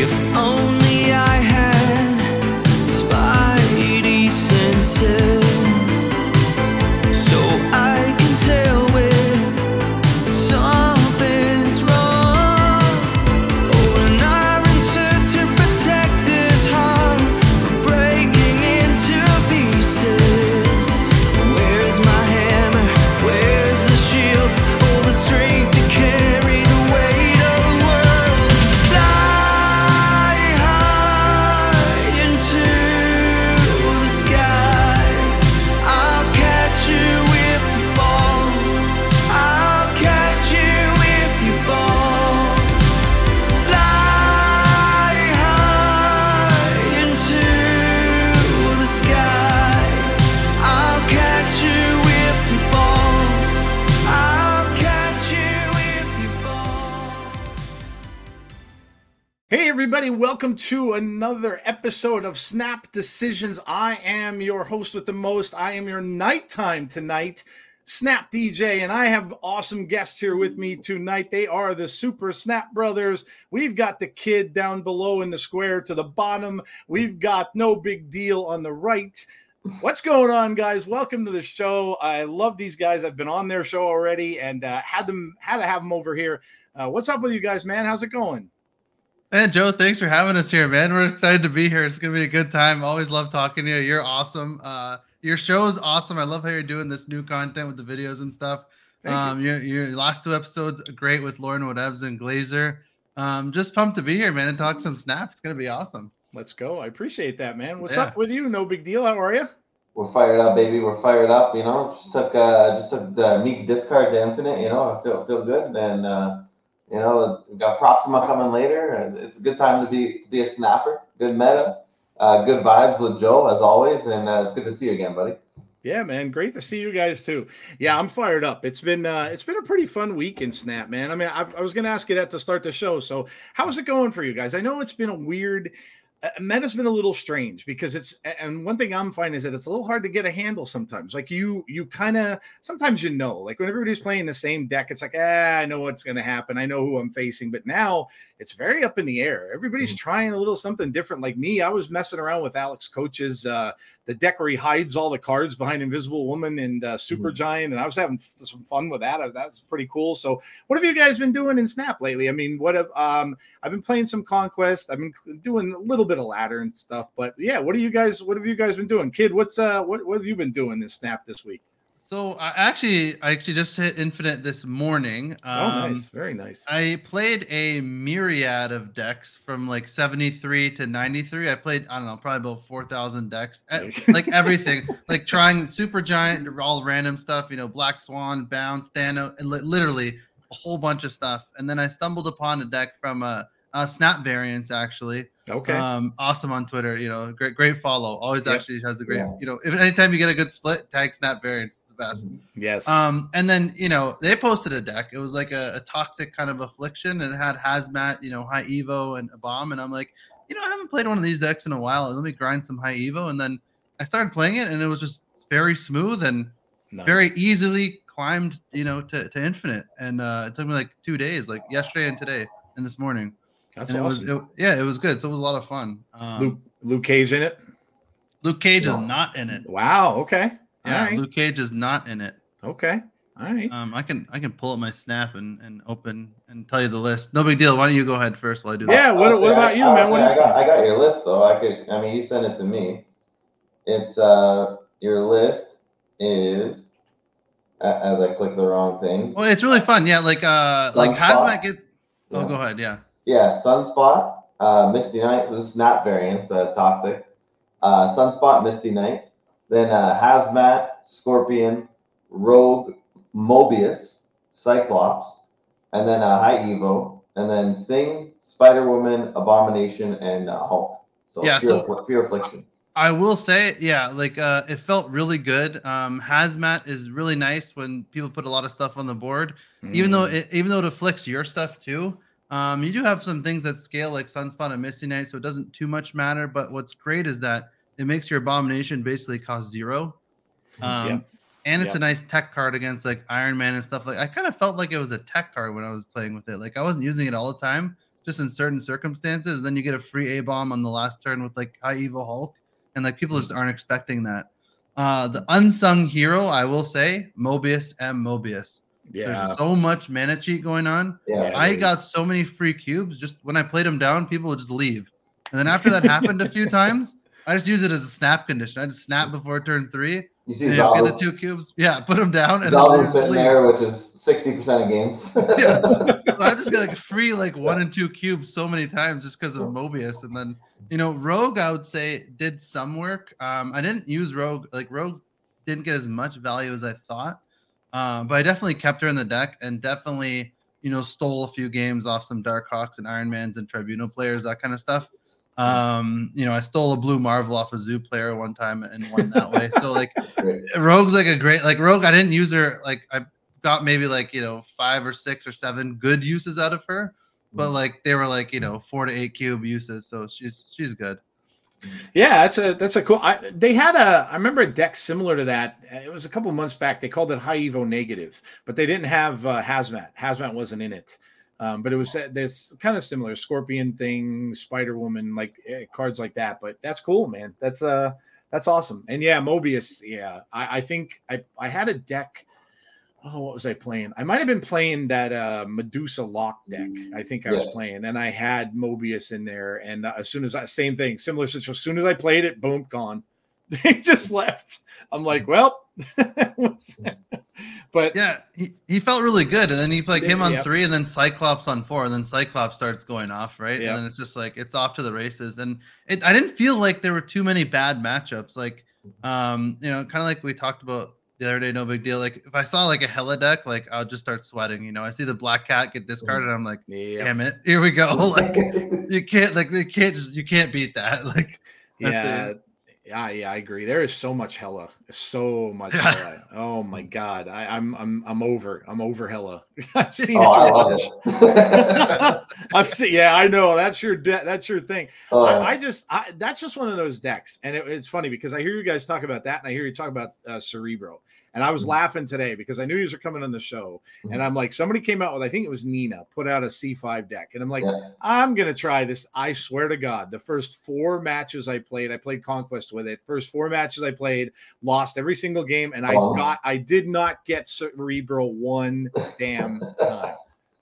If only oh, everybody, welcome to another episode of Snap Decisions. I am your host with the most. I am your nighttime tonight, Snap DJ, and I have awesome guests here with me tonight. They are the Super Snap Brothers. We've got the kid down below in the square to the bottom, we've got No Big Deal on the right. What's going on, guys? Welcome to the show. I love these guys. I've been on their show already and uh, had them had to have them over here. Uh, what's up with you guys, man? How's it going? Man, Joe, thanks for having us here, man. We're excited to be here. It's gonna be a good time. Always love talking to you. You're awesome. Uh, your show is awesome. I love how you're doing this new content with the videos and stuff. Thank you. um, your your last two episodes great with Lauren Whatevs and Glazer. Um, just pumped to be here, man, and talk some snap. It's gonna be awesome. Let's go. I appreciate that, man. What's Yeah. up with you? No big deal. How are you? We're fired up, baby. We're fired up. You know, just took uh, just took the meek discard to infinite. You know, I feel feel good, and uh, you know, got Proxima coming later. It's a good time to be to be a snapper. Good meta, uh, good vibes with Joe as always, and uh, it's good to see you again, buddy. Yeah, man. Great to see you guys too. Yeah, I'm fired up. It's been uh it's been a pretty fun week in Snap, man. I mean, I, I was gonna ask you that to start the show. So how's it going for you guys? I know it's been a weird meta's been a little strange because it's and one thing i'm finding is that it's a little hard to get a handle sometimes. Like you you kind of sometimes you know like when everybody's playing the same deck it's like ah, i know what's going to happen. I know who i'm facing. But now it's very up in the air everybody's trying a little something different like me i was messing around with alex coach's uh the deck where he hides all the cards behind invisible woman and uh, Supergiant and i was having f- some fun with that that's pretty cool so what have you guys been doing in snap lately i mean what have um I've been playing some conquest. I've been doing a little bit of ladder and stuff, but yeah, what are you guys? What have you guys been doing, kid? What's uh, what what have you been doing in snap this week? So I actually I actually just hit infinite this morning. oh, Um, nice, very nice. I played a myriad of decks from like 73 to 93. I played, I don't know, probably about 4,000 decks, eh, like everything, like trying Supergiant, all random stuff, you know, Black Swan, Bounce, Dano, and li- literally a whole bunch of stuff. And then I stumbled upon a deck from a, a Snap variants, actually. Okay, Um, awesome on Twitter, you know, great, great follow. Always Yep. actually has the great, Yeah. you know, if anytime you get a good split, tag Snap variants, the best. yes. Um, and then you know they posted a deck. It was like a, a toxic kind of affliction, and it had hazmat, you know, high evo and a bomb. And I'm like, you know, I haven't played one of these decks in a while. Let me grind some high evo. And then I started playing it, and it was just very smooth and Nice. very easily climbed, you know, to, to infinite. And uh, it took me like two days, like yesterday and today and this morning. That's and it was, it, yeah, it was good. So it was a lot of fun. Um, Luke Luke Cage in it. Luke Cage is not in it. Wow. Okay. Yeah, All right. Luke Cage is not in it. Okay. All right. Um, I can I can pull up my snap and, and open and tell you the list. No big deal. Why don't you go ahead first while I do that? Yeah. What, I'll what say- about you, I'll man? What I you got. I got your list, though. I could. I mean, you sent it to me. It's uh, your list is. As I click the wrong thing. Well, it's really fun. Yeah, like uh, like Sunspot. hazmat get. Oh, Yeah. go ahead. Yeah. Yeah, Sunspot, uh, Misty Knight. This is Snap variants, uh, Toxic. Uh, Sunspot, Misty Knight. Then uh, Hazmat, Scorpion, Rogue, Mobius, Cyclops, and then uh, High Evo, and then Thing, Spider Woman, Abomination, and uh, Hulk. So Yeah, pure, so- pure affliction. I will say, yeah, like uh, it felt really good. Um, hazmat is really nice when people put a lot of stuff on the board, even though Mm. it, even though it afflicts your stuff too. Um, you do have some things that scale like Sunspot and Misty Knight, so it doesn't too much matter. But what's great is that it makes your abomination basically cost zero. Um, Yeah. And it's Yeah. a nice tech card against like Iron Man and stuff like. I kind of felt like it was a tech card when I was playing with it. Like I wasn't using it all the time, just in certain circumstances. Then you get a free A bomb on the last turn with like High Evo Hulk, and like people just aren't expecting that. Uh, the unsung hero, I will say, Mobius M. Mobius. Yeah. There's so much mana cheat going on. Yeah. I got so many free cubes. Just when I played them down, people would just leave. And then after that happened a few times, I just use it as a snap condition. I just snap before turn three. You see get the two cubes. Yeah, put them down and sitting leave. there, which is 60% of games. Yeah. So I just got like free like one and two cubes so many times just because of Mobius. And then you know, Rogue, I would say did some work. Um, I didn't use Rogue, like Rogue didn't get as much value as I thought. Um, but I definitely kept her in the deck and definitely, you know, stole a few games off some Darkhawks and Ironmans and Tribunal players, that kind of stuff. Um, you know, I stole a blue Marvel off a zoo player one time and won that way. So like Rogue's like a great like Rogue. I didn't use her like I got maybe like you know five or six or seven good uses out of her, but like they were like you know four to eight cube uses. So she's she's good. Yeah, that's a that's a cool. I, they had a I remember a deck similar to that. Uh, It was a couple months back. They called it High Evo Negative, but they didn't have uh, Hazmat. Hazmat wasn't in it, um, but it was uh, this kind of similar Scorpion thing, Spider Woman, like eh, cards like that. But that's cool, man. That's uh that's awesome. And yeah, Mobius. Yeah, I, I think I I had a deck. Oh, what was I playing? I might have been playing that uh Medusa lock deck. I think I was playing, and I had Mobius in there. And uh, as soon as I same thing, similar situation. As soon as I played it, boom, gone. They just left. I'm like, well, but Yeah, he, he felt really good, and then you like him on three, and then Cyclops on four, and then Cyclops starts going off, right? And then it's just like it's off to the races, and it I didn't feel like there were too many bad matchups, like um you know kind of like we talked about the other day, no big deal. Like if I saw like a Hella deck, like I'll just start sweating. You know, I see the Black Cat get discarded, I'm like, yeah, damn it, here we go. Like you can't like you can't just you can't beat that. Like yeah, yeah, yeah. I agree. There is so much hella, so much hella. Oh my god, I, I'm I'm I'm over. I'm over hella. I've seen oh, it. love too it. much. I've seen. Yeah, I know. That's your de- that's your thing. Oh, I, I just I, that's just one of those decks, and it, it's funny because I hear you guys talk about that, and I hear you talk about uh, Cerebro, and I was Mhm. laughing today because I knew you were coming on the show, Mhm. and I'm like, somebody came out with I think it was Nina put out a C5 deck, and I'm like, Yeah. I'm gonna try this. I swear to God, the first four matches I played, I played Conquest with it. First four matches I played, lost every single game, and I Oh. got I did not get Cerebro one damn time.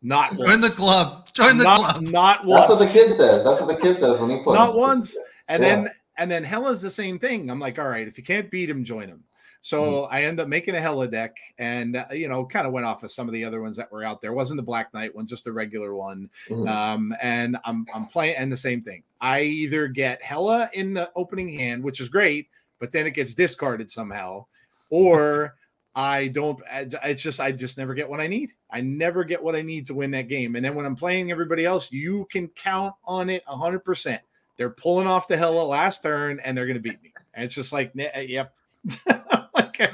Not join the club, join the not, club. not once. That's what the kid says. That's what the kid says when he plays. not once. And Yeah. then and then Hella's the same thing. I'm like, all right, if you can't beat him, join him. So Mm-hmm. I end up making a Hella deck, and uh, you know, kind of went off of some of the other ones that were out there. It wasn't the Black Knight one, just the regular one. Mhm. Um, and I'm I'm playing, and the same thing. I either get Hella in the opening hand, which is great, but then it gets discarded somehow, or I don't. It's just I just never get what I need. I never get what I need to win that game. And then when I'm playing everybody else, you can count on it hundred percent. They're pulling off the Hella last turn, and they're gonna beat me. And it's just like, eh, yep. Like,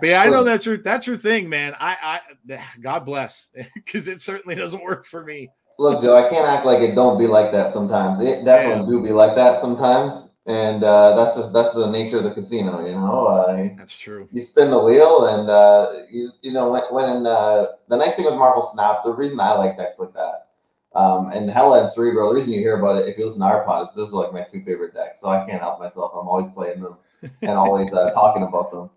but yeah, I know that's your that's your thing, man. I I God bless, because it certainly doesn't work for me. Look, Joe, I can't act like it don't be like that sometimes. It definitely do be like that sometimes, and uh, that's just that's the nature of the casino. You know, uh, That's true. you spin the wheel, and uh, you you know when, when uh, the nice thing with Marvel Snap, the reason I like decks like that, um, and Hella and Cerebro, the reason you hear about it if you listen to our pod is those are like my two favorite decks, so I can't help myself. I'm always playing them and always uh, talking about them.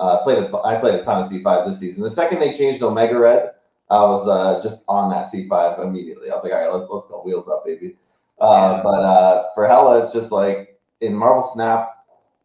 Uh, played a, I played a ton of C5 this season. The second they changed Omega Red, I was uh, just on that C5 immediately. I was like, all right, let's, let's go, wheels up, baby. Uh, Yeah. But uh, for Hella, it's just like in Marvel Snap,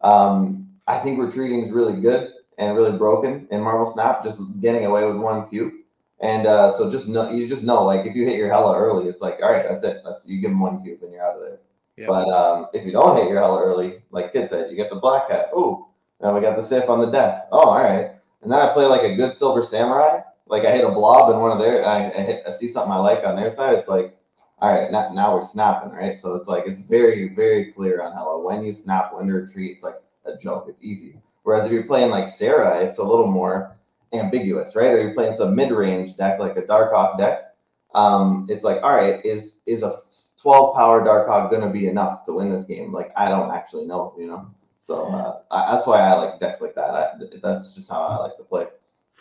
um, I think retreating is really good and really broken in Marvel Snap, just getting away with one cube. And uh, so just know, you just know, like if you hit your Hella early, it's like, all right, that's it. That's you give them one cube and you're out of there. Yeah. But um, if you don't hit your Hella early, like Kid said, you get the Black Cat. Ooh, now we got the Sif on the death. Oh, all right. And then I play like a good Silver Samurai. Like I hit a blob in one of their, I, I, hit, I see something I like on their side. It's like, all right, now, now we're snapping, right? So it's like it's very, very clear on Hella when you snap, when to retreat. It's like a joke. It's easy. Whereas if you're playing like Sera, it's a little more ambiguous, right? Or you're playing some mid-range deck like a Darkhawk deck. Um, it's like, all right, is is a 12 power Darkhawk gonna be enough to win this game? Like I don't actually know, you know. So uh, I, that's why I like decks like that. I, that's just how I like to play.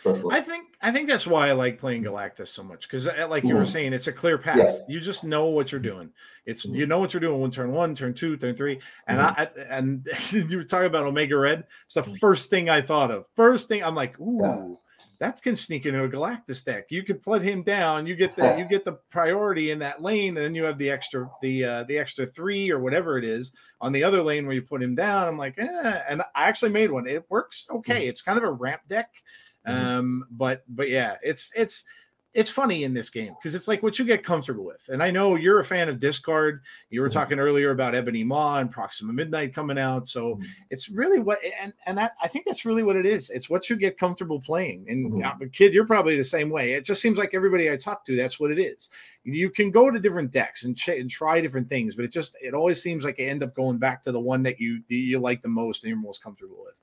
Personally. I think I think that's why I like playing Galactus so much because, like you were Mhm. saying, it's a clear path. Yeah. You just know what you're doing. It's Mhm. you know what you're doing. One turn one, turn two, turn three, and. I I- and you were talking about Omega Red. It's the first thing I thought of. First thing I'm like, ooh. Yeah. That can sneak into a Galactus deck. You could put him down. You get the you get the priority in that lane, and then you have the extra the uh, the extra three or whatever it is on the other lane where you put him down. I'm like, eh. And I actually made one. It works okay. It's kind of a ramp deck. Mhm. Um, but but yeah, it's it's it's funny in this game because it's like what you get comfortable with. And I know you're a fan of discard. You were Mhm. talking earlier about Ebony Maw and Proxima Midnight coming out. So Mhm. it's really what and and that, I think that's really what it is. It's what you get comfortable playing. And Mhm. uh, kid, you're probably the same way. It just seems like everybody I talk to, that's what it is. You can go to different decks and, ch- and try different things, but it just it always seems like you end up going back to the one that you that you like the most and you're most comfortable with.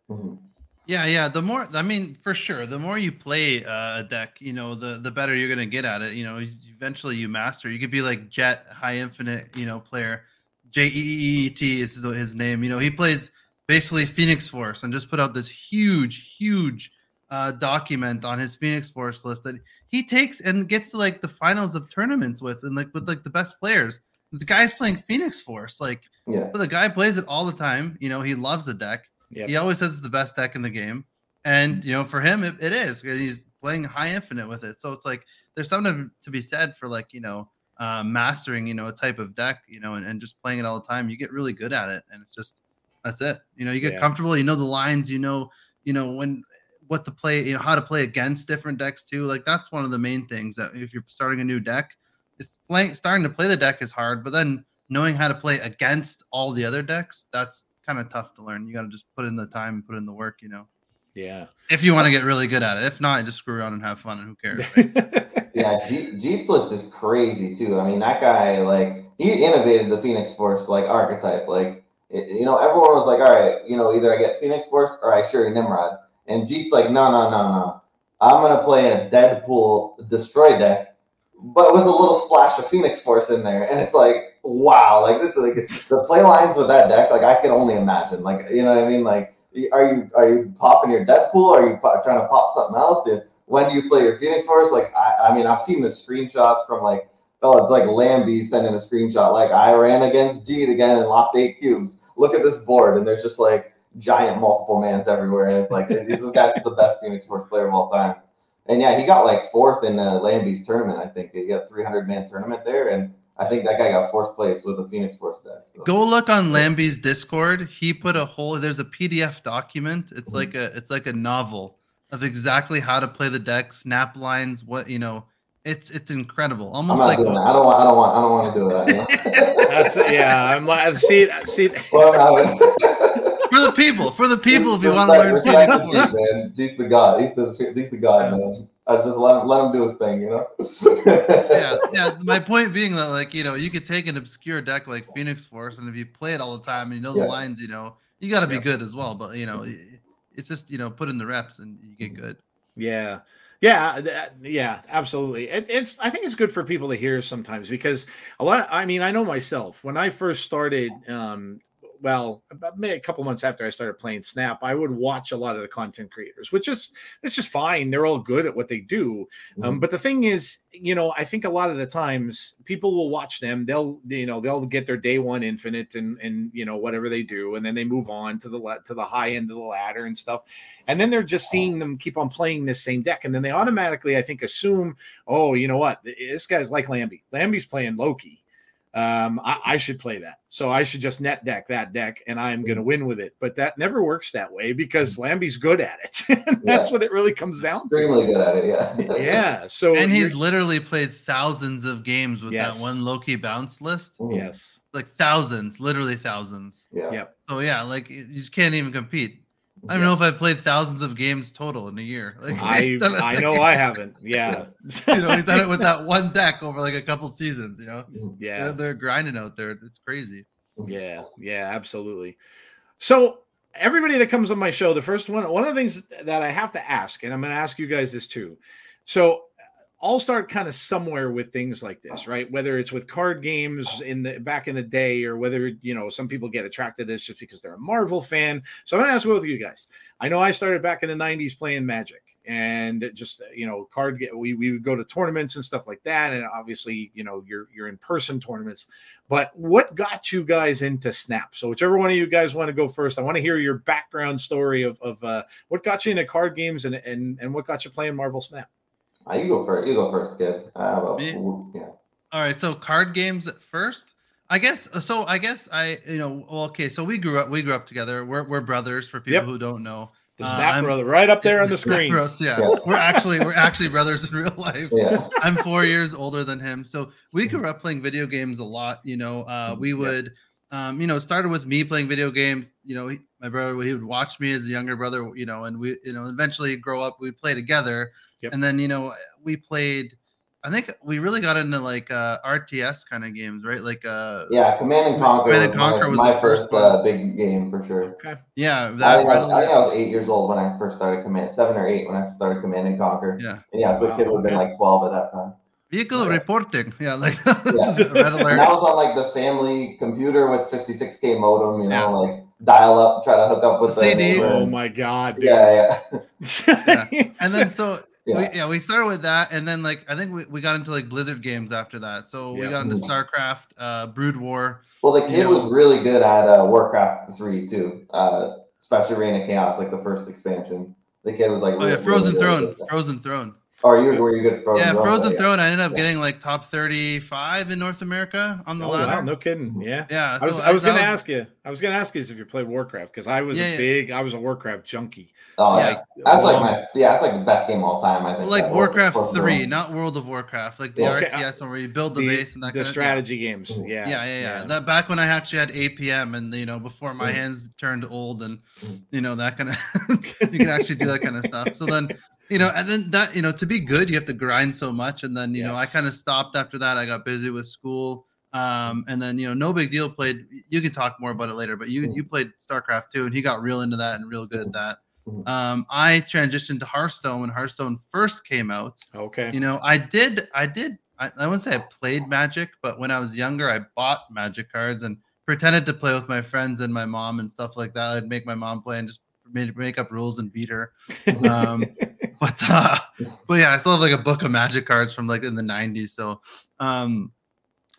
Yeah, yeah. The more, I mean, for sure, the more you play uh, a deck, you know, the the better you're gonna get at it. You know, eventually you master. You could be like Jeet, high infinite, you know, player. J E E E T is his name. You know, he plays basically Phoenix Force and just put out this huge, huge uh, document on his Phoenix Force list that he takes and gets to like the finals of tournaments with, and like with like the best players. The guy's playing Phoenix Force, like, Yeah. but the guy plays it all the time. You know, he loves the deck. Yep. He always says it's the best deck in the game. And you know, for him, it, it is. and He's playing high infinite with it. So it's like there's something to be said for like, you know, uh, mastering, you know, a type of deck, you know, and, and just playing it all the time. You get really good at it. And it's just that's it. You know, you get Yeah. comfortable, you know the lines, you know, you know, when what to play, you know, how to play against different decks too. Like that's one of the main things that if you're starting a new deck, it's playing starting to play the deck is hard, but then knowing how to play against all the other decks, that's kind of tough to learn. You got to just put in the time and put in the work, you know. Yeah. If you want to get really good at it. If not, just screw around and have fun and who cares. Yeah, G- Jeet's list is crazy too. I mean, that guy like he innovated the Phoenix Force like archetype. Like it, you know, everyone was like, all right, you know, either I get Phoenix Force or I Shuri Nimrod. And Jeet's like, no, no, no, no. I'm gonna play a Deadpool destroy deck, but with a little splash of Phoenix Force in there. And it's like, wow, like this is like the play lines with that deck. Like I can only imagine. Like you know what I mean? Like are you are you popping your Deadpool? Are you po- trying to pop something else? Dude? when do you play your Phoenix Force? Like, I, I mean, I've seen the screenshots from like, oh, it's like Lambie sending a screenshot. Like, I ran against Jeet again and lost eight cubes. Look at this board, and there's just like giant multiple mans everywhere, and it's like this guy's the best Phoenix Force player of all time. And yeah, he got like fourth in uh, Lambie's tournament. I think he got 300 man tournament there, and I think that guy got fourth place with the Phoenix Force deck. So. Go look on Lambie's Discord. He put a whole there's a PDF document. It's Mhm. like a it's like a novel of exactly how to play the deck, snap lines, what you know. It's it's incredible. I'm Almost not like doing that. I don't want. I don't want. I don't want to do that. You know? That's yeah. I'm like see see. Well, for the people, for the people if you want to learn respect Phoenix to Force. Man. Jeet's the god. He's the he's the god, man. I just let him let him do his thing, you know. yeah, yeah. My point being that, like, you know, you could take an obscure deck like Phoenix Force, and if you play it all the time and you know Yeah. the lines, you know, you got to be Yeah. good as well. But you know, it's just you know, put in the reps and you get good. Yeah. Yeah, th- yeah, absolutely. It, it's I think it's good for people to hear sometimes because a lot. I mean, I know myself when I first started. Um, well, about maybe a couple months after I started playing Snap, I would watch a lot of the content creators, which is it's just fine. They're all good at what they do. Um, but the thing is, you know, I think a lot of the times people will watch them. They'll, you know, they'll get their day one infinite and and you know whatever they do, and then they move on to the to the high end of the ladder and stuff. And then they're just seeing them keep on playing this same deck, and then they automatically, I think, assume, oh, you know what, this guy's like Lambie. Lambie's playing Loki. Um, I, I should play that, so I should just net deck that deck, and I'm going to win with it. But that never works that way because Lambie's good at it. That's Yeah. what it really comes down to. extremely good at it. Yeah. Yeah. So and he's literally played thousands of games with Yes. that one Loki bounce list. Mm, yes. Like thousands, literally thousands. Yeah. Yep. So yeah, like you just can't even compete. I don't know if I've played thousands of games total in a year. Like I he's I know I haven't. Yeah. you know, he's done it with that one deck over like a couple seasons. You know, Mm, yeah. they're, they're grinding out there. It's crazy. Yeah, yeah, absolutely. So everybody that comes on my show, the first one, one of the things that I have to ask, and I'm going to ask you guys this too. So all start kind of somewhere with things like this, right? Whether it's with card games in the back in the day, or whether you know some people get attracted to this just because they're a Marvel fan. So I'm gonna ask both of you guys. I know I started back in the '90s playing Magic, and just you know, card. ga- We we would go to tournaments and stuff like that, and obviously, you know, you're you're in person tournaments. But what got you guys into Snap? So whichever one of you guys want to go first, I want to hear your background story of of uh, what got you into card games and and and what got you playing Marvel Snap. Uh, you go first. You go first, kid. Uh, well, yeah. All right, so card games at first. I guess so. I guess I, you know, well, okay. So we grew up. We grew up together. We're we're brothers. For people Yep. who don't know, The Uh, Snap I'm- brother, right up there on the screen. Bros, yeah. Yeah. we're actually we're actually brothers in real life. Yeah. I'm four years older than him, so we grew up playing video games a lot. You know, uh, we Yeah. would, um, you know, it started with me playing video games. You know, he, my brother he would watch me as a younger brother. You know, and we, you know, eventually grow up. We play together, Yep. and then you know we played. I think we really got into like uh, RTS kind of games, right? Like uh, Yeah, Command and Conquer. Command and was my- was my the first first uh, big game for sure. Okay. yeah, I, that think I, was, I think I was eight years old when I first started Command, seven or eight when I started Command and Conquer. yeah. And yeah, so the kid would have been Wow, like 12 at that time. Vehicle Yeah. reporting, yeah, like Yeah. red alert. And that was on like the family computer with 56k modem, you know, Yeah. like dial up, try to hook up with the CD. neighbor. Oh my god, dude. Yeah, yeah. and then so Yeah. we, yeah we started with that and then like i think we, we got into like blizzard games after that so we Yeah. got into Mhm. starcraft uh brood war Well, the You kid know- was really good at uh, Warcraft 3 too, uh, especially Reign of Chaos, like the first expansion. The kid was like, oh yeah frozen really throne good at that. frozen throne Oh, you were you good at Frozen yeah Throne? frozen yeah. throne i ended up Yeah. getting like top 35 in north america on the Oh, ladder wow, no kidding. Yeah. yeah I was I was gonna ask you. I was gonna ask you if you played Warcraft because I was Yeah, a yeah. big I was a Warcraft junkie. Oh, Yeah. yeah. That's like my yeah, that's like the best game of all time. I think. like warcraft Frozen 3 Throne. not world of warcraft like the Okay, rts one where you build the, The, base and that the kind of strategy games. Mhm. Yeah. yeah, yeah, yeah, That back when I actually had APM, and you know, before my Mhm. hands turned old, and Mhm. you know that kind of, you can actually do that kind of stuff. So then, you know, and then that, you know, to be good, you have to grind so much, and then you know, I kind of stopped after that. I got busy with school, um, and then you know, no big deal. Played. You can talk more about it later, but you you played StarCraft too, and he got real into that and real good at that. Um, I transitioned to Hearthstone when Hearthstone first came out Okay. you know i did i did I, I wouldn't say i played magic but when i was younger i bought magic cards and pretended to play with my friends and my mom and stuff like that i'd make my mom play and just made, make up rules and beat her um but uh but yeah i still have like a book of magic cards from like in the 90s so um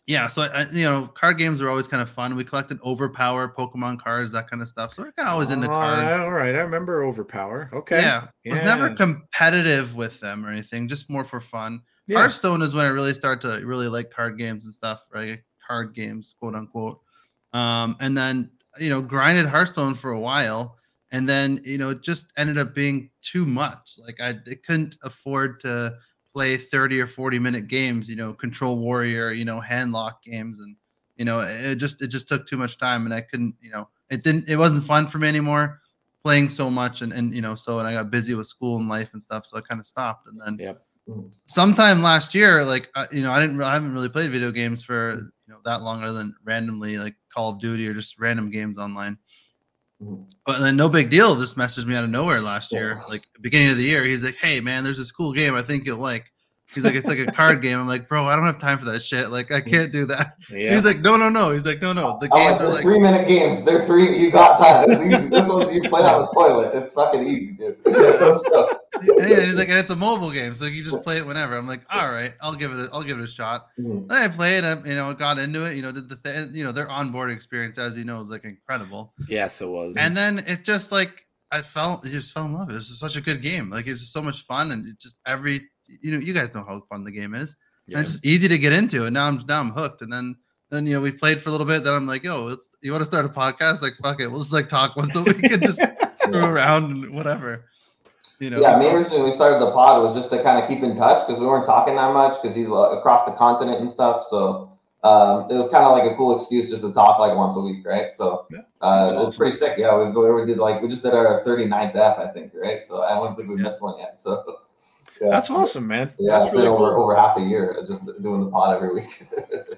yeah so I, you know card games are always kind of fun we collected overpower pokemon cards that kind of stuff so we're kind of always into Oh, cards All right, I remember Overpower. Okay. yeah was never competitive with them or anything just more for fun Yeah. Hearthstone is when I really start to really like card games and stuff, right? Card games, quote unquote. Um, and then you know, grinded Hearthstone for a while, and then you know, it just ended up being too much. Like I, couldn't afford to play 30 or 40 minute games, you know, control warrior, you know, handlock games, and you know, it just it just took too much time, and I couldn't, you know, it didn't it wasn't fun for me anymore playing so much and, and you know so and i got busy with school and life and stuff so i kind of stopped and then Yep. sometime last year, like uh, you know, I didn't, I haven't really played video games for you know that long, other than randomly like Call of Duty or just random games online. But then no big deal, just messaged me out of nowhere last year, Yeah. like beginning of the year. He's like, "Hey man, there's this cool game I think you'll like." He's like, "It's like a card game." I'm like, "Bro, I don't have time for that shit. Like, I can't do that." Yeah. He's like, "No, no, no." He's like, "No, no. The I'm like, games are they're like." three minute games. They're three. You got time. It's easy. This one's you play on the toilet. It's fucking easy, dude. And yeah, he's like, and it's a mobile game, so you just play it whenever. I'm like, all right, I'll give it, a, I'll give it a shot. mhm. Then I played, I, you know, got into it, you know, did the thing, you know, their onboard experience, as you know, is like incredible. yes, it was. And then it just like I fell, I just fell in love. It was just such a good game. Like it's just so much fun, and it just every, you know, you guys know how fun the game is. yeah. And it's just easy to get into, and now I'm now I'm hooked. And then then you know we played for a little bit. Then I'm like, yo, let's you want to start a podcast? Like fuck it, we'll just like talk once a week and just screw around and whatever. You know, Yeah, me so- originally when we started the pod was just to kind of keep in touch because we weren't talking that much because he's uh, across the continent and stuff. So um, it was kind of like a cool excuse just to talk like once a week, right? So Yeah, uh, that's it's awesome. pretty sick. Yeah, we, we did like we just did our 39th F, I think, right? So I don't think we Yeah. missed one yet. So yeah. That's awesome, man. Yeah, That's it's really been over cool. over half a year uh, just doing the pod every week.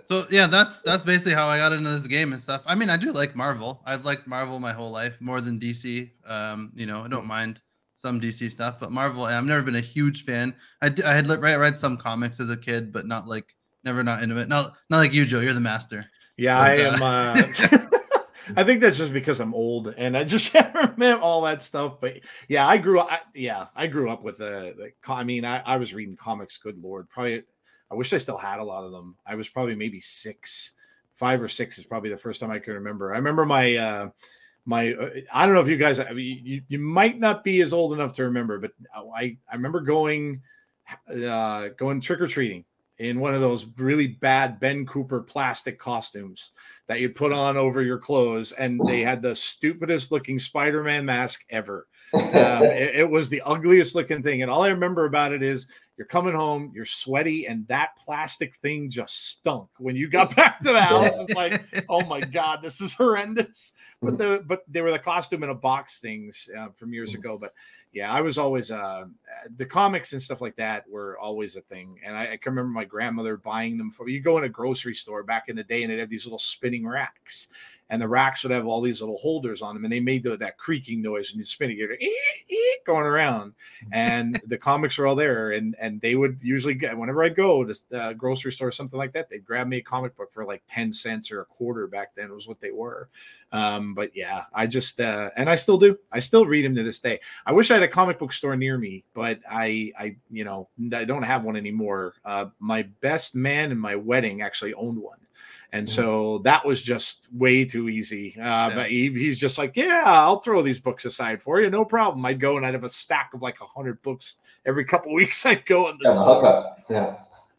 So yeah, that's that's basically how I got into this game and stuff. I mean, I do like Marvel. I've liked Marvel my whole life more than DC. Um, you know, I don't mind some DC stuff, but Marvel, I've never been a huge fan. I, I had read, read some comics as a kid, but not like never not into it. Not not like you, Joe. You're the master. Yeah, But, I am. Uh, I think that's just because I'm old and I just remember all that stuff. But yeah, I grew up. I, yeah, I grew up with the. the I mean, I, I was reading comics. Good lord, probably. I wish I still had a lot of them. I was probably maybe six, five or six is probably the first time I can remember. I remember my. uh my uh, I don't know if you guys I mean, you, you might not be as old enough to remember, but I I remember going uh going trick or treating in one of those really bad Ben Cooper plastic costumes that you put on over your clothes, and they had the stupidest looking Spider-Man mask ever. Um, it, it was the ugliest looking thing, and all I remember about it is you're coming home, you're sweaty, and that plastic thing just stunk. When you got back to the house, it's like, oh my god, this is horrendous. But the but they were the costume in a box things uh, from years ago. But yeah, I was always uh the comics and stuff like that were always a thing. And I, I can remember my grandmother buying them for you go in a grocery store back in the day and they'd have these little spinning racks. And the racks would have all these little holders on them, and they made the, that creaking noise and you'd spin it, "Ee, ee," going around. And the comics were all there, and and they would usually get whenever I'd go to the grocery store or something like that, they'd grab me a comic book for like ten cents or a quarter back then was what they were. Um, but yeah, I just uh, and I still do. I still read them to this day. I wish I had a comic book store near me, but I, I, you know, I don't have one anymore. Uh, my best man in my wedding actually owned one, and so that was just way too easy. Uh, But he, he's just like, yeah, I'll throw these books aside for you, no problem. I'd go and I'd have a stack of like a hundred books every couple weeks. I'd go in the Yeah, store. Yeah.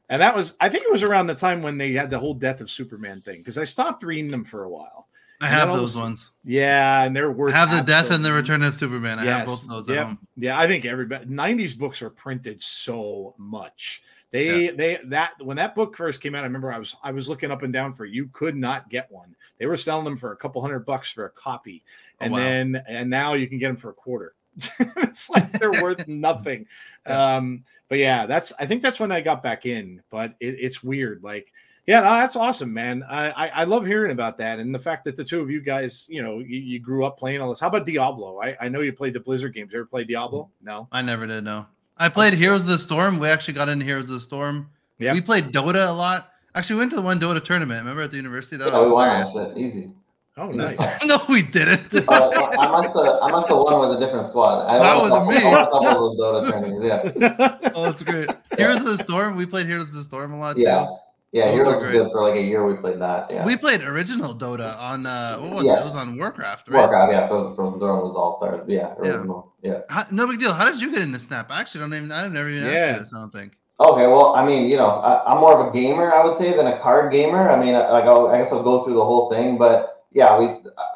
And that was, I think it was around the time when they had the whole death of Superman thing because I stopped reading them for a while. I And have all of a those sudden- ones. Yeah, and they're worth. I worth. have the death and the return of Superman. I have Yes. both those at Yep. home. Yeah, I think everybody '90s books were printed so much. They they that when that book first came out, I remember I was I was looking up and down for you could not get one. They were selling them for a couple hundred bucks for a copy, Oh, and wow. then and now you can get them for a quarter. it's like they're worth nothing. Um, but yeah, that's I think that's when I got back in. But it, it's weird, like. Yeah, no, that's awesome, man. I, I I love hearing about that and the fact that the two of you guys, you know, you, you grew up playing all this. How about Diablo? I, I know you played the Blizzard games. You ever played Diablo? No. I never did know. I played Heroes of the Storm. We actually got into Heroes of the Storm. Yeah. We played Dota a lot. Actually, we went to the one Dota tournament. Remember at the university? That Yeah, we won hilarious. that. Easy. Oh, nice. No, we didn't. Uh, I must have I must have won with a different squad. I That was couple- me. I won a couple of Dota tournaments. Yeah. oh, that's great. Heroes of the Storm. We played Heroes of the Storm a lot Yeah. too. Yeah, Those Heroes are was good for like a year. We played that. Yeah. We played original Dota on uh, what was it? Yeah. It was on Warcraft, right? Warcraft, yeah, Frozen, Frozen Throne was All Stars. Yeah, Yeah. original. Yeah. How, no big deal. How did you get into Snap? Actually, I actually don't even. I've never even asked Yeah. you this. I don't think. Okay, well, I mean, you know, I, I'm more of a gamer, I would say, than a card gamer. I mean, like, I'll, I guess I'll go through the whole thing, but yeah, we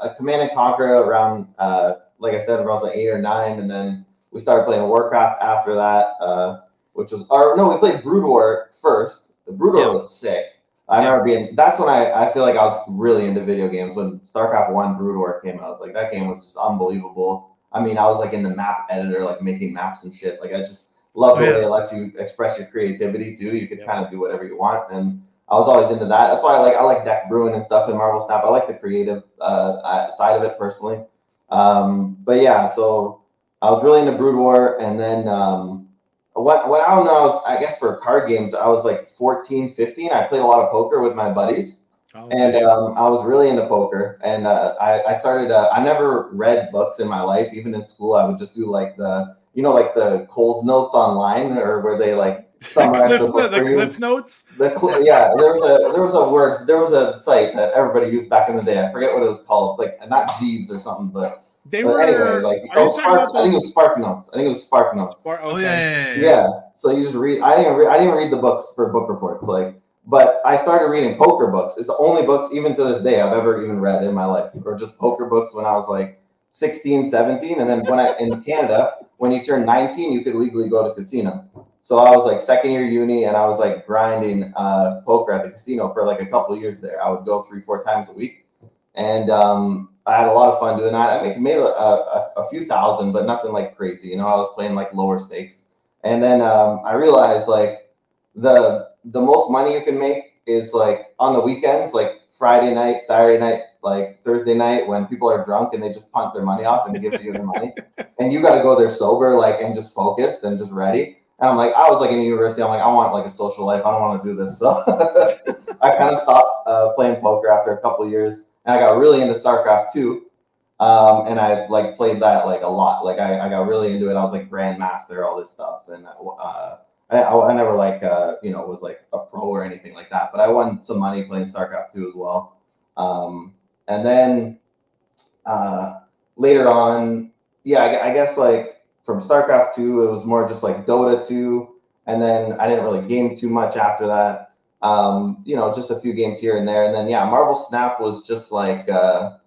a Command and Conquer around, uh, like I said, around like eight or nine, and then we started playing Warcraft after that, uh, which was, or no, we played Brood War first. The Brood War Yeah. was sick. I remember being. That's when I, I feel like I was really into video games when StarCraft One Brood War came out. Like that game was just unbelievable. I mean, I was like in the map editor, like making maps and shit. Like I just love the Oh, yeah. way it lets you express your creativity too. You can Yeah. kind of do whatever you want, and I was always into that. That's why I like I like deck brewing and stuff in Marvel Snap. I like the creative uh, uh, side of it personally. Um, but yeah, so I was really into Brood War, and then um, what what I don't know, I, I guess for card games, I was like 14, 15. I played a lot of poker with my buddies. Oh, And um, I was really into poker, and uh, I, I started. Uh, I never read books in my life. Even in school, I would just do like the, you know, like the Coles notes online, or where they like summarize Cliff, the book the you. Cliff Notes. The cl- yeah, there was a there was a word, there was a site that everybody used back in the day. I forget what it was called. It's like not Jeeves or something, but, They but were. anyway, like are you oh, talking Spark, I think it was Spark Notes. I think it was Spark Notes. Spark- Oh okay. yeah, yeah, yeah. Yeah. So you just read. I didn't. Re- I didn't read the books for book reports. Like, but I started reading poker books. It's the only books, even to this day, I've ever even read in my life, or just poker books when I was like 16, 17, and then when I in Canada, when you turn 19, you could legally go to casino. So I was like second year uni, and I was like grinding uh, poker at the casino for like a couple of years there. I would go three, four times a week, and um, I had a lot of fun doing that. I make, made a, a, a few thousand, but nothing like crazy. You know, I was playing like lower stakes. And then um, I realized like the the most money you can make is like on the weekends, like Friday night, Saturday night, like Thursday night when people are drunk and they just punt their money off and give you the money, and you got to go there sober, like and just focused and just ready. And I'm like, I was like in university. I'm like, I want like a social life. I don't want to do this. So I kind of stopped uh, playing poker after a couple years, and I got really into StarCraft 2. Um, and I like played that like a lot. Like I, I got really into it. I was like grandmaster, all this stuff, and uh, I, I, I never like uh, you know was like a pro or anything like that. But I won some money playing StarCraft 2 as well. Um, and then uh, later on, yeah, I, I guess like from StarCraft 2, it was more just like Dota 2. And then I didn't really game too much after that. Um, you know, just a few games here and there. And then, yeah, Marvel Snap was just like, uh,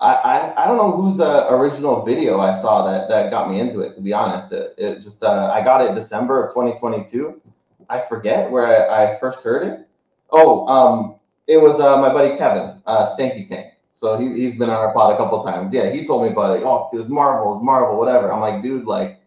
I, I, I don't know whose uh, original video I saw that, that got me into it, to be honest. It, it just, uh, I got it December of 2022. I forget where I, I first heard it. Oh, um, it was uh, my buddy Kevin, uh, Stanky King. So he, he's been on our pod a couple times. Yeah, he told me about it. Oh, it was Marvel, it's Marvel, whatever. I'm like, dude, like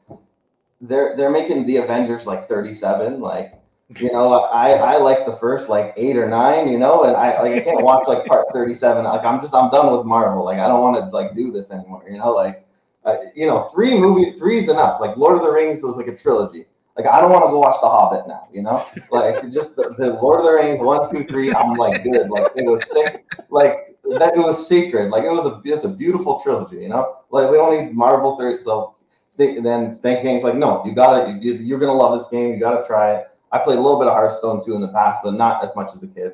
they're they're making the Avengers like 37. Like, you know, I I like the first like eight or nine, you know, and I like I can't watch like part 37. Like I'm just I'm done with Marvel. Like I don't want to like do this anymore, you know, like uh, you know, three movie three is enough. Like Lord of the Rings was like a trilogy. Like I don't want to go watch The Hobbit now, you know. Like just the, the Lord of the Rings one, two, three. I'm like good. Like it was sick. Like that it was sacred. Like it was a it's a beautiful trilogy, you know. Like we don't need Marvel third. So then Stank King's like, no, you got it. You, you're gonna love this game. You got to try it. I played a little bit of Hearthstone too in the past, but not as much as a kid.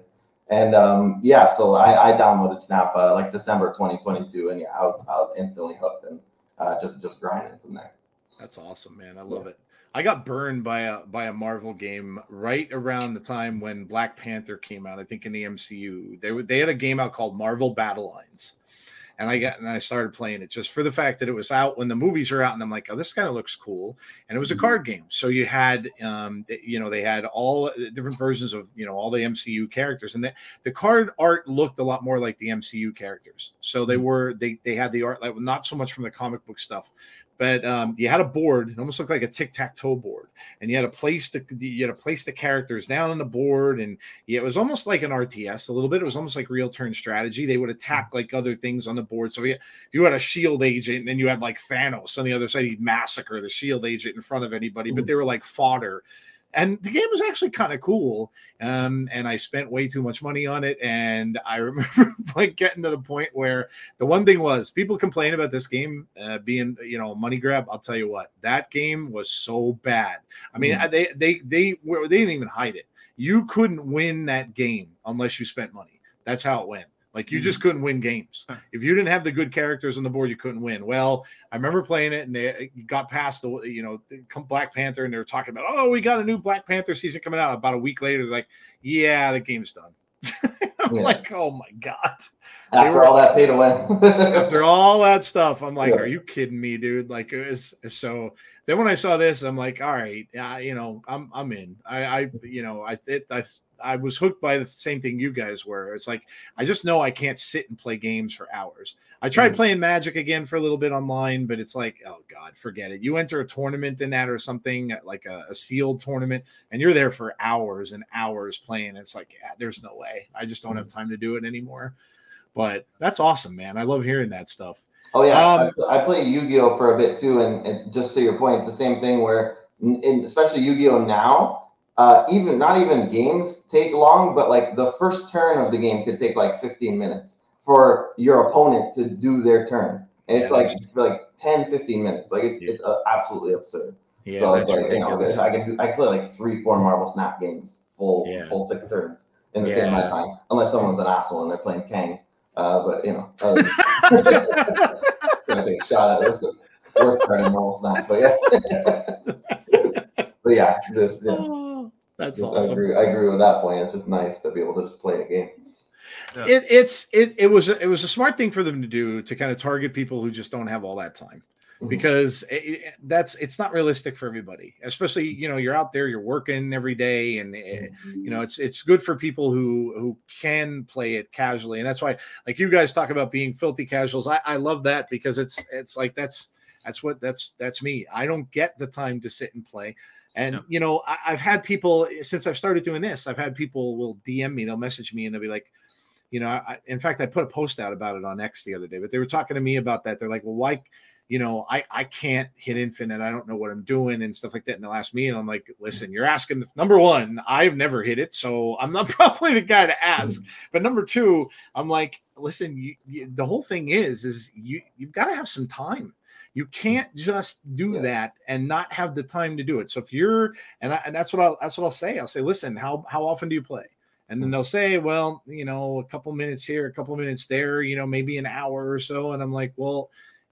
And um, yeah, so I, I downloaded Snap uh, like December 2022, and yeah, I was I was instantly hooked and uh, just just grinding from there. That's awesome, man. I love yeah. it. I got burned by a by a Marvel game right around the time when Black Panther came out. I think in the MCU, they they had a game out called Marvel Battle Lines, and I got and I started playing it just for the fact that it was out when the movies are out, and I'm like, oh, this kind of looks cool. And it was a mm-hmm. card game, so you had, um, you know, they had all different versions of you know all the MCU characters, and the the card art looked a lot more like the MCU characters. So they mm-hmm. were they they had the art like not so much from the comic book stuff, but um, you had a board. It almost looked like a tic tac toe board, and you had to place the you had to place the characters down on the board, and yeah, it was almost like an RTS a little bit. It was almost like real turn strategy. They would attack like other things on the board. So if you had a shield agent, and then you had like Thanos on the other side, he'd massacre the shield agent in front of anybody. But they were like fodder and the game was actually kind of cool um, and i spent way too much money on it and i remember like getting to the point where the one thing was people complain about this game uh, being you know money grab. I'll tell you what that game was so bad. I mean mm. they they they were they didn't even hide it. You couldn't win that game unless you spent money. That's how it went like you just couldn't win games. If you didn't have the good characters on the board, you couldn't win. Well, I remember playing it and they got past the you know Black Panther and they were talking about oh we got a new Black Panther season coming out. About a week later, they're like yeah the game's done. I'm yeah. like oh my god. After were, all that pay to win. after all that stuff, I'm like, yeah. are you kidding me, dude? Like it was so. Then when I saw this, I'm like, all right, uh, you know, I'm I'm in. I I you know I it I I was hooked by the same thing you guys were. It's like I just know I can't sit and play games for hours. I tried mm-hmm. playing Magic again for a little bit online, but it's like, oh god, forget it. You enter a tournament in that or something like a, a sealed tournament, and you're there for hours and hours playing. It's like, yeah, there's no way. I just don't have mm-hmm. time to do it anymore. But that's awesome, man. I love hearing that stuff. Oh yeah, um, I, I, played Yu-Gi-Oh for a bit too, and, and, just to your point, it's the same thing where, in, especially Yu-Gi-Oh now uh, even not even games take long, but like the first turn of the game could take like 15 minutes for your opponent to do their turn. And it's yeah, like like 10, 15 minutes. Like it's yeah. it's uh, absolutely absurd. Yeah, so it's like, you know, I can do, I play like three, four Marvel Snap games full yeah. full six turns in the same amount of time, unless someone's an asshole and they're playing Kang. Uh, but you know, I take a shot at it. Worst turn in Marvel Snap, but yeah. but yeah, there's yeah. Oh, that's awesome. I agree, I agree with that point. It's just nice to be able to just play a game. Yeah. It, it's it, it was it was a smart thing for them to do to kind of target people who just don't have all that time. Because it, that's it's not realistic for everybody especially you know you're out there you're working every day and mm-hmm. you know it's it's good for people who who can play it casually and that's why like you guys talk about being filthy casuals i, I love that because it's it's like that's that's what that's that's me i don't get the time to sit and play and yeah. you know, I, have had people since I've started doing this. I've had people will DM me, they'll message me, and they'll be like, you know, I, in fact, I put a post out about it on X the other day, but they were talking to me about that. They're like, well, why, you know, I, I can't hit infinite. I don't know what I'm doing and stuff like that. And they'll ask me, and I'm like, mm-hmm. listen, you're asking number one, I've never hit it, so I'm not probably the guy to mm-hmm. ask. But number two, I'm like, listen, you, you, the whole thing is, is you you've got to have some time. You can't mm-hmm. just do Yeah. that and not have the time to do it. So if you're, and, I, and that's what I'll that's what I'll say. I'll say, listen, how how often do you play? And then they'll say, well, you know, a couple minutes here, a couple minutes there, you know, maybe an hour or so. And I'm like, well,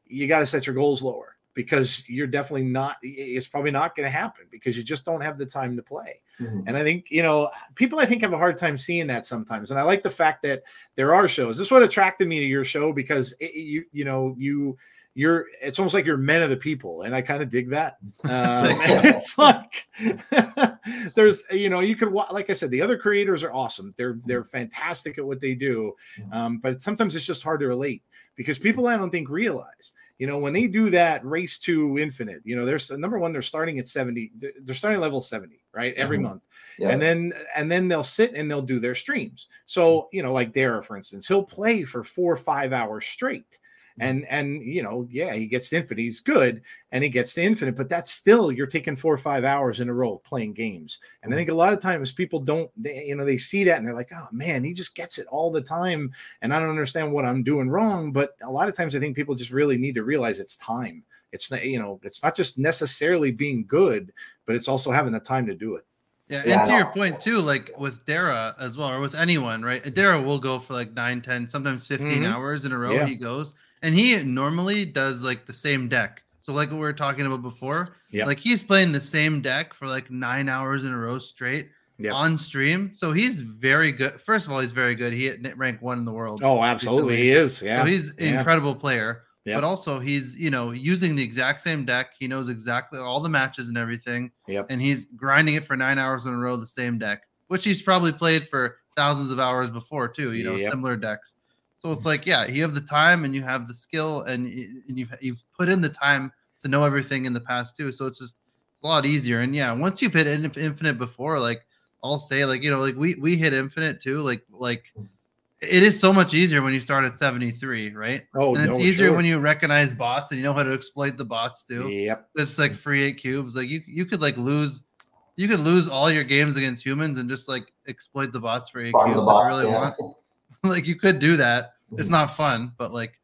you got to set your goals lower because you're definitely not. It's probably not going to happen because you just don't have the time to play. Mhm. And I think, you know, people I think have a hard time seeing that sometimes. And I like the fact that there are shows. This is what attracted me to your show because it, you, you know, you, you're, it's almost like you're men of the people. And I kind of dig that. Um, it's like, there's, you know, you could, like I said, the other creators are awesome. They're, they're fantastic at what they do. Um, but sometimes it's just hard to relate because people I don't think realize, you know, when they do that race to infinite, you know, there's number one, they're starting at 70, they're starting level 70, right? Every Mhm. month Yeah. and then and then they'll sit and they'll do their streams so you know like dara for instance he'll play for four or five hours straight and and you know yeah he gets to infinite he's good and he gets to infinite but that's still you're taking four or five hours in a row playing games and i think a lot of times people don't they, you know they see that and they're like oh man he just gets it all the time and i don't understand what i'm doing wrong but a lot of times i think people just really need to realize it's time it's not you know it's not just necessarily being good but it's also having the time to do it Yeah, Yeah, and I to your point too, like with Dara as well, or with anyone, right? Dara will go for like 9, 10, sometimes 15 Mhm. hours in a row. Yeah. He goes, and he normally does like the same deck. So, like what we were talking about before, Yep. like he's playing the same deck for like nine hours in a row straight Yep. on stream. So he's very good. First of all, he's very good. He hit rank one in the world. oh absolutely he is yeah So he's an yeah. incredible player. Yep. But also he's, you know, using the exact same deck. He knows exactly all the matches and everything. Yep. And he's grinding it for nine hours in a row, the same deck, which he's probably played for thousands of hours before too, you know, Yep. similar decks. So it's like, yeah, you have the time and you have the skill and, and you've you've put in the time to know everything in the past too. So it's just it's a lot easier. And yeah, once you've hit infinite before, like I'll say, like, you know, like we we hit infinite too, like like it is so much easier when you start at 73, right? Oh, and it's no, easier sure. when you recognize bots and you know how to exploit the bots too. Yep. It's like free eight cubes. Like you you could like lose you could lose all your games against humans and just like exploit the bots for eight Farm cubes the if you really yeah. want. like you could do that. It's not mm-hmm. fun, but like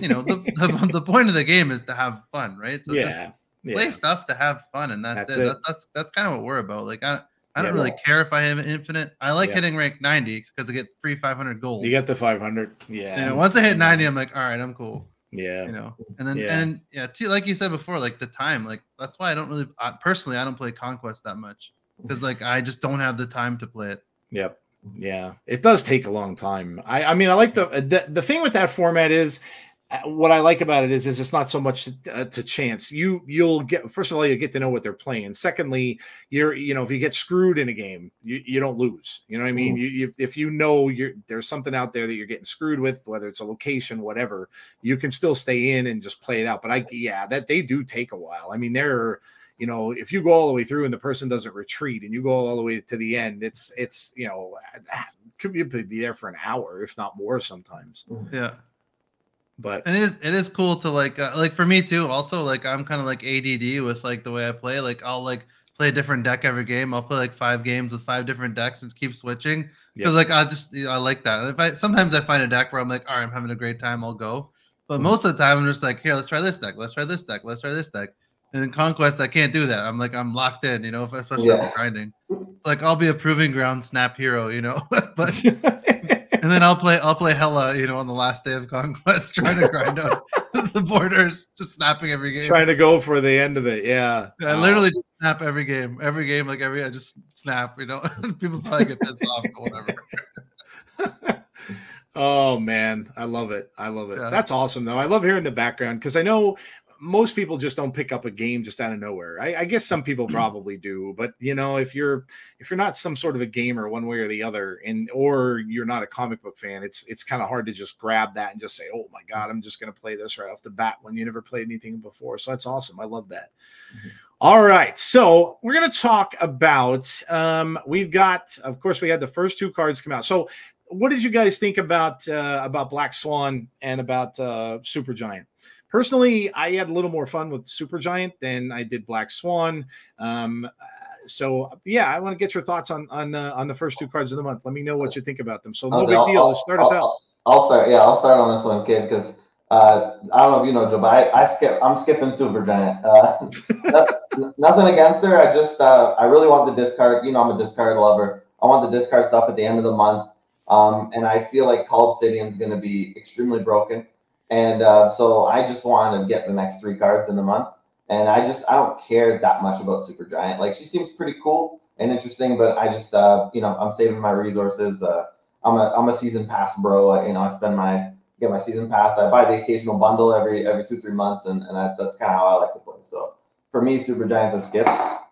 you know, the, the, the point of the game is to have fun, right? So just yeah. play Yeah. stuff to have fun and that's, That's it. it. That, that's that's kind of what we're about. Like I I don't Yeah. really care if I have infinite. I like Yeah. hitting rank 90 because I get free 500 gold. You get the 500. Yeah. you know, once I hit 90, I'm like, all right, I'm cool yeah. you know and then Yeah. and yeah too, like you said before like the time like that's why i don't really I, personally i don't play conquest that much because like i just don't have the time to play it Yep. Yeah. It does take a long time. I, I mean, I like the, the the thing with that format is uh, what I like about it is is it's not so much to, uh, to chance. You you'll get first of all you get to know what they're playing. Secondly, you're you know if you get screwed in a game, you, you don't lose. You know what I mean? You, you if you know you're there's something out there that you're getting screwed with, whether it's a location, whatever, you can still stay in and just play it out. But I yeah, that they do take a while. I mean, they're you know if you go all the way through and the person doesn't retreat and you go all the way to the end, it's it's you know could be, be there for an hour if not more sometimes. yeah But and it is it is cool to like uh, like for me too also like i'm kind of like add with like the way i play like i'll like play a different deck every game i'll play like five games with five different decks and keep switching because like i just i like that if i sometimes i find a deck where i'm like all right i'm having a great time i'll go but Mhm. most of the time i'm just like here let's try this deck let's try this deck let's try this deck and in conquest i can't do that i'm like i'm locked in you know if, especially Yeah. Grinding it's like i'll be a proving ground snap hero you know but and then I'll play I'll play Hella, you know, on the last day of Conquest, trying to grind out the borders, just snapping every game. trying to go for the end of it. Yeah. I literally snap every game, every game, like every I just snap. You know, people probably get pissed off, but whatever. oh man, I love it. I love it. Yeah. That's awesome though. I love hearing the background because I know most people just don't pick up a game just out of nowhere. I, I guess some people probably do, but you know, if you're if you're not some sort of a gamer one way or the other, and or you're not a comic book fan, it's it's kind of hard to just grab that and just say, "Oh my god, I'm just going to play this right off the bat" when you never played anything before. So that's awesome. I love that. Mhm. All right, so we're going to talk about. Um, we've got, of course, we had the first two cards come out. So what did you guys think about uh, about Black Swan and about uh, Supergiant? Personally, I had a little more fun with Supergiant than I did Black Swan. Um, so yeah, I want to get your thoughts on on uh, on the first two cards of the month. Let me know what you think about them. So no Okay, big I'll- deal. I'll- Start us I'll- out. I'll start. Yeah, I'll start on this one, kid, because uh, I don't know if you know Joe, but I, I skip. I'm skipping Supergiant. Uh, nothing against her. I just uh, I really want the discard. You know, I'm a discard lover. I want the discard stuff at the end of the month. Um, and I feel like Cull Obsidian is going to be extremely broken. And uh, so I just want to get the next three cards in the month. And I just I don't care that much about Supergiant. Like she seems pretty cool and interesting, but I just uh, you know I'm saving my resources. Uh, I'm a I'm a season pass bro. I, you know I spend my get my season pass. I buy the occasional bundle every every two three months, and and I, that's kind of how I like to play. So for me, Supergiant's a skip.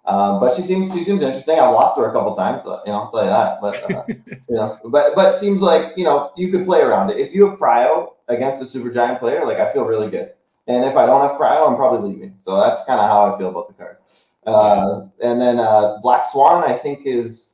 Um, but she seems she seems interesting. I've lost her a couple times, uh, you know, I'll tell you that. But uh, you know, but but seems like you know you could play around it. If you have Prio against a super giant player, like I feel really good. And if I don't have Prio, I'm probably leaving. So that's kind of how I feel about the card. Uh, and then uh, Black Swan, I think is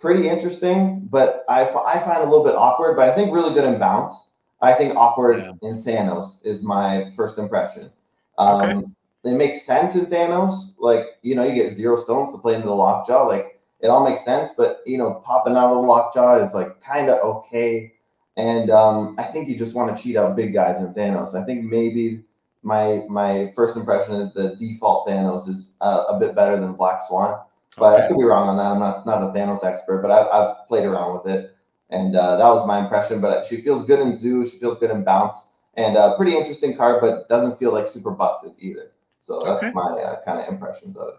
pretty interesting, but I, f- I find a little bit awkward. But I think really good in bounce. I think awkward Yeah. in Thanos is my first impression. Um, Okay. It makes sense in Thanos. Like, you know, you get zero stones to play into the lockjaw. Like, it all makes sense. But, you know, popping out of the lockjaw is like kind of okay. And um, I think you just want to cheat out big guys in Thanos. I think maybe my my first impression is the default Thanos is uh, a bit better than Black Swan. But I could be wrong on that. I'm not not a Thanos expert, but I've, I've played around with it, and uh, that was my impression. But she feels good in Zoo. She feels good in Bounce, and uh, pretty interesting card, but doesn't feel like super busted either. So that's Okay. my uh, kind of impressions of it.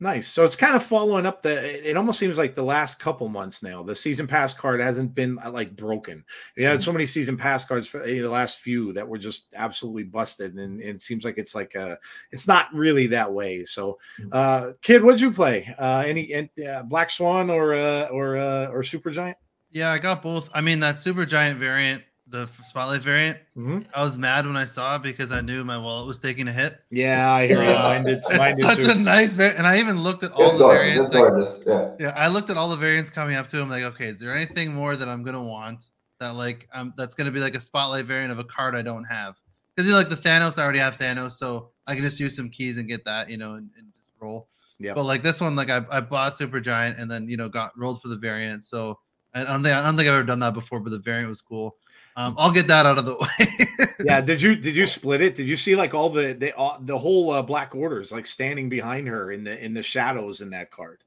Nice. So it's kind of following up the. It almost seems like the last couple months now. The season pass card hasn't been uh, like broken. We had so many season pass cards for eh, the last few that were just absolutely busted, and, and it seems like it's like a. it's not really that way. So, uh, kid, what'd you play? Uh, any and, uh, Black Swan or uh, or uh, or Supergiant? Yeah, I got both. I mean, that super giant variant, the spotlight variant, Mm-hmm. I was mad when I saw it because I knew my wallet was taking a hit. Yeah, I hear you. Yeah. Mine did. Mine It's did such too. a nice variant. And I even looked at all It's the gorgeous. variants. It's like, gorgeous. Yeah. yeah, I looked at all the variants coming up to him. Like, okay, is there anything more that I'm gonna want that like um that's gonna be like a spotlight variant of a card I don't have? Because you know, like the Thanos, I already have Thanos, so I can just use some keys and get that, you know, and, and just roll. Yeah. But like this one, like I, I bought Supergiant and then you know got rolled for the variant. So I don't think I don't think I've ever done that before, but the variant was cool. Um, I'll get that out of the way. yeah did you did you split it did you see like all the the all, the whole uh, black orders like standing behind her in the in the shadows in that card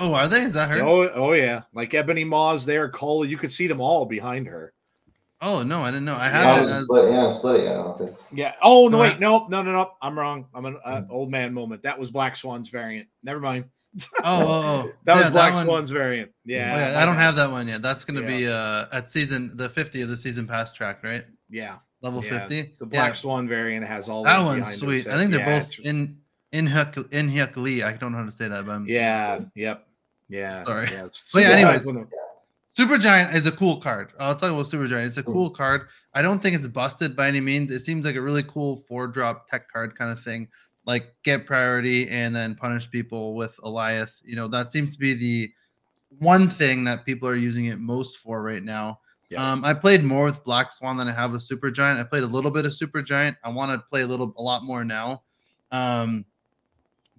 Oh, are they? Is that her? oh oh yeah like ebony maws there Cull you could see them all behind her Oh no, I didn't know. I I have it as split, yeah, split it yet. I don't think. yeah oh no No, I- wait no no no no i'm wrong i'm an uh, old man moment that was black swan's variant never mind oh, oh, oh. that Yeah, was black one- swan's variant yeah Oh, yeah, I don't have that one yet. That's gonna Yeah. be uh at season the 50 of the season pass track, right? yeah Level Yeah, 50. the black swan variant has all that one's sweet. I think they're both in in Hyuk Inhyuk Lee. I don't know how to say that, but I'm yeah yep yeah Sorry. yeah, But yeah, anyways. Supergiant is a cool card. I'll talk about Supergiant. It's a cool card. I don't think it's busted by any means. It seems like a really cool four drop tech card kind of thing. Like get priority and then punish people with Alioth. You know, that seems to be the one thing that people are using it most for right now. Yeah. Um, I played more with Black Swan than I have with Supergiant. I played a little bit of Supergiant. I want to play a little, a lot more now. Um,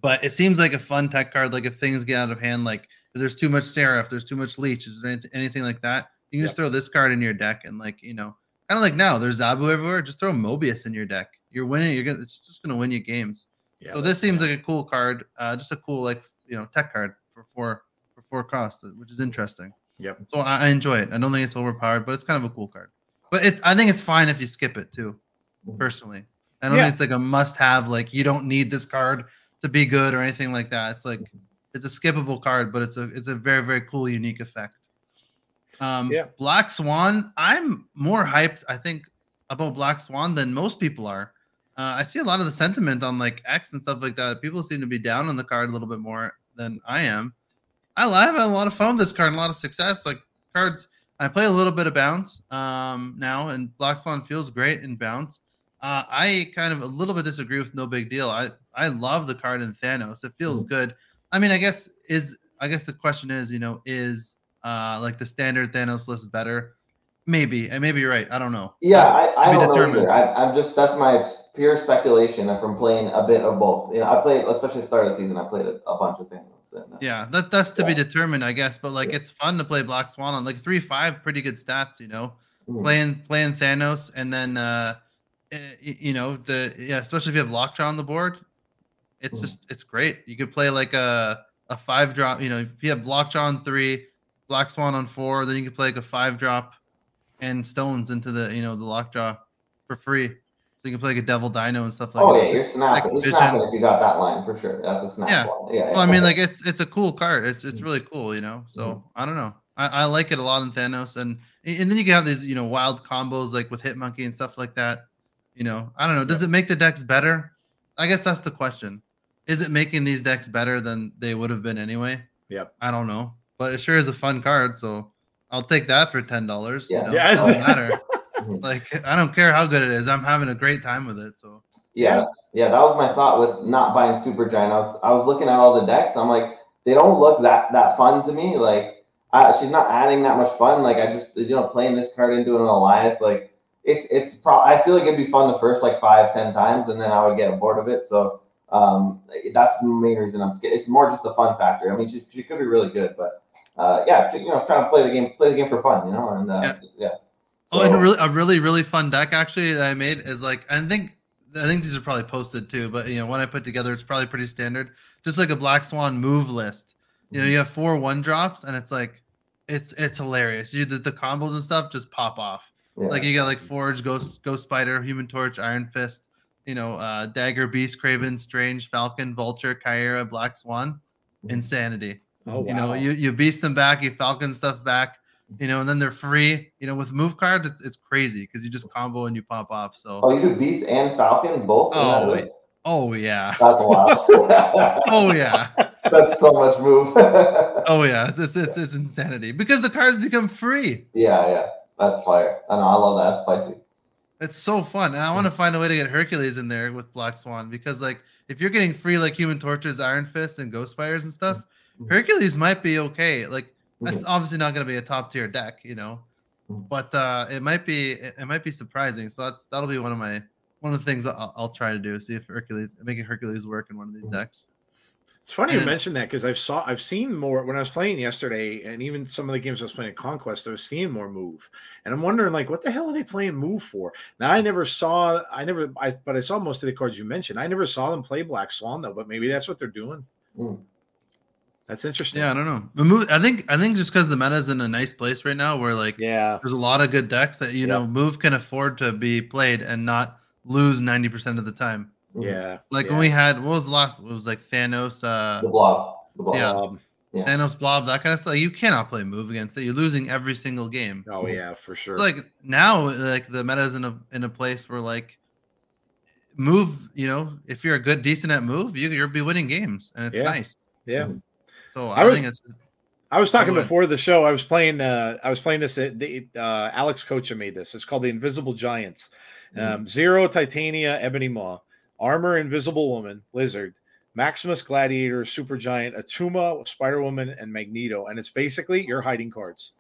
but it seems like a fun tech card. Like if things get out of hand, like if there's too much Sera, there's too much Leech, is there anything, anything like that? You can just throw this card in your deck and like you know, kind of like now there's Zabu everywhere. Just throw Mobius in your deck. You're winning. You're gonna. It's just gonna win you games. Yeah, so this seems like a cool card. Uh, just a cool like you know tech card for four for four costs, which is interesting. Yep. So I, I enjoy it. I don't think it's overpowered, but it's kind of a cool card. But it's I think it's fine if you skip it too. Personally, I don't Yeah. think it's like a must-have. Like you don't need this card to be good or anything like that. It's like it's a skippable card, but it's a it's a very very cool unique effect. Um, Yeah. Black Swan. I'm more hyped. I think about Black Swan than most people are. Uh, I see a lot of the sentiment on like X and stuff like that. People seem to be down on the card a little bit more than I am. I I've had a lot of fun with this card and a lot of success. Like cards, I play a little bit of bounce um, now, and Black Swan feels great in bounce. Uh, I kind of a little bit disagree with No Big Deal. I I love the card in Thanos. It feels good. I mean, I guess is I guess the question is, you know, is uh, like the standard Thanos list better. Maybe, and maybe you're right. I don't know. Yeah, That's I, I be don't know determined. either. I, I'm just that's my pure speculation from playing a bit of both. You know, I played, especially start of the season, I played a, a bunch of things. And, uh, Yeah, that that's to be determined, I guess. But like, Yeah. it's fun to play Black Swan on like three five, pretty good stats. You know, mhm. playing playing Thanos, and then uh, eh, you know the yeah, especially if you have Lockjaw on the board, it's Mhm. just it's great. You could play like a a five drop. You know, if you have Lockjaw on three, Black Swan on four, then you could play like a five drop and stones into the you know the Lockjaw for free. So you can play like a Devil Dino and stuff like Oh that. Oh yeah, you're snapping. like you're vision. snapping if you got that line for sure. That's a snap Yeah. line. Yeah. So yeah. I mean, like it's it's a cool card. It's it's Mhm. really cool, you know. So Mhm. I don't know. I, I like it a lot in Thanos, and and then you can have these you know wild combos like with Hitmonkey and stuff like that. You know, I don't know. Does it make the decks better? I guess that's the question. Is it making these decks better than they would have been anyway? Yep. I don't know, but it sure is a fun card. So I'll take that for ten dollars. Yeah. You know, Yes. doesn't matter. Like I don't care how good it is. I'm having a great time with it. So Yeah, yeah, that was my thought with not buying Supergiant. I was I was looking at all the decks. I'm like, they don't look that that fun to me. Like, I, she's not adding that much fun. Like, I just you know playing this card into an alliance, like it's it's pro- I feel like it'd be fun the first like five ten times, and then I would get bored of it. So um, that's the main reason I'm scared. It's more just the fun factor. I mean, she, she could be really good, but uh, yeah, you know, trying to play the game, play the game for fun, you know, and uh, Yeah. yeah. Oh, and a really, a really, really fun deck actually that I made is like I think I think these are probably posted too, but you know when I put together, it's probably pretty standard. Just like a Black Swan move list. You know, you have four one drops, and it's like it's it's hilarious. You the, the combos and stuff just pop off. yeah. Like you got like Forge, Ghost, Ghost Spider, Human Torch, Iron Fist. You know, uh, Dagger, Beast, Kraven, Strange, Falcon, Vulture, Kyra, Black Swan, Mhm. Insanity. Oh, You know, you you beast them back, you falcon stuff back, you know, and then they're free. You know, with move cards, it's it's crazy because you just combo and you pop off. So Oh, you do Beast and Falcon both? in that Oh, list? oh yeah. That's wild. Oh yeah. That's so much move. Oh yeah. It's, it's it's it's insanity. Because the cards become free. yeah, yeah. That's fire. I know. I love that. That's spicy. It's so fun. And I want to find a way to get Hercules in there with Black Swan because like if you're getting free like human torches, iron fist, and ghost spiders and stuff. Hercules might be okay. Like that's Mhm. obviously not gonna be a top tier deck, you know. Mhm. But uh it might be it, might be surprising. So that's that'll be one of my one of the things I'll, I'll try to do. See if Hercules making Hercules work in one of these decks. It's funny And you mentioned that because I've saw I've seen more when I was playing yesterday, and even some of the games I was playing at Conquest, I was seeing more move, and I'm wondering like, what the hell are they playing move for? Now I never saw, I never, I but I saw most of the cards you mentioned. I never saw them play Black Swan though, but maybe that's what they're doing. Mm. That's interesting. Yeah, I don't know. Move, I think I think just because the meta's in a nice place right now, where like yeah, there's a lot of good decks that you Yeah. know move can afford to be played and not lose 90% of the time. Mhm. yeah. Like yeah. when we had what was the last? It was like Thanos, uh, The blob. The blob. Yeah. Um, Thanos Blob, that kind of stuff. You cannot play move against it. You're losing every single game. oh yeah, for sure. Like now, like the meta's in a in a place where like move. You know, if you're a good, decent at move, you you'll be winning games, and it's Yeah. nice. yeah. So I I, was- think it's I was talking before the show. I was playing. Uh, I was playing this. uh, The uh, Alex Coccia made this. It's called the Invisible Giants. Um, Zero Titania Ebony Maw, Armor Invisible Woman Lizard, Maximus Gladiator Super Giant, Attuma Spider Woman, and Magneto. And it's basically you're hiding cards.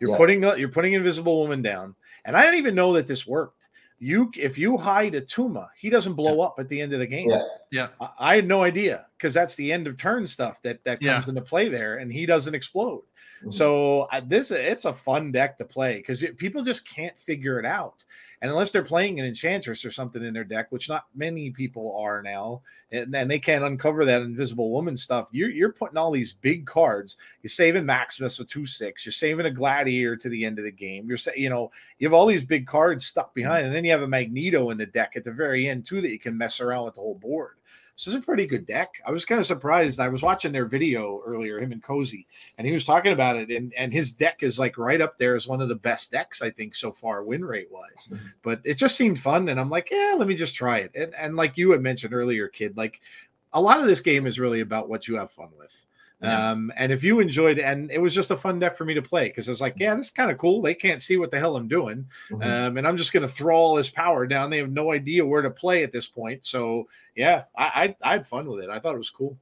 You're Yeah. putting you're putting Invisible Woman down. And I didn't even know that this worked. You if you hide a Tuma, he doesn't blow up at the end of the game. Yeah. yeah. I, I had no idea because that's the end of turn stuff that that Yeah. comes into play there, and he doesn't explode. Mhm. So I, this it's a fun deck to play because people just can't figure it out, and unless they're playing an enchantress or something in their deck, which not many people are now, and, and they can't uncover that invisible woman stuff. You're you're putting all these big cards. You're saving Maximus with two six. You're saving a Gladiator to the end of the game. You're saying you know you have all these big cards stuck behind, and then you have a Magneto in the deck at the very end too that you can mess around with the whole board. So it's a pretty good deck. I was kind of surprised. I was watching their video earlier, him and Cozy, and he was talking about it, and and his deck is like right up there as one of the best decks I think so far, win rate wise. Mhm. But it just seemed fun, and I'm like, yeah, let me just try it. And and like you had mentioned earlier, kid, like a lot of this game is really about what you have fun with. Yeah. Um, and if you enjoyed, and it was just a fun deck for me to play because I was like, yeah, this is kind of cool. They can't see what the hell I'm doing, Mhm. um, and I'm just going to throw all this power down. They have no idea where to play at this point. So yeah, I, I I had fun with it. I thought it was cool.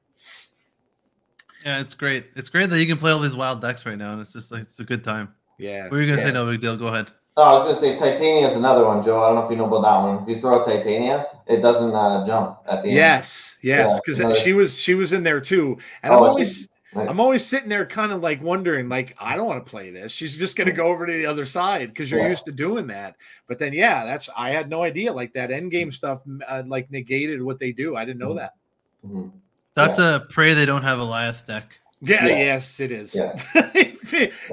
Yeah, it's great. It's great that you can play all these wild decks right now, and it's just like it's a good time. Yeah. What were you gonna Yeah. say? No big deal. Go ahead. No, I was gonna say Titania is another one, Joe. I don't know if you know about that one. If you throw Titania, it doesn't uh, jump at the end. Yes, yes, because she was she was in there too, and Oh, I'm always Right. I'm always sitting there kind of like wondering, like I don't want to play this. She's just gonna go over to the other side because you're Yeah. used to doing that. But then, yeah, that's I had no idea like that end game stuff uh, like negated what they do. I didn't know Mhm. that. Mhm. That's a pray they don't have Alioth deck. Yeah, Yeah. yes, it is. Yeah.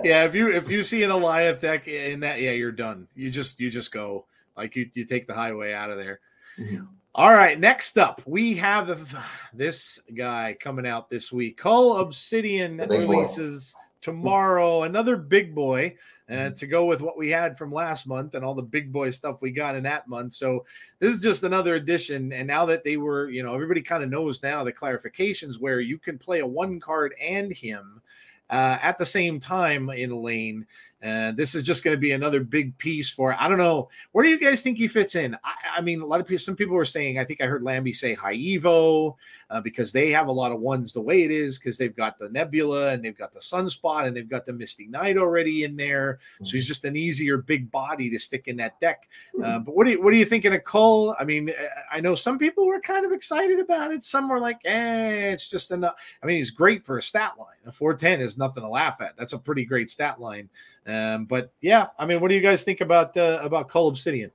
yeah, if you if you see an Alioth deck in that, yeah, you're done. You just you just go like you you take the highway out of there. Mhm. All right, next up we have this guy coming out this week. Cull Obsidian big boy. releases tomorrow. Another big boy uh, Mhm. to go with what we had from last month and all the big boy stuff we got in that month. So this is just another addition. And now that they were, you know, everybody kind of knows now the clarifications where you can play a one card and him uh, at the same time in a lane. Uh, this is just going to be another big piece for. I don't know. Where do you guys think he fits in? I, I mean, a lot of people. Some people were saying. I think I heard Lambie say high Evo uh, because they have a lot of ones the way it is because they've got the Nebula and they've got the Sunspot and they've got the Misty Knight already in there. So he's just an easier big body to stick in that deck. Uh, but what do you what are you thinking of Cull? I mean, uh, I know some people were kind of excited about it. Some were like, eh, it's just enough. I mean, he's great for a stat line. A 410 is nothing to laugh at. That's a pretty great stat line. Um, but yeah, I mean, what do you guys think about uh, about Cull Obsidian?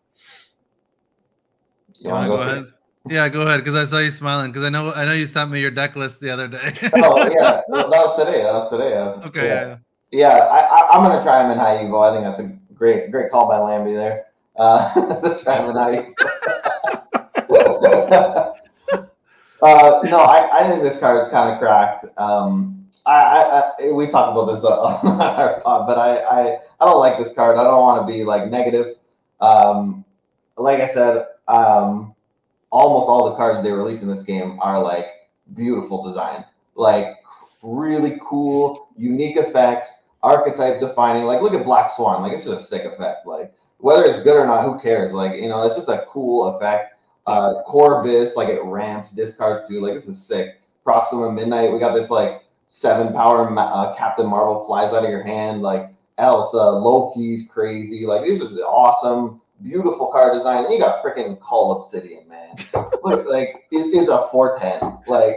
You want to Go go, ahead. Yeah, go ahead because I saw you smiling because I know I know you sent me your deck list the other day. oh yeah, that was today. That was today. That was, okay. Yeah, Yeah. yeah I, I, I'm gonna try him in high Evo. I think that's a great, great call by Lambie there. Uh, try him in high Evo. uh, no, I, I think this card is kind of cracked. Um, I, I, we talked about this on our pod, but I, I, I don't like this card. I don't want to be like negative. Um, like I said, um, almost all the cards they release in this game are like beautiful design, like really cool, unique effects, archetype defining. Like look at Black Swan, like it's just a sick effect. Like whether it's good or not, who cares? Like you know, it's just a cool effect. Uh, Corvus, like it ramps discards too. Like this is sick. Proxima Midnight, we got this like seven power uh, Captain Marvel flies out of your hand. Like Elsa, Loki's crazy. Like these are awesome, beautiful card design. And you got freaking Cull Obsidian, man. Look, like it is a four ten. Like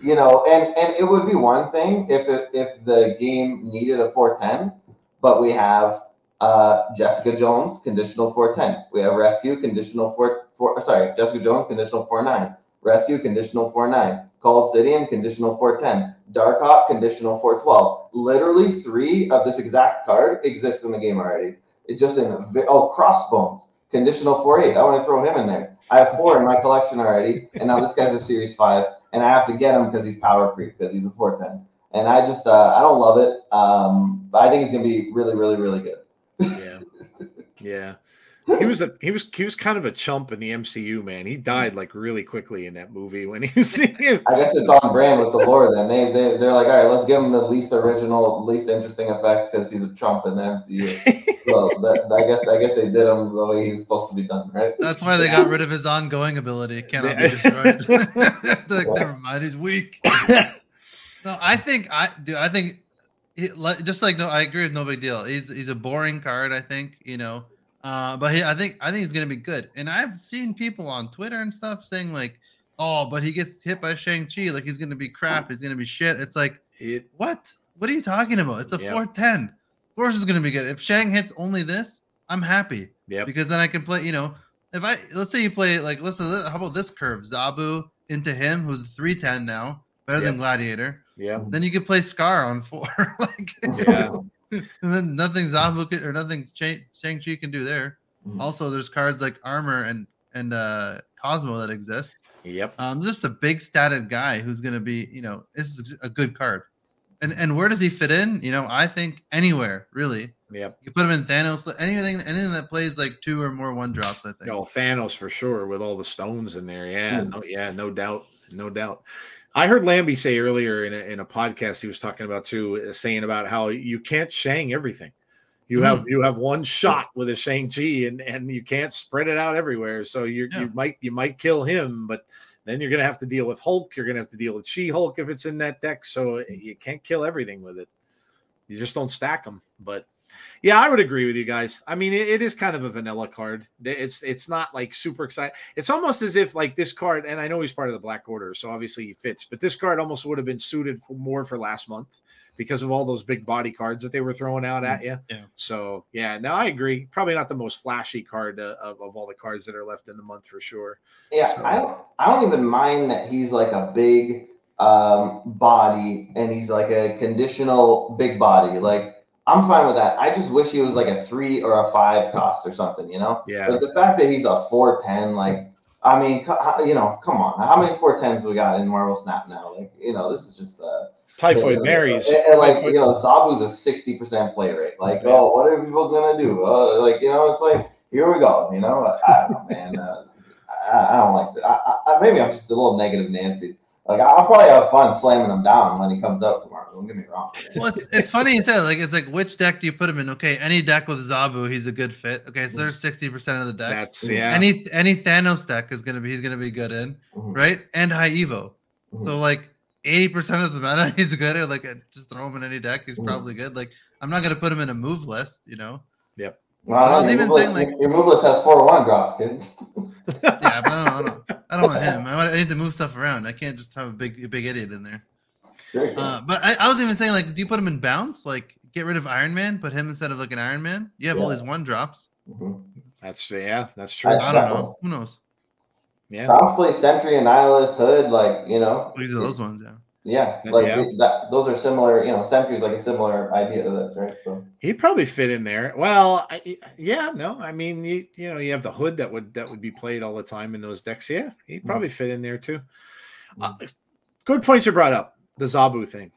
you know, and and it would be one thing if it, if the game needed a four ten, but we have uh, Jessica Jones conditional four ten. We have Rescue conditional four four. Sorry, Jessica Jones conditional four nine. Rescue conditional four nine. Cull Obsidian conditional four ten. Dark Hawk conditional four twelve. Literally three of this exact card exists in the game already. It just in the oh Crossbones conditional four eight. I want to throw him in there. I have four in my collection already, and now this guy's a series five, and I have to get him because he's power creep because he's a four ten. And I just uh, I don't love it. Um, but I think he's gonna be really really really good. Yeah, yeah. He was a he was he was kind of a chump in the MCU, man. He died like really quickly in that movie when he was. He I guess it's on brand with the lore. Then they they they're like, all right, let's give him the least original, least interesting effect because he's a chump in the MCU. so that, I guess I guess they did him the way he's supposed to be done, right? That's why they got rid of his ongoing ability. It cannot be destroyed. Like, Never mind, he's weak. No, I think I do. I think he, like- just like no, I agree with no big deal. He's he's a boring card. I think you know, uh, but he, I think I think he's gonna be good. And I've seen people on Twitter and stuff saying like, oh, but he gets hit by Shang Chi, like he's gonna be crap. He's gonna be shit. It's like it, what? What are you talking about? It's a Yep. 410. Of course it's gonna be good. If Shang hits only this, I'm happy Yeah. because then I can play. You know, if I let's say you play like listen, how about this curve? Zabu into him, who's 310 now, better than Gladiator. Yeah. Then you could play Scar on four, like, Yeah. and then nothing Zabu can, or nothing Shang Chi can do there. Mhm. Also, there's cards like Armor and and uh Cosmo that exist. Yep. Um, just a big statted guy who's gonna be, you know, this is a good card. And and where does he fit in? You know, I think anywhere really. Yep. You put him in Thanos, anything, anything that plays like two or more one drops. I think. Oh, Thanos for sure with all the stones in there. Yeah, Hmm. no, yeah, no doubt, no doubt. I heard Lambie say earlier in a, in a podcast he was talking about too, uh, saying about how you can't Shang everything. You have you have one shot with a Shang Chi, and and you can't spread it out everywhere. So you Yeah. you might you might kill him, but then you're gonna have to deal with Hulk. You're gonna have to deal with She Hulk if it's in that deck. So you can't kill everything with it. You just don't stack them. But yeah, I would agree with you guys. I mean, it, it is kind of a vanilla card. It's it's not like super exciting. It's almost as if like this card, and I know he's part of the Black Order, so obviously he fits. But this card almost would have been suited for more for last month because of all those big body cards that they were throwing out at you. Yeah. So yeah, no, I agree. Probably not the most flashy card uh, of, of all the cards that are left in the month for sure. Yeah, So- I don't, I don't even mind that he's like a big um, body and he's like a conditional big body. Like I'm fine with that. I just wish he was like a three or a five cost or something, you know. Yeah. But the fact that he's a four ten, like, I mean, you know, come on, how many four tens we got in Marvel Snap now? Like, you know, this is just uh, Typhoid and, Marys. and, like Typhoid- you know, Zabu's a sixty percent play rate. Like, Yeah. oh, what are people gonna do? Uh, like, you know, it's like here we go. You know, I don't know, man. Uh, I, I don't like that. I, I, maybe I'm just a little negative, Nancy. Like, I'll probably have fun slamming him down when he comes up tomorrow. Don't get me wrong. Well, it's, it's funny you said like it's like which deck do you put him in? Okay, any deck with Zabu, he's a good fit. Okay, so there's sixty percent of the decks. That's yeah. Any any Thanos deck is gonna be he's gonna be good in, Mhm. right? And high Evo. Mhm. So like eighty percent of the meta, he's good at. Like just throw him in any deck, he's Mhm. probably good. Like I'm not gonna put him in a move list, you know. Well, I was even move saying, like- your move list has four one drops, kid. Yeah, but I don't, I don't, I don't want him. I, want, I need to move stuff around. I can't just have a big a big idiot in there. Sure you. Uh, but I, I was even saying like, do you put him in bounce? Like get rid of Iron Man, put him instead of like an Iron Man. You have all these one drops. Mhm. That's yeah. That's true. I- I don't know. Who knows? Yeah. Bounce play Sentry and Nihilist Hood, like you know. These are those ones, yeah. Yeah, like Yeah. that. Those are similar. You know, Sentry's like a similar idea to this, right? So. He'd probably fit in there. Well, I, yeah, no, I mean, you you know, you have the hood that would that would be played all the time in those decks. Yeah, he'd probably fit in there too. Uh, good points you brought up. The Zabu thing.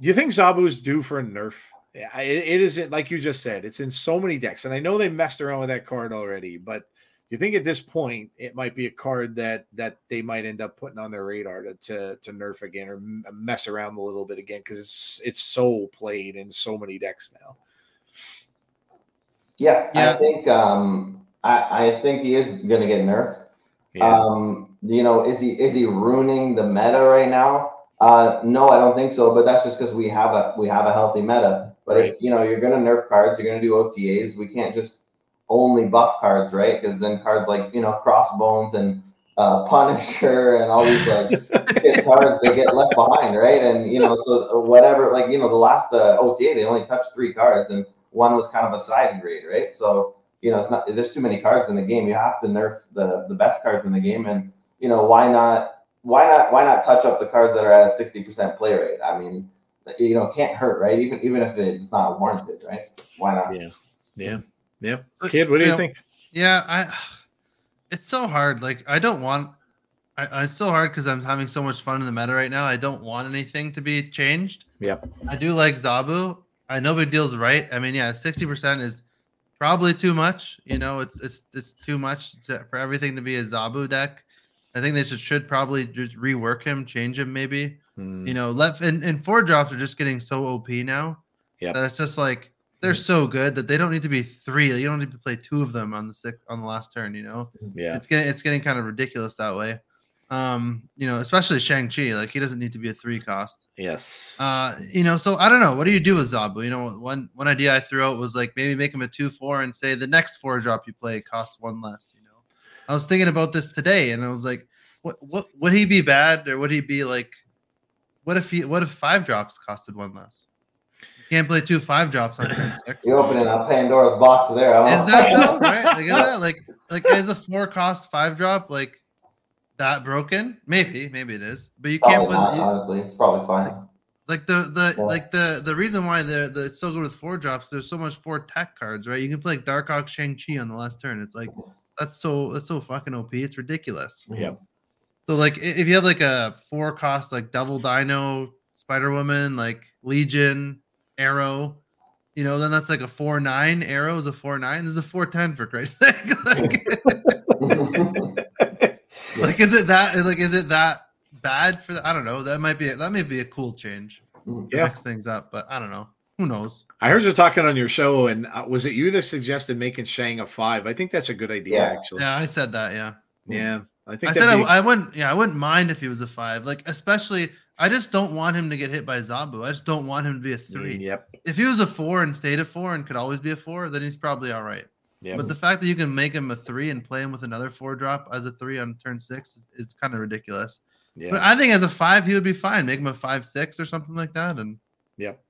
Do you think Zabu's due for a nerf? Yeah, it, it isn't like you just said. It's in so many decks, and I know they messed around with that card already. But do you think at this point it might be a card that that they might end up putting on their radar to to, to nerf again or m- mess around a little bit again because it's it's so played in so many decks now. Yeah, Yeah. I think um, I, I think he is going to get nerfed. Yeah. Um, you know, is he is he ruining the meta right now? Uh, no, I don't think so. But that's just because we have a we have a healthy meta. But Right. if you know you're going to nerf cards, you're going to do OTAs. We can't just only buff cards, right? Because then cards like you know Crossbones and uh, Punisher and all these like cards they get left behind, right? And you know, so whatever, like you know, the last uh, OTA they only touched three cards, and one was kind of a side grade, right? So you know, it's not there's too many cards in the game. You have to nerf the the best cards in the game, and you know, why not? Why not? Why not touch up the cards that are at a sixty percent play rate? I mean, you know, can't hurt, right? Even even if it's not warranted, right? Why not? Yeah. Yeah. But, Kid, what do you know, think? Yeah, I. It's so hard. Like I don't want. I, it's so hard because I'm having so much fun in the meta right now. I don't want anything to be changed. Yep. I do like Zabu. I know Big Deal's right. I mean, yeah, sixty percent is probably too much. You know, it's it's it's too much to, for everything to be a Zabu deck. I think they should, should probably just rework him, change him, maybe. Mm, You know, left and, and four drops are just getting so OP now. Yeah. That it's just like they're so good that they don't need to be three. You don't need to play two of them on the sixth on the last turn. You know, yeah. it's getting it's getting kind of ridiculous that way. Um, you know, especially Shang Chi. Like he doesn't need to be a three cost. Yes. Uh, you know, so I don't know. What do you do with Zabu? You know, one one idea I threw out was like maybe make him a two four and say the next four drop you play costs one less. You know, I was thinking about this today, and I was like, what what would he be bad or would he be like? What if he? What if five drops costed one less? You can't play two five drops on turn six. You're opening a Pandora's box there. I don't Is know. that so? Right? Like is that like like is a four cost five drop like that broken? Maybe, maybe it is, but you can't play. not, you- honestly. It's probably fine. like the the Yeah. like the the reason why the the it's so good with four drops. There's so much four tech cards, right? You can play like Darkhawk Shang Chi on the last turn. It's like that's so that's so fucking OP. It's ridiculous. Yeah. So like if you have like a four cost like Devil Dino, Spider Woman, like Legion, Aero, you know, then that's like a four nine. Aero is a four nine. This is a four ten for Christ's sake. like, like is it that like is it that bad for the, I don't know. That might be that may be a cool change. Yeah. Mix things up, but I don't know. Who knows? I heard you talking on your show, and uh, was it you that suggested making Shang a five? I think that's a good idea, Yeah. actually. Yeah, I said that. Yeah. Yeah. I think I that'd said I, I wouldn't. Yeah, I wouldn't mind if he was a five. Like especially, I just don't want him to get hit by Zabu. I just don't want him to be a three. Mm, Yep. If he was a four and stayed a four and could always be a four, then he's probably all right. Yep. But the fact that you can make him a three and play him with another four drop as a three on turn six is, is kind of ridiculous. yeah. But I think as a five, he would be fine. Make him a five six or something like that. And yep.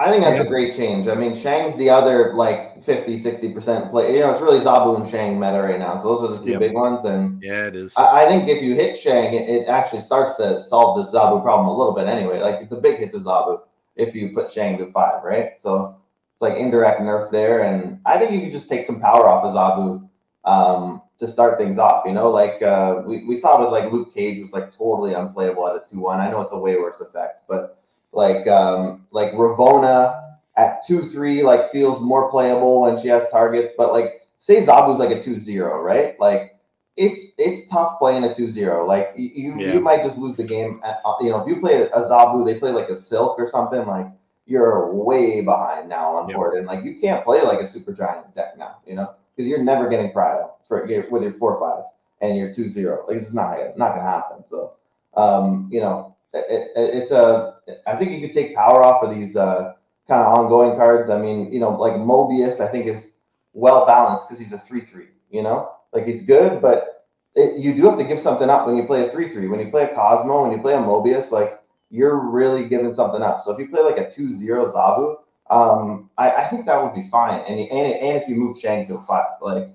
I think that's Yeah. a great change. I mean, Shang's the other like 50, 60% play. You know, it's really Zabu and Shang meta right now. So those are the two Yep. big ones. And Yeah, it is. I, I think if you hit Shang, it, it actually starts to solve the Zabu problem a little bit anyway. Like it's a big hit to Zabu if you put Shang to five, right? So it's like indirect nerf there. And I think you could just take some power off of Zabu um, to start things off. You know, like uh, we, we saw with like Luke Cage was like totally unplayable at a 2 1. I know it's a way worse effect, but like um, like Ravonna at 2 3 like feels more playable when she has targets, but like say Zabu's like a 2 0, right? Like it's it's tough playing a 2-0. Like you you, Yeah. you might just lose the game. At, uh, you know, if you play a Zabu, they play like a Silk or something. Like you're way behind now on Yep. board, and like you can't play like a Supergiant deck now. You know, because you're never getting Prado for with your four five and your 2-0. Like it's not not gonna happen. So um, you know, it, it, it's a. I think you could take power off of these uh, kind of ongoing cards. I mean, you know, like Mobius, I think is well balanced because he's a three three. You know, like he's good, but it, you do have to give something up when you play a three three. When you play a Cosmo, when you play a Mobius, like you're really giving something up. So if you play like a 2-0 Zabu, um, I, I think that would be fine. And and, and if you move Shang to a five, like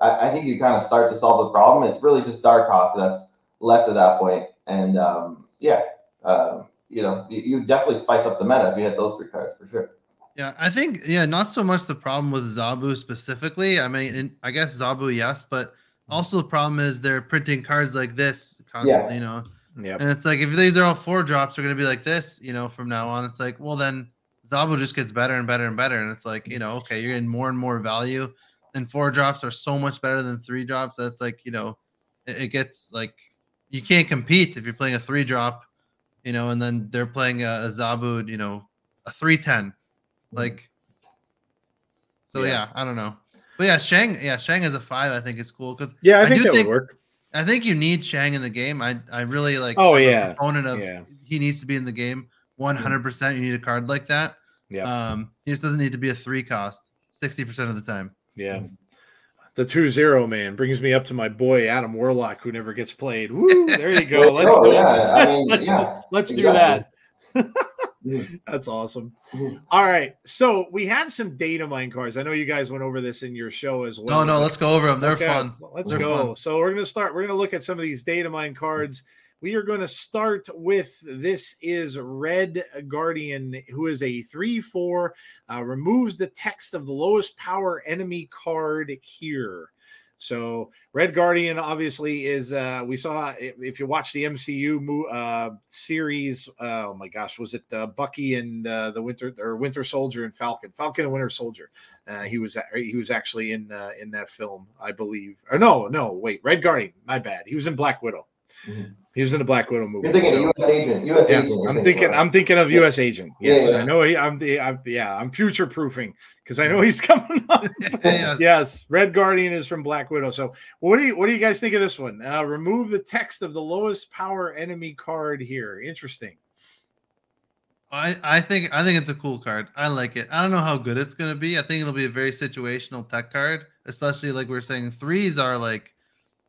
I, I think you kind of start to solve the problem. It's really just Darkhawk that's left at that point. And um, yeah, um, you know, you, you definitely spice up the meta if you had those three cards for sure. yeah, I think yeah, not so much the problem with Zabu specifically. I mean, in, I guess Zabu, yes, but also the problem is they're printing cards like this constantly. You know, yeah. And it's like if these are all four drops, they're gonna be like this, you know, from now on. It's like, well, then Zabu just gets better and better and better. And it's like, you know, okay, you're getting more and more value. And four drops are so much better than three drops. That's like, you know, it, it gets like you can't compete if you're playing a three drop, you know, and then they're playing a, a Zabu, you know, a three ten. Like so Yeah. yeah. I don't know. But yeah, Shang, yeah, Shang as a five, I think is cool because Yeah, I, I think do that think- would work. I think you need Shang in the game. I I really like. Oh, I'm yeah. proponent of Yeah. he needs to be in the game. One hundred percent. You need a card like that. Yeah. Um, he just doesn't need to be a three cost sixty percent of the time. Yeah. The 2-0 man brings me up to my boy Adam Warlock, who never gets played. Woo! There you go. Let's Oh, do yeah, it. Let's, mean, let's, yeah, let's do that. exactly. Mhm. That's awesome. Mhm. All right. So we had some data mine cards. I know you guys went over this in your show as well. No, no, let's go over them. They're Okay, fun. Let's They're go. fun. So we're going to start. We're going to look at some of these data mine cards. We are going to start with this is Red Guardian, who is a 3 4, uh, removes the text of the lowest power enemy card here. So Red Guardian obviously is uh we saw if, you watch the MCU uh series oh my gosh was it uh, Bucky and uh, the Winter or Winter Soldier and Falcon? Falcon and Winter Soldier. Uh, he was he was actually in uh, in that film I believe. Or no no wait Red Guardian my bad. He was in Black Widow Mhm. he was in the Black Widow movie You're thinking so- U.S. agent. U.S. Yes, agent. I'm thinking. of. I'm thinking of U.S. agent. Yeah, Yes, yeah. I know. He, I'm the. I'm, yeah, I'm future proofing because I know he's coming up. Yes. yes, Red Guardian is from Black Widow. So, what do you what do you guys think of this one? Uh, remove the text of the lowest power enemy card here. Interesting. I I think I think it's a cool card. I like it. I don't know how good it's gonna be. I think it'll be a very situational tech card, especially like we are saying. Threes are like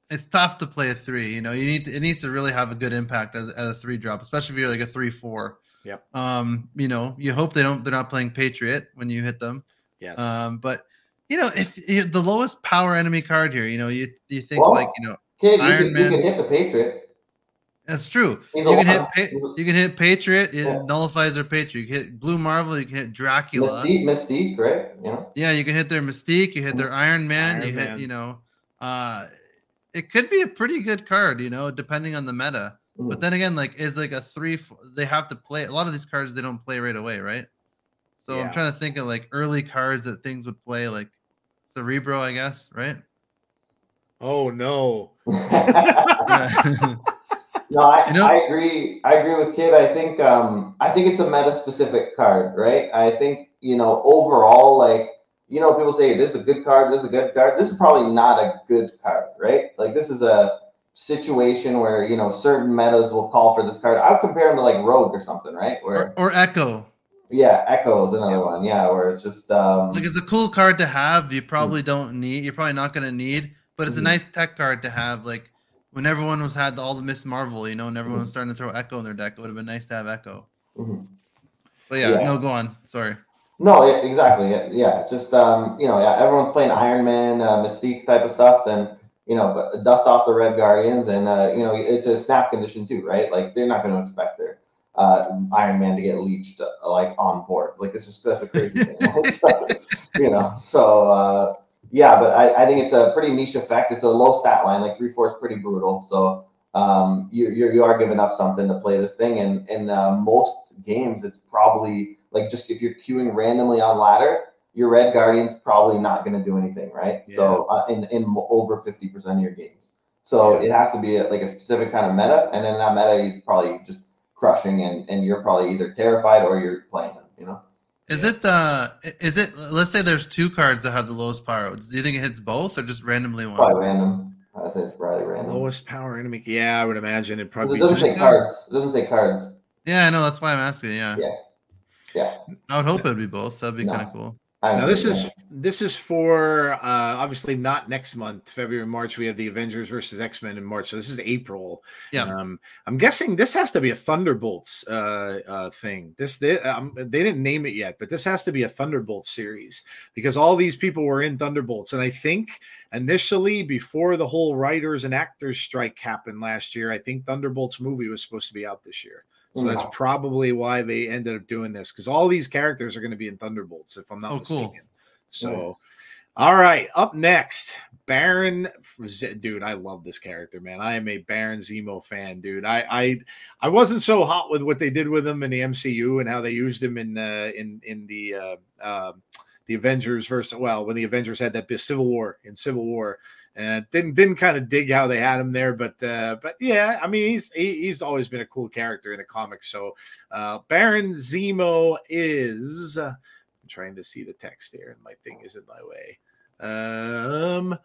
it's tough to play a three. You know, you need to, it needs to really have a good impact at, at a three drop, especially if you're like a three four. Yep. Um, you know, you hope they don't they're not playing Patriot when you hit them. Yes. Um, but you know, if, if the lowest power enemy card here, you know, you you think Well, like you know Kid, you, Iron can, Man. you can hit the Patriot. that's true. He's You can hit pa- you can hit Patriot. It Yeah. nullifies their Patriot. You can hit Blue Marvel. You can hit Dracula. Mystique, Mystique, right? You know. Yeah, you can hit their Mystique. You hit their Iron Man. Iron you Man. hit, you know, uh, it could be a pretty good card, you know, depending on the meta. But Mhm. then again, like, is like a three. They have to play a lot of these cards. They don't play right away, right? So Yeah. I'm trying to think of like early cards that things would play, like Cerebro, I guess, right? oh no. Yeah. No, I, You know- I agree. I agree with Kid. I think um I think it's a meta specific card, right? I think you know overall, like you know, people say this is a good card, this is a good card. This is probably not a good card, right? Like this is a situation where you know certain metas will call for this card. I'll compare him to like Rogue or something, right? Where Or, or Echo. yeah, Echo is another one. Yeah, where it's just um, Like it's a cool card to have. You probably don't need. You're probably not gonna need, but it's a Mhm. nice tech card to have. Like when everyone was had all the Miss Marvel, you know, and everyone Mm-hmm. was starting to throw Echo in their deck. It would have been nice to have Echo. mhm. But yeah, Yeah. no, go on. Sorry. No, yeah, exactly. Yeah, yeah, it's just um, you know, yeah, everyone's playing Iron Man, uh, Mystique type of stuff. Then you know, dust off the Red Guardians, and uh, you know, it's a snap condition too, right? Like they're not going to expect their uh, Iron Man to get leached uh, like on board. Like it's just that's a crazy thing, you know. So uh, yeah, but I, I think it's a pretty niche effect. It's a low stat line, like three four is pretty brutal. So um, you you're, you are giving up something to play this thing, and in uh, most games, it's probably like just if you're queuing randomly on ladder, your red guardian's probably not going to do anything, right? So uh, in in over fifty percent of your games, so Yeah. it has to be a, like a specific kind of meta, and then in that meta, you're probably just crushing, and and you're probably either terrified or you're playing them, you know. Is it uh is it let's say there's two cards that have the lowest power. Do you think it hits both or just randomly one? Probably random. I say it's probably random. Lowest power enemy. Yeah, I would imagine it probably it doesn't just say cards. It doesn't say cards. Yeah, I know that's why I'm asking. Yeah. Yeah. Yeah. I would hope it would be both. That'd be No. kind of cool. Now this is this is for uh obviously not next month, February, March. We have the Avengers versus X Men in March. So this is April. Yeah. Um, I'm guessing this has to be a Thunderbolts uh, uh thing. This they, um, they didn't name it yet, but this has to be a Thunderbolts series because all these people were in Thunderbolts, and I think initially before the whole writers and actors strike happened last year, I think Thunderbolts movie was supposed to be out this year. So that's Mhm. probably why they ended up doing this because all these characters are going to be in Thunderbolts, if I'm not Oh, cool. mistaken. So, Nice. all right, up next, Baron. Dude, I love this character, man. I am a Baron Zemo fan, dude. I I I wasn't so hot with what they did with him in the MCU and how they used him in uh, in in the uh, uh, the Avengers versus well when the Avengers had that Civil War in Civil War. And didn't didn't kind of dig how they had him there, but uh, but yeah, I mean he's he, he's always been a cool character in the comics. So uh, Baron Zemo is. Uh, I'm trying to see the text here, and my thing is in my way. Um,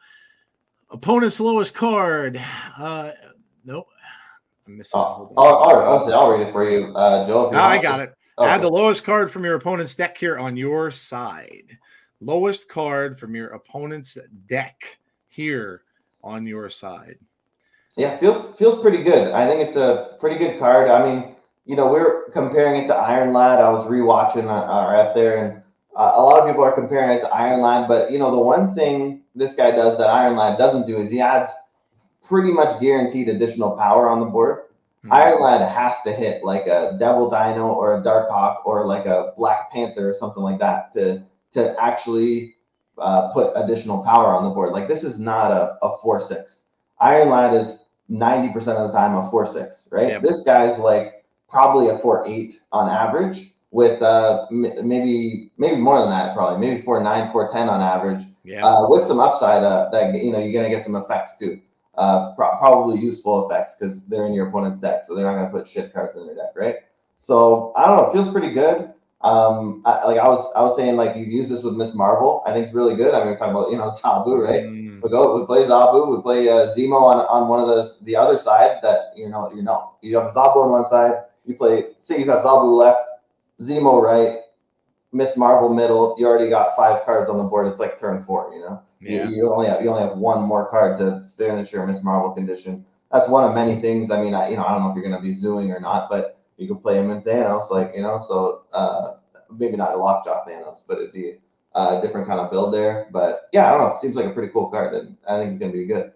opponent's lowest card. Uh, nope, I'm missing. Oh, I'll. I'll, I'll, read it for you, uh, you Ah, I got it. Okay. Add the lowest card from your opponent's deck here on your side. Lowest card from your opponent's deck here on your side. Yeah, feels feels pretty good. I think it's a pretty good card. I mean, you know, we're comparing it to Iron Lad. I was rewatching our, our app there, and uh, a lot of people are comparing it to Iron Lad. But you know, the one thing this guy does that Iron Lad doesn't do is he adds pretty much guaranteed additional power on the board. Hmm. Iron Lad has to hit like a Devil Dino or a Darkhawk or like a Black Panther or something like that to to actually uh, put additional power on the board. Like this is not a, a four six. Iron Lad is ninety percent of the time a four six, right? Yep. This guy's like probably a four eight on average, with uh m- maybe maybe more than that, probably maybe four nine, four ten on average Yeah. uh, with some upside uh, that you know you're gonna get some effects too. Uh, pro- probably useful effects because they're in your opponent's deck, so they're not gonna put shit cards in their deck, right? So I don't know, it feels pretty good. Um, I, like I was, I was saying, like you use this with Miss Marvel. I think it's really good. I mean, we're talking about you know Zabu, right? Mm, We go, we play Zabu, we play uh, Zemo on, on one of the the other side that you know you know you have Zabu on one side. You play, say you got Zabu left, Zemo right, Miss Marvel middle. You already got five cards on the board. It's like turn four, you know. You- yeah. You, only have you only have one more card to finish your Miss Marvel condition. That's one of many things. I mean, I, you know, I don't know if you're going to be zooming or not, but you can play him in Thanos, like you know. So uh, maybe not a lockjaw Thanos, but it'd be a different kind of build there. But yeah, I don't know. Seems like a pretty cool card, and I think it's going to be good.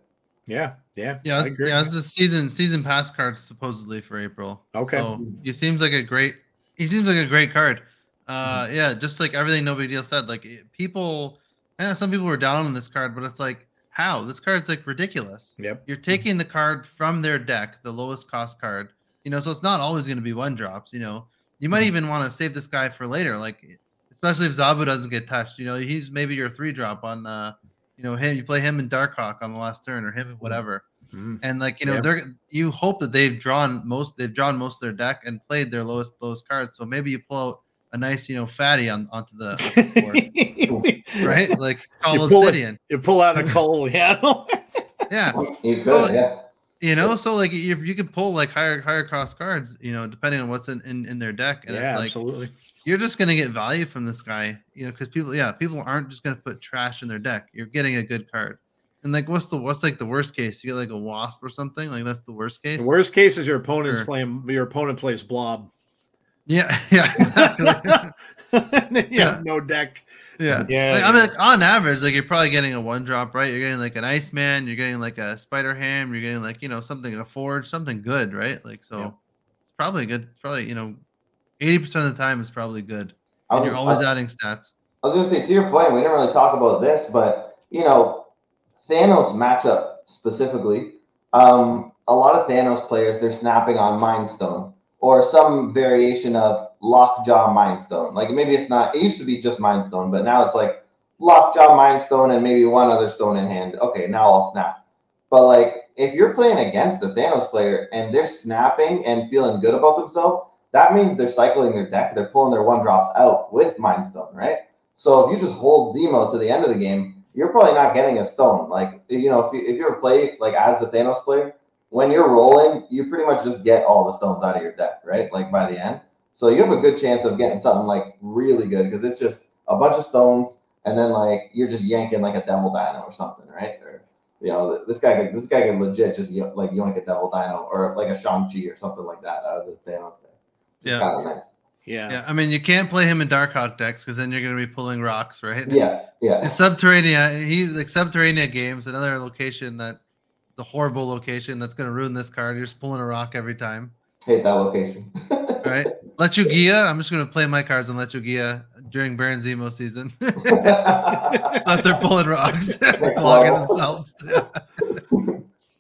Yeah. Yeah. Yeah, I it's, yeah, it's the season season pass card supposedly for April. Okay. So he seems like a great. He seems like a great card. Uh, yeah, just like everything No Big Deal said. Like people, I know some people were down on this card, but it's like how this card's like ridiculous. Yep. You're taking the card from their deck, the lowest cost card. You know, so it's not always going to be one drops. You know, you might even want to save this guy for later, like especially if Zabu doesn't get touched. You know, he's maybe your three drop on. uh you know, him. You play him in Darkhawk on the last turn, or him, whatever Mhm. and like you know Yeah. they're you hope that they've drawn most they've drawn most of their deck and played their lowest lowest cards so maybe you pull out a nice you know fatty on onto the, onto the board, right like Cull You pull it- obsidian You pull out a Cull, yeah. yeah You could, Well, yeah. You know, so like you, you could pull like higher higher cost cards, you know, depending on what's in, in, in their deck. And yeah, it's like absolutely. you're just gonna get value from this guy, you know, because people, yeah, people aren't just gonna put trash in their deck. You're getting a good card. And like, what's the what's like the worst case? You get like a wasp or something. Like that's the worst case. The worst case is your opponent's Sure. playing. Your opponent plays blob. Yeah, yeah, exactly. yeah, Yeah. no deck. yeah. Yeah, Like, I mean, like on average, like you're probably getting a one drop, right? You're getting like an Iceman, you're getting like a Spider Ham, you're getting like you know something a Forge, something good, right? Like so, Yeah. it's probably good. Probably you know, eighty percent of the time it's probably good, and was, you're always I, adding stats. I was gonna say to your point, we didn't really talk about this, but you know, Thanos matchup specifically. Um, a lot of Thanos players they're snapping on Mind Stone or some variation of Lockjaw Mind Stone. Like maybe it's not. It used to be just Mind Stone, but now it's like Lockjaw Mind Stone and maybe one other stone in hand. Okay, now I'll snap. But like if you're playing against the Thanos player and they're snapping and feeling good about themselves, that means they're cycling their deck. They're pulling their one drops out with Mind Stone, right? So if you just hold Zemo to the end of the game, you're probably not getting a stone. Like you know, if you if you're play like as the Thanos player, when you're rolling, you pretty much just get all the stones out of your deck, right? Like by the end. So you have a good chance of getting something like really good because it's just a bunch of stones, and then like you're just yanking like a devil dino or something, right? Or you know, this guy could this guy could legit just yo- like yoink a devil dino or like a Shang Chi or something like that out of the Thanos deck. Yeah. kind of nice. Yeah. Yeah, I mean, you can't play him in Darkhawk decks because then you're going to be pulling rocks, right? Yeah, yeah. In Subterranea, he's like Subterranea games, another location that the horrible location that's going to ruin this card. You're just pulling a rock every time, Hate that location. right? Let you Gia. I'm just going to play my cards and Let you Gia during Baron Zemo season. Let they're pulling rocks, clogging themselves.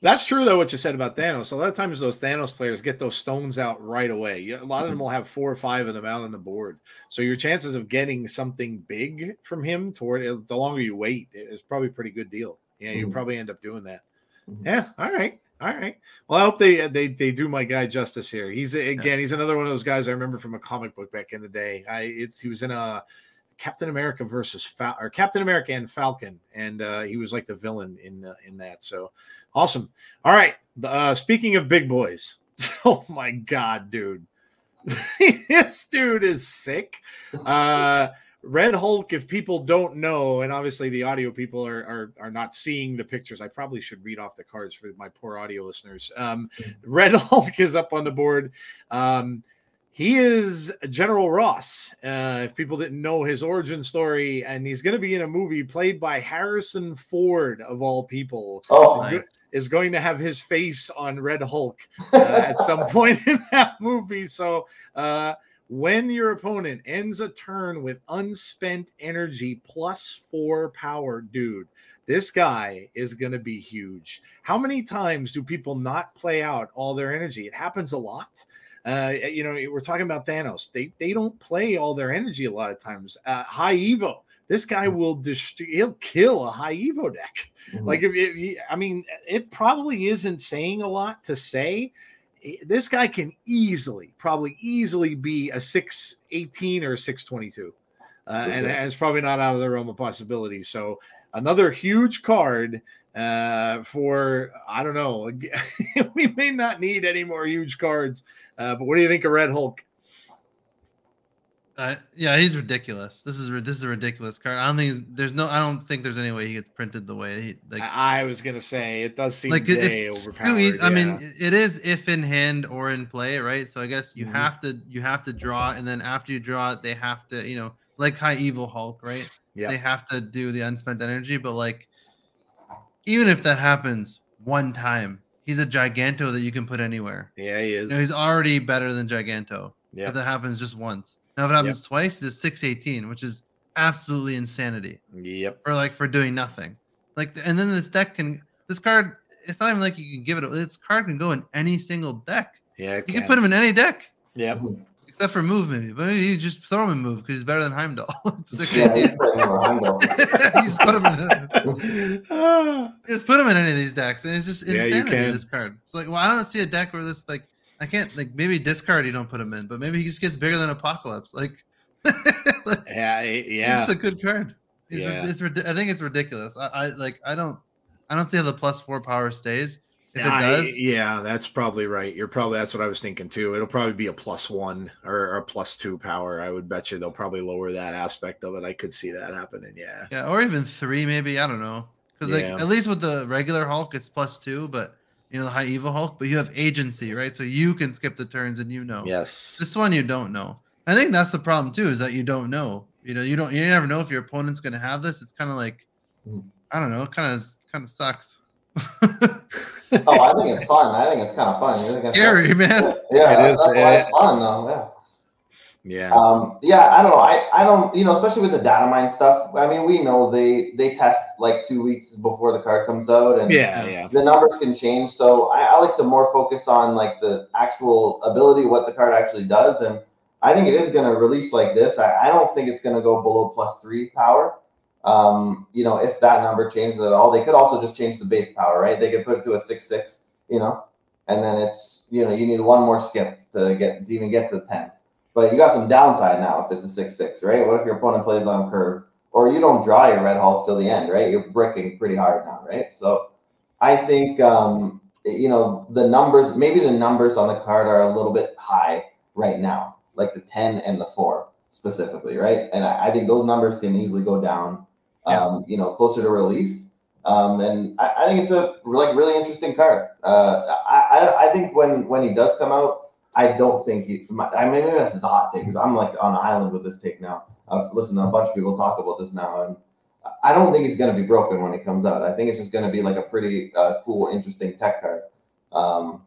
That's true though. What you said about Thanos. A lot of times those Thanos players get those stones out right away. A lot of them will have four or five of them out on the board. So your chances of getting something big from him toward the longer you wait is probably a pretty good deal. Yeah, you Mhm. probably end up doing that. Mhm. Yeah. All right. All right. Well, I hope they they they do my guy justice here. He's again, he's another one of those guys I remember from a comic book back in the day. I it's he was in a Captain America versus Fal- or Captain America and Falcon, and uh, he was like the villain in uh, in that. So awesome. All right. The- Uh, speaking of big boys, oh my god, dude, this dude is sick. Uh, Red Hulk. If people don't know, and obviously the audio people are are, are not seeing the pictures, I probably should read off the cards for my poor audio listeners. Um, Red Hulk is up on the board. Um, he is General Ross. Uh, if people didn't know his origin story, and he's going to be in a movie played by Harrison Ford, of all people, oh, Nice. is going to have his face on Red Hulk uh, at some point in that movie. So, uh, when your opponent ends a turn with unspent energy plus four power, dude, this guy is going to be huge. How many times do people not play out all their energy? It happens a lot. Uh, you know, we're talking about Thanos. They they don't play all their energy a lot of times. Uh, high Evo. This guy will dist- he'll kill a high Evo deck. Like if, if you, I mean, it probably isn't saying a lot to say. This guy can easily, probably easily be a six eighteen or a six twenty two, uh, and, and it's probably not out of the realm of possibility. So another huge card uh, for I don't know. we may not need any more huge cards, uh, but what do you think of Red Hulk? Uh, yeah, he's ridiculous. This is this is a ridiculous card. I don't think there's no. I don't think there's any way he gets printed the way he like. I, I was gonna say it does seem like way it's overpowered. easy. I mean, it is if in hand or in play, right? So I guess you Mhm. have to you have to draw, and then after you draw it, they have to you know like High Evo Hulk, right? Yeah. They have to do the unspent energy, but like even if that happens one time, he's a Giganto that you can put anywhere. yeah, he You is. know, he's already better than Giganto. yeah, If that happens just once. Now if it happens twice, it's six eighteen, which is absolutely insanity yep. or like for doing nothing. Like, and then this deck can this card. It's not even like you can give it. This card can go in any single deck. Yeah, You can put him in any deck Yep. except for move, maybe. But maybe you just throw him in move because he's better than Heimdall. Yeah, he's 618. Heimdall. just put him in. Just put him in any of these decks, and it's just Yeah, insanity. can. This card. It's like, well, I don't see a deck where this like. I can't like maybe discard you don't put him in, but maybe he just gets bigger than Apocalypse. Like, like yeah, It's yeah. just a good card. It's, Yeah. it's I think it's ridiculous. I, I like. I don't. I don't see how the plus four power stays. If I- it does, yeah, that's probably right. You're probably that's what I was thinking too. It'll probably be a plus one or, or a plus two power. I would bet you they'll probably lower that aspect of it. I could see that happening. Yeah. yeah, or even three, maybe. I don't know. Because like at least with the regular Hulk, it's plus two, but you know the high Evo Hulk, but you have agency, right? So you can skip the turns and you know. Yes. This one you don't know. I think that's the problem too, is that you don't know. You know, you don't you never know if your opponent's gonna have this. It's kind of like Mhm. I don't know, it kind of kind of sucks. Oh, I think it's fun. I think it's kind of fun. You're Scary, man. Yeah, It that's, is, that's why it's fun though. Yeah. Yeah. Um, yeah, I don't know. I, I don't, you know, especially with the data mine stuff. I mean, we know they they test like two weeks before the card comes out, and Yeah. Yeah. the numbers can change. So I, I like to more focus on like the actual ability, what the card actually does, and I think it is going to release like this. I, I don't think it's going to go below plus three power. Um, you know, if that number changes at all, they could also just change the base power, right? They could put it to a six six, you know, and then it's you know you need one more skip to get to even get to ten. But you got some downside now if it's a six six, right? What if your opponent plays on curve, or you don't draw your red Hulk till the end, right? You're bricking pretty hard now, right? So I think um, you know the numbers. Maybe the numbers on the card are a little bit high right now, like the ten and the four specifically, right? And I, I think those numbers can easily go down. Um, you know, closer to release. Um, and I, I think it's a like really interesting card. Uh, I, I I think when when he does come out, I don't think. My, I mean, maybe that's just a hot take because I'm like on an island with this take now. I've listened to a bunch of people talk about this now, and I don't think he's going to be broken when it comes out. I think it's just going to be like a pretty uh, cool, interesting tech card. Um,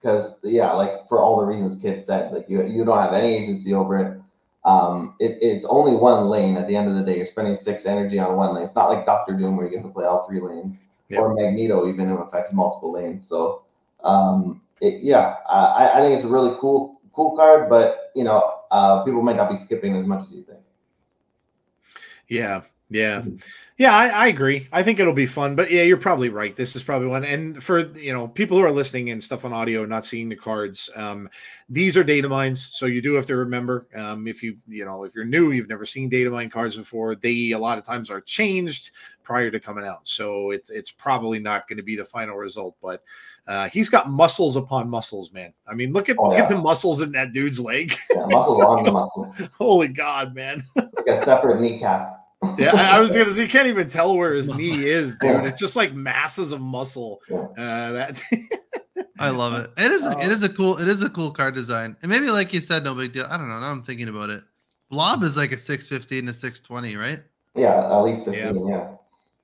because yeah, like for all the reasons Kid said, like you you don't have any agency over it. Um, it, it's only one lane at the end of the day. You're spending six energy on one lane. It's not like Doctor Doom where you get to play all three lanes, Yep. or Magneto even if it affects multiple lanes. So um, it, yeah, I, I think it's a really cool cool card, but you know uh, people might not be skipping as much as you think. Yeah, yeah, yeah. I, I agree. I think it'll be fun, but yeah, you're probably right. This is probably one. And for you know people who are listening and stuff on audio, and not seeing the cards, um, these are data mines, so you do have to remember. Um, if you you know if you're new, you've never seen data mine cards before. They a lot of times are changed prior to coming out, so it's it's probably not going to be the final result. But uh, he's got muscles upon muscles, man. I mean, look at Oh, look at the muscles in that dude's leg. Yeah, muscle on the muscle, Holy God, man. like a separate kneecap. Yeah, I I was gonna say you can't even tell where his knee is, dude. It's just like masses of muscle. Uh, that I love it. It is it is a cool it is a cool card design. And maybe like you said, no big deal. I don't know. Now I'm thinking about it. Blob is like a 615 to 620, right? Yeah, at least Yeah. fifteen. Yeah.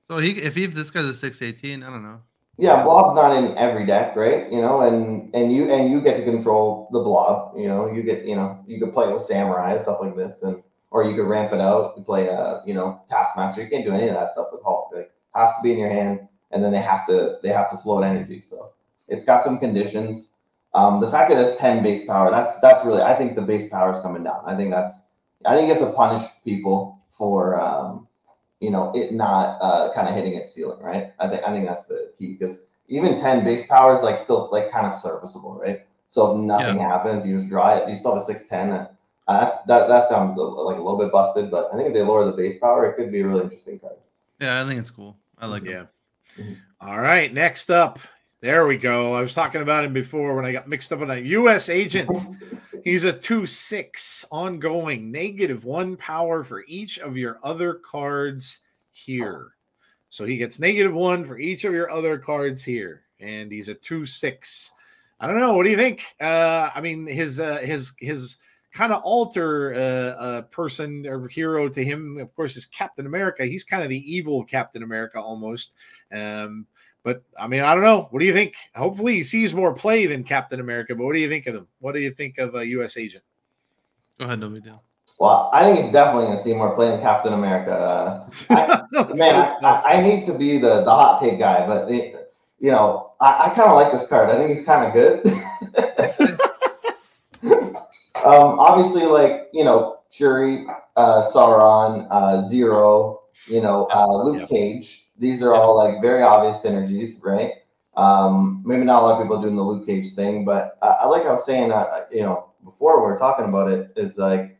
So he if he if this guy's a 618, I don't know. Yeah, blob's not in every deck, right? You know, and and you and you get to control the blob. You know, you get you know you could play with samurai stuff like this, and or you could ramp it out and play a you know taskmaster. You can't do any of that stuff with Hulk. Like has to be in your hand, and then they have to they have to float energy. So it's got some conditions. Um, the fact that it's ten base power, that's that's really I think the base power is coming down. I think that's I think you have to punish people for um, you know it not uh, kind of hitting its ceiling, right? I think I think that's the key because even ten base power is like still like kind of serviceable, right? So if nothing happens, you just draw it. You still have a six ten. Uh, that that sounds a- like a little bit busted, but I think if they lower the base power, it could be a really interesting card. Yeah, I think it's cool. I like yeah. it. Mhm. All right, next up. There we go. I was talking about him before when I got mixed up on a U.S. agent. He's a 2 6 ongoing, negative one power for each of your other cards here. So he gets negative one for each of your other cards here. And he's a 2 6. I don't know. What do you think? Uh, I mean, his uh, his his kind of alter uh, uh, person or hero to him, of course, is Captain America. He's kind of the evil Captain America almost. Um, but I mean, I don't know. What do you think? Hopefully, he sees more play than Captain America. But what do you think of him? What do you think of a U.S. agent? Go ahead, no big deal. Well, I think he's definitely going to see more play than Captain America. Uh, I- man, so I, tough. I, I hate to be the, the hot take guy, but it, you know, I, I kind of like this card. I think he's kind of good. um, obviously, like you know, Shuri, uh, Sauron, uh, Zero, you know, uh, Luke. Cage. These are all like very obvious synergies, right? Um, maybe not a lot of people doing the Luke Cage thing, but I, I like I was saying, uh, you know, before we were talking about it, is like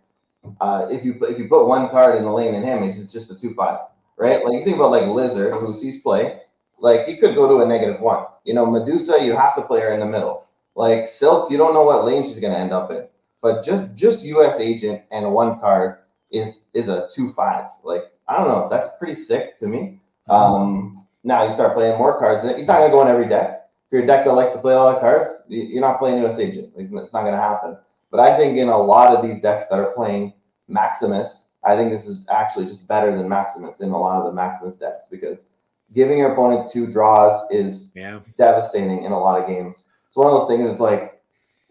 uh, if you if you put one card in the lane in him, it's just a two five, right? Like you think about like Lizard, who sees play, Like he could go to a negative one. You know, Medusa, you have to play her in the middle. Like Silk, you don't know what lane she's gonna end up in. But just just US agent and one card is is a two five. Like I don't know, that's pretty sick to me. Um, now you start playing more cards. He's not gonna go in every deck. If you're a deck that likes to play a lot of cards, you- you're not playing US agent. It's it's not gonna happen. But I think in a lot of these decks that are playing Maximus, I think this is actually just better than Maximus in a lot of the Maximus decks because giving your opponent two draws is Yeah. devastating in a lot of games. It's one of those things that's like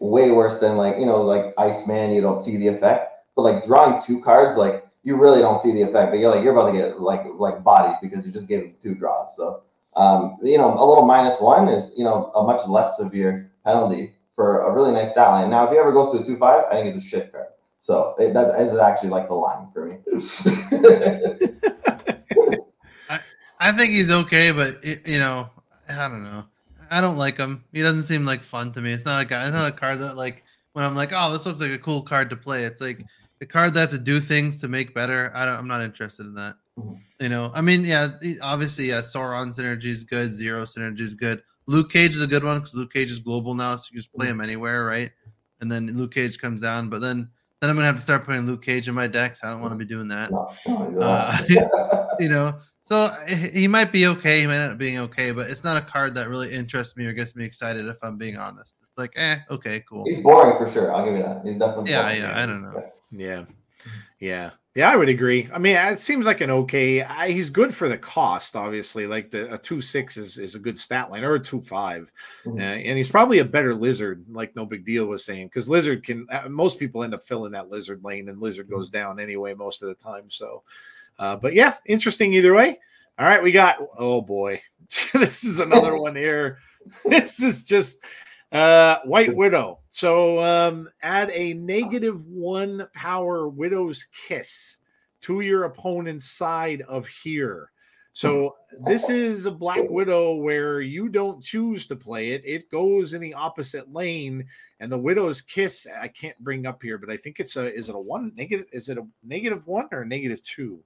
way worse than like, you know, like Iceman, you don't see the effect. But like drawing two cards, like you really don't see the effect. But you're like you're about to get like like bodied because you just gave two draws. So um, you know, a little minus one is, you know, a much less severe penalty for a really nice stat line. Now, if he ever goes to a two five, I think it's a shit card. So it, that is actually like the line for me. I think he's okay, but it, you know, I don't know. I don't like him. He doesn't seem like fun to me. It's not a guy. It's not a card that like when I'm like, oh, this looks like a cool card to play. It's like the card that to do things to make better. I don't. I'm not interested in that. You know, I mean, yeah, obviously, yeah, Sauron synergy is good. Zero synergy is good. Luke Cage is a good one because Luke Cage is global now, so you just play him anywhere, right? And then Luke Cage comes down, but then then I'm gonna have to start putting Luke Cage in my decks. I don't want to be doing that No, no, you Uh, you know. So he he might be okay. He might not being okay, but it's not a card that really interests me or gets me excited. If I'm being honest, it's like, eh, okay, cool. He's boring for sure. I'll give you that. He's definitely Yeah, boring. yeah, I don't know. Yeah. Yeah. Yeah, I would agree. I mean, it seems like an okay. I, he's good for the cost, obviously. Like the a two six is, is a good stat line, or a two five, Mhm. uh, and he's probably a better lizard. Like no big deal was saying, because lizard can. Uh, most people end up filling that lizard lane, and lizard goes down anyway most of the time. So, uh, but yeah, interesting either way. All right, we got. Oh boy, this is another one here. This is just uh White Widow. So um add a negative one power Widow's Kiss to your opponent's side of here. So this is a Black Widow where you don't choose to play it. It goes in the opposite lane, and the Widow's Kiss I can't bring up here, but I think it's a is it a one negative? Is it a negative one or a negative two?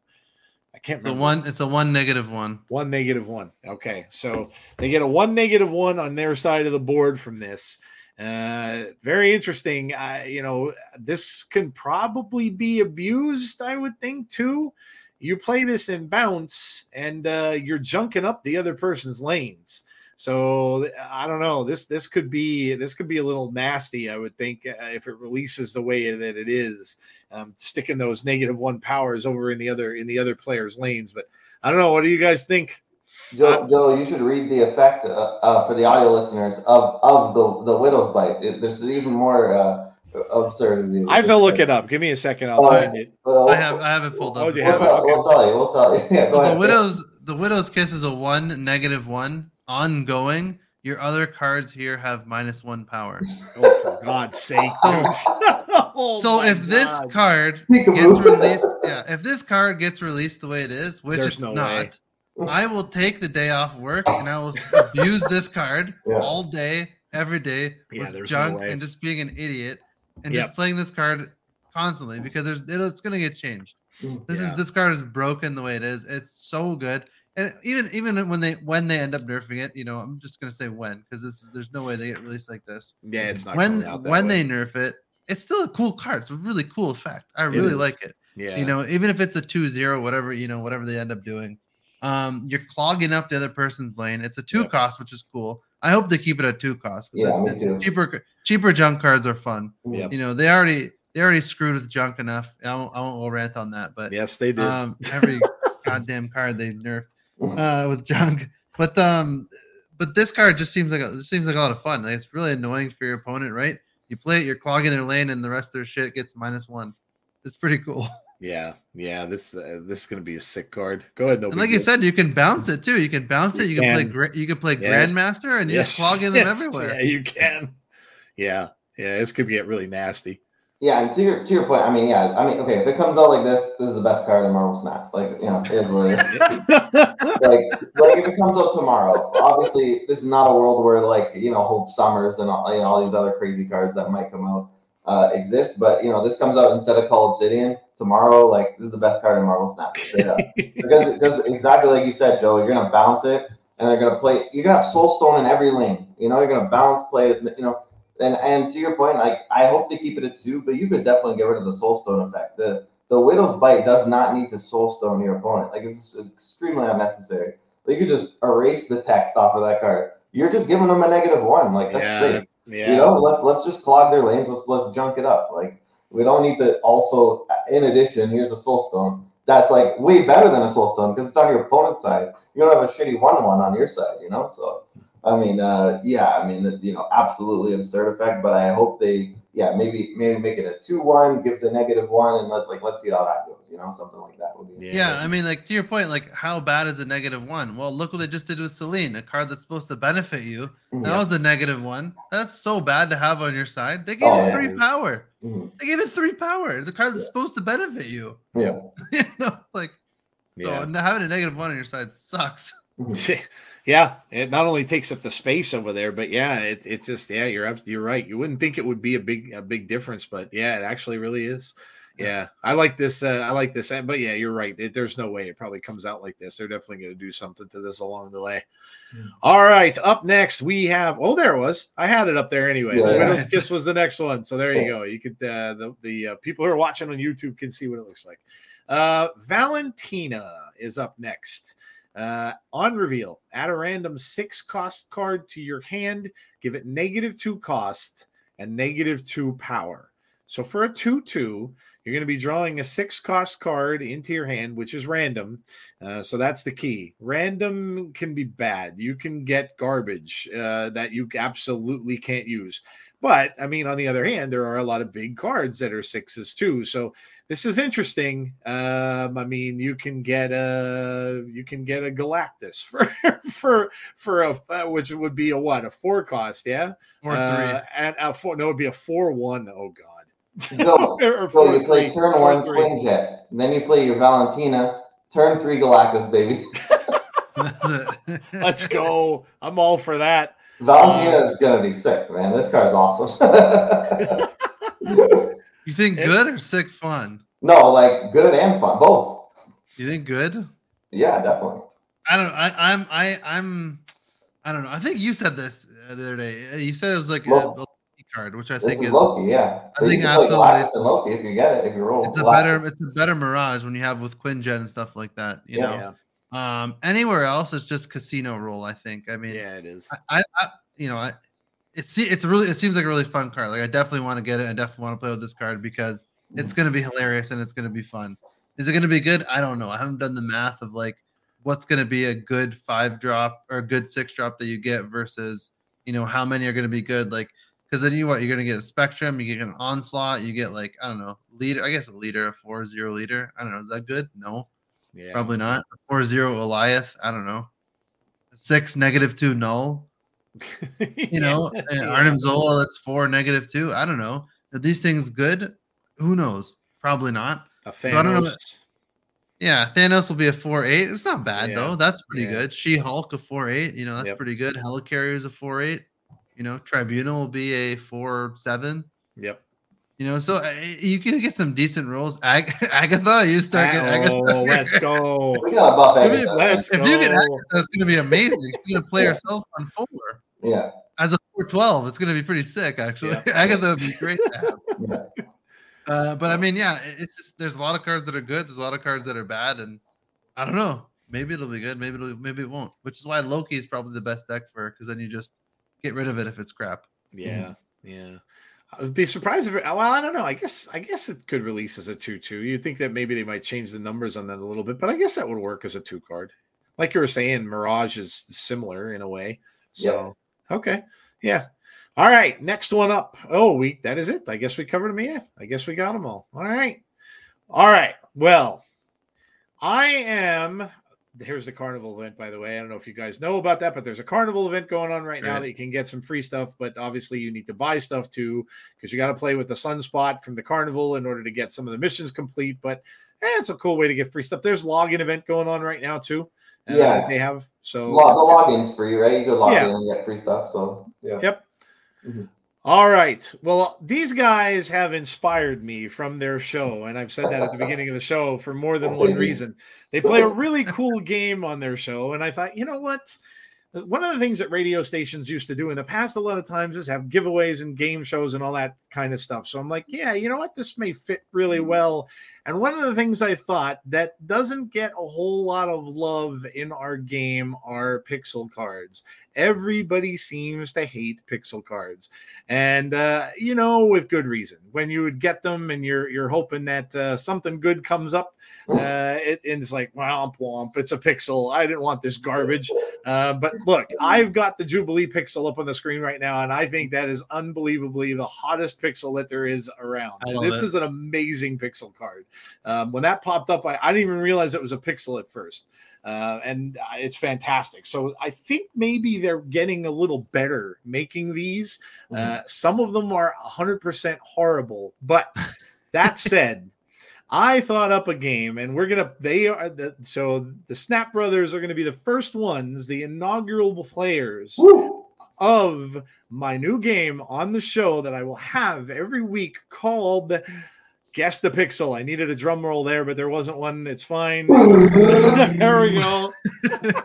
I can't It's a one. It's a one negative one. One negative one. Okay. So they get a one negative one on their side of the board from this. Uh, very interesting. Uh, you know, this can probably be abused, I would think, too. You play this in bounce and uh, you're junking up the other person's lanes. So I don't know. This this could be this could be a little nasty. I would think uh, if it releases the way that it is, um, sticking those negative one powers over in the other in the other players' lanes. But I don't know. What do you guys think? Joe, Joe, you should read the effect uh, uh, for the audio listeners of of the the widow's bite. It, there's even more uh, absurdity. with I have this to look it up. Give me a second. I'll Oh, find it. Uh, I have. I have it pulled Oh, up. do you We'll, have it? tell, Okay. we'll tell you. We'll tell you. Yeah, Well, the ahead. widow's the widow's kiss is a one negative one ongoing. Your other cards here have minus one power. Oh, for God's sake! Oh, oh so my if this card gets released, yeah, if this card gets released the way it is, which There's it's no not, way. I will take the day off work and I will abuse this card Yeah. all day, every day Yeah, with there's no junk way. and just being an idiot and Yep. just playing this card constantly because there's it'll, it's gonna get changed. This Yeah. is this card is broken the way it is. It's so good. And even even when they when they end up nerfing it, you know, I'm just gonna say when because this is there's no way they get released like this. yeah, it's not when out that when way. they nerf it, it's still a cool card. It's a really cool effect. I really is. like it. yeah, You know, even if it's a 2-0, whatever, you know, whatever they end up doing. Um, you're clogging up the other person's lane. It's a two Yep. cost, which is cool. I hope they keep it at two cost Yeah, me because too. cheaper cheaper junk cards are fun. Yep. You know, they already they already screwed with junk enough. I won't, I won't go rant on that, but yes, they did. um, every goddamn card they nerf uh, with junk. But um, but this card just seems like a, this seems like a lot of fun. Like it's really annoying for your opponent, right? You play it, you're clogging their lane, and the rest of their shit gets minus one. It's pretty cool. yeah, yeah. This uh, this is gonna be a sick card. Go ahead. And like you said, you can bounce it too. You can bounce it. You can, play can. gra- you can play Yes. grandmaster, and you Yes, just clogging them yes, everywhere. Yeah, you can. Yeah, yeah. This could get really nasty. Yeah, and to your to your point, I mean, yeah, I mean, okay, if it comes out like this, this is the best card in Marvel Snap. Like, you know, it is what it is. like, like if it comes out tomorrow, obviously this is not a world where like you know Hope Summers and all, you know, all these other crazy cards that might come out uh, exist. But you know, this comes out instead of Cull Obsidian tomorrow. Like, this is the best card in Marvel Snap. because because exactly like you said, Joe, you're gonna bounce it. and they're gonna play. You're gonna have Soulstone in every lane. You know, you're gonna balance plays. You know, and and to your point, like I hope they keep it at two, but you could definitely get rid of the Soulstone effect. The the Widow's Bite does not need to Soulstone your opponent. Like it's, extremely unnecessary. You could just erase the text off of that card. You're just giving them a negative one. Like that's yeah, great. yeah. You know, let's let's just clog their lanes. Let's let's junk it up. Like we don't need to also. In addition, here's a soul stone that's like way better than a soul stone because it's on your opponent's side. You don't have a shitty one one on your side. You know, so I mean, uh, yeah, I mean, you know, absolutely absurd effect. But I hope they, yeah, maybe maybe make it a two one, gives a negative one, and let like let's see how that goes. You know, something like that would be. Yeah, I mean, like to your point, like how bad is a negative one? Well, look what they just did with Selene, a card that's supposed to benefit you. That Yeah. was a negative one. That's so bad to have on your side. They gave Oh, it yeah. three power. Mhm. They gave it three power. The card that's supposed to benefit you. Yeah. you know, like yeah. so n- having a negative one on your side sucks. yeah, it not only takes up the space over there, but yeah, it, it just yeah, you're up, you're right. You wouldn't think it would be a big a big difference, but yeah, it actually really is. Yeah, I like this. Uh, I like this, but yeah, you're right. It, there's no way it probably comes out like this. They're definitely going to do something to this along the way. Mm. All right, up next we have. Oh, there it was. I had it up there anyway. Yeah, the. Widow's Kiss was the next one, so there you go. You could uh, the the uh, people who are watching on YouTube can see what it looks like. Uh, Valentina is up next. Uh, on reveal, add a random six cost card to your hand, give it negative two cost and negative two power. So for a 2 2, you're going to be drawing a six cost card into your hand, which is random. Uh, so that's the key. Random can be bad. You can get garbage uh, that you absolutely can't use. But I mean, on the other hand, there are a lot of big cards that are sixes too. So this is interesting. Um, I mean, you can get a you can get a Galactus for for for a uh, which would be a what a four cost, yeah, Or Uh, and a four no, it would be a four one. Oh god, No, or So four you play turn four one three. Quinjet, and then you play your Valentina, turn three Galactus, baby. Let's go. I'm all for that. Valentina is gonna be sick, man. This car is awesome. You think good or sick fun? no, like good and fun, both. You think good? Yeah, definitely. I don't. I, I'm. I. I'm. I don't know. I think you said this uh, the other day. Uh, You said it was like a, Loki. a Loki card, which I This think is is Loki, yeah. I But you think absolutely- Galactus and Loki if you get it, if you roll. it's a Galactus. better. It's a better mirage when you have with Quinjet and stuff like that. You Yeah. know. Um. Anywhere else, it's just casino roll. I think. I mean. yeah, it is. I, I, you know, I, it's it's really it seems like a really fun card. Like I definitely want to get it. I definitely want to play with this card because it's Mm. going to be hilarious and it's going to be fun. Is it going to be good? I don't know. I haven't done the math of like what's going to be a good five drop or a good six drop that you get versus you know how many are going to be good. Like because then you what you're going to get a spectrum, you get an onslaught, you get like I don't know leader. I guess a leader, a four zero leader. I don't know. Is that good? No, Yeah, probably not. A four zero Goliath. I don't know. Six negative two Knull you know, and Yeah. Arnim Zola, that's four negative two. I don't know. Are these things good? Who knows? Probably not. a I don't know. Thanos. Yeah, Thanos will be a four eight. It's not bad Yeah. though. That's pretty Yeah. good. She Hulk a four eight. You know, that's Yep. pretty good. Helicarrier is a four eight. You know, Tribunal will be a four seven. Yep. You know, so uh, you can get some decent rolls. Ag- Agatha, you start getting Agatha. Oh, let's go. We got a buff Agatha. Let's If you get go. Agatha, that's going to be amazing. She's going to play Yeah. herself on four Yeah. as a four twelve. It's going to be pretty sick, actually. Agatha would be great to have. yeah. Uh, but I mean, yeah, it's just there's a lot of cards that are good. There's a lot of cards that are bad, and I don't know. Maybe it'll be good. Maybe it'll maybe it won't. Which is why Loki is probably the best deck for because then you just get rid of it if it's crap. Yeah, yeah. I would be surprised if it, well, I don't know. I guess I guess it could release as a two-two. You'd think that maybe they might change the numbers on that a little bit, but I guess that would work as a two card. Like you were saying, Mirage is similar in a way. So okay, yeah. All right, next one up. Oh, we that is it. I guess we covered them. Yeah, I guess we got them all. All right, all right. Well, I am. Here's the carnival event, by the way. I don't know if you guys know about that, but there's a carnival event going on right now Right. that you can get some free stuff. But obviously, you need to buy stuff too because you got to play with the sunspot from the carnival in order to get some of the missions complete. But eh, it's a cool way to get free stuff. There's login event going on right now too. uh, Yeah. that they have. So the login's free, right? You could log Yeah. in and get free stuff. So yeah. Yep. Mhm. All right. Well, these guys have inspired me from their show, and I've said that at the beginning of the show for more than one reason. They play a really cool game on their show, and I thought, you know what? one of the things that radio stations used to do in the past a lot of times is have giveaways and game shows and all that kind of stuff. So I'm like, yeah, you know what? This may fit really mm-hmm. well. And one of the things I thought that doesn't get a whole lot of love in our game are pixel cards. Everybody seems to hate pixel cards, and uh, you know, with good reason. When you would get them, and you're you're hoping that uh, something good comes up, uh, it, and it's like womp womp. It's a pixel. I didn't want this garbage. Uh, but look, I've got the Jubilee pixel up on the screen right now, and I think that is unbelievably the hottest pixel that there is around. This it. is an amazing pixel card. Um, when that popped up, I, I didn't even realize it was a pixel at first. Uh, and uh, it's fantastic. So I think maybe they're getting a little better making these. Uh, some of them are 100% horrible. But that said, I thought up a game, and we're gonna. They are the so the Snap Brothers are gonna be the first ones, the inaugural players Woo! of my new game on the show that I will have every week called Guess the Pixel. I needed a drum roll there, but there wasn't one. It's fine. there we go.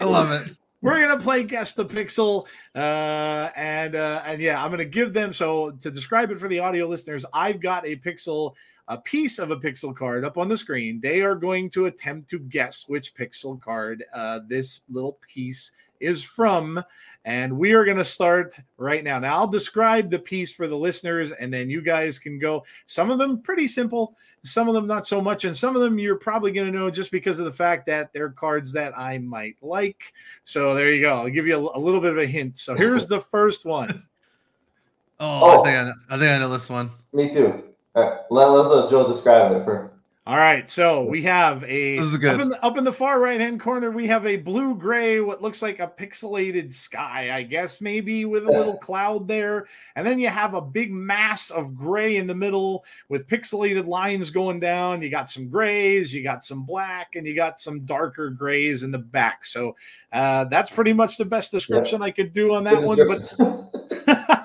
I love it. We're gonna play Guess the Pixel, uh, and uh, and yeah, I'm gonna give them. So to describe it for the audio listeners, I've got a pixel, a piece of a pixel card up on the screen. They are going to attempt to guess which pixel card uh, this little piece is from, and we are gonna start right now. Now I'll describe the piece for the listeners, and then you guys can go. Some of them pretty simple some of them not so much and some of them you're probably going to know just because of the fact that they're cards that i might like so there you go i'll give you a, a little bit of a hint so here's the first one Oh, Oh. I oh. think I know, I think I know this one. Me too. All right, let, let's let Joe describe it first. All right so we have a This is good. Up, in the, up in the far right hand corner we have a blue gray what looks like a pixelated sky i guess maybe with a little cloud there. And then you have a big mass of gray in the middle with pixelated lines going down. You got some grays you got some black and you got some darker grays in the back. So uh, that's pretty much the best description i could do on that Good one but.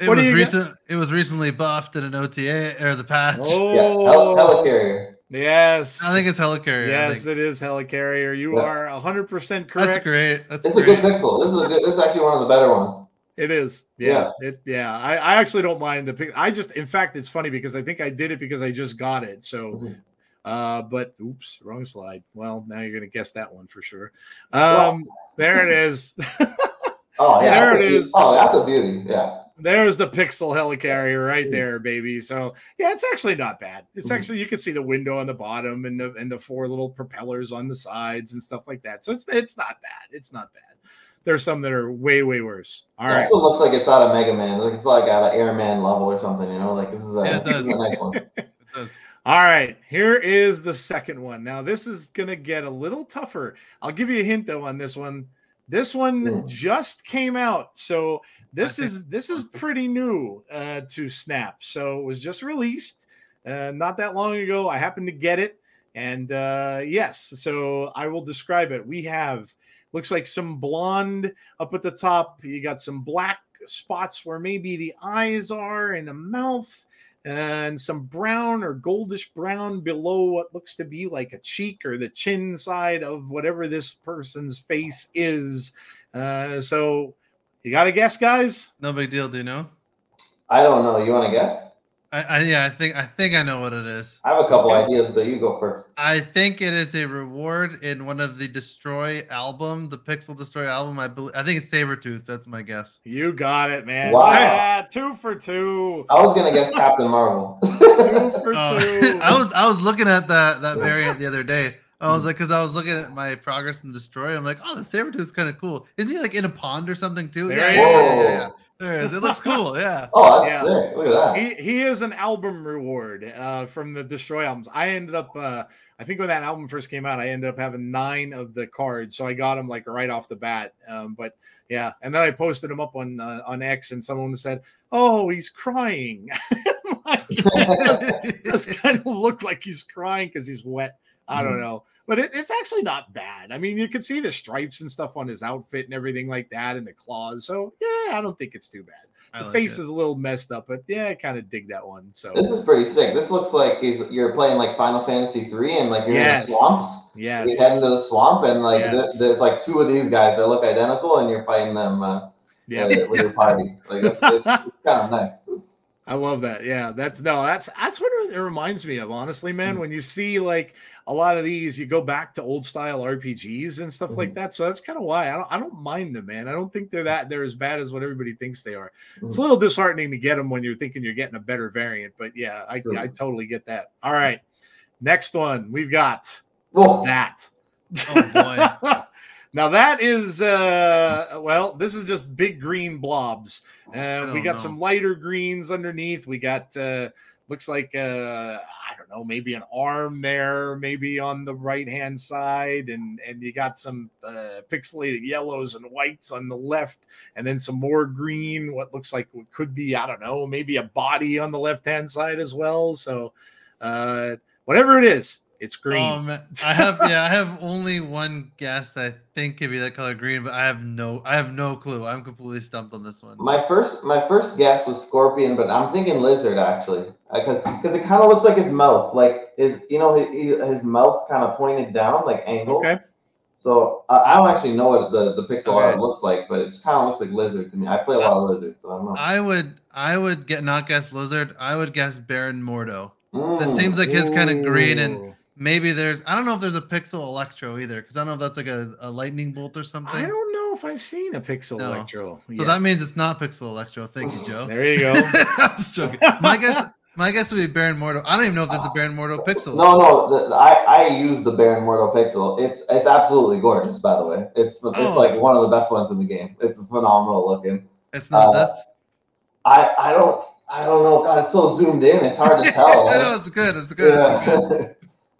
It What was you got? recent. It was recently buffed in an OTA or the patch. oh yeah, hel- helicarrier. yes I think it's Helicarrier. Yes think. it is helicarrier you Yeah. are 100% correct That's great. That's It's a good pixel. This is a good. This is actually one of the better ones. It is. Yeah. It yeah. I, I actually don't mind the pic. I just in fact it's funny because I think I did it because I just got it. So Mhm. uh but oops, wrong slide. Well, now you're gonna guess that one for sure. Well, Um there it is. oh yeah, there that's it a is. Oh, that's a beauty. Yeah. There's the pixel helicarrier right there, baby. So yeah, it's actually not bad. It's Mhm. actually you can see the window on the bottom and the and the four little propellers on the sides and stuff like that. So it's it's not bad. It's not bad. There's some that are way way worse. All It right. also looks like it's out of Mega Man. Like it's like out of Airman level or something. You know, like this is a, Yeah, it this is a nice one. All right, here is the second one. Now, this is going to get a little tougher. I'll give you a hint though on this one. This one Hmm. just came out. So, this is this is pretty new uh, to Snap. So, it was just released uh, not that long ago. I happened to get it and uh, yes, so I will describe it. We have looks like some blonde up at the top. You got some black spots where maybe the eyes are and the mouth and some brown or goldish brown below what looks to be like a cheek or the chin side of whatever this person's face is. Uh, so you got to guess, guys. No big deal. Do you know? I don't know. You want to guess? I, I yeah. I think I think I know what it is. I have a couple Okay. ideas, but you go first. I think it is a reward in one of the Destroy album, the Pixel Destroy album. I believe. I think it's Sabretooth. That's my guess. You got it, man. Wow. Yeah, two for two. I was gonna guess Captain Marvel. Two for Oh, two. I was I was looking at that that variant the other day. I was like, because I was looking at my progress in Destroy. I'm like, oh, the Sabretooth's kind of cool. Isn't he like in a pond or something too? There yeah, he yeah, yeah, is. yeah, yeah. There. It looks cool. Yeah. oh, that's Yeah. sick. Look at that. he he is an album reward uh, from the Destroy albums. I ended up, uh, I think when that album first came out, I ended up having nine of the cards, so I got them like right off the bat. Um, but yeah, and then I posted them up on uh, on X, and someone said, "Oh, he's crying." like, it does kind of look like he's crying because he's wet. I don't Mhm. know, but it, it's actually not bad. I mean, you can see the stripes and stuff on his outfit and everything like that, and the claws. So yeah, I don't think it's too bad. I The like face it. is a little messed up, but yeah, I kind of dig that one. So This is pretty sick. This looks like he's, you're playing like Final Fantasy three and like you're Yes. in the swamps. You head Yes. into the swamp, and like Yes. th- there's like two of these guys that look identical, and you're fighting them uh, Yeah. with, with your party. Like it's, it's, it's kind of nice. I love that. Yeah, that's no, that's that's what it reminds me of, honestly, man. Mhm. When you see like a lot of these, you go back to old style RPGs and stuff like Mhm. that. So that's kind of why I don't I don't mind them, man. I don't think they're that they're as bad as what everybody thinks they are. It's a Mhm. little disheartening to get them when you're thinking you're getting a better variant, but yeah, I, True. I totally get that. All right, next one we've got Whoa. that. Oh boy. now that is uh well, this is just big green blobs. Uh, we got know. some lighter greens underneath. We got uh looks like uh I don't know, maybe an arm there, maybe on the right hand side, and and you got some uh, pixelated yellows and whites on the left, and then some more green. What looks like what could be I don't know, maybe a body on the left hand side as well. So uh whatever it is, it's green. Um, I have yeah, I have only one guess that I think could be that color green, but I have no I have no clue. I'm completely stumped on this one. My first my first guess was scorpion, but I'm thinking lizard actually, because because it kind of looks like his mouth, like his you know his, his mouth kind of pointed down, like angle. okay. So uh, I don't actually know what the, the pixel Okay. art looks like, but it just kind of looks like lizard to me. I play a lot of lizards, so I don't know. I would I would get not guess lizard. I would guess Baron Mordo. That Mm. seems like his kind of green and Ooh. Maybe there's I don't know if there's a pixel electro either because I don't know if that's like a, a lightning bolt or something. I don't know if I've seen a Pixel No. Electro. So that means it's not pixel electro. Thank you, Joe. there you go. I'm just joking. My guess my guess would be Baron Mordo. I don't even know if there's a Baron Mordo pixel. No, no, the, the- I, I use the Baron Mordo Pixel. It's it's absolutely gorgeous, by the way. It's it's Oh. like one of the best ones in the game. It's phenomenal looking. It's not Uh, this. I I don't I don't know. God, it's so zoomed in. It's hard to tell. I know it's good. It's good. It's good.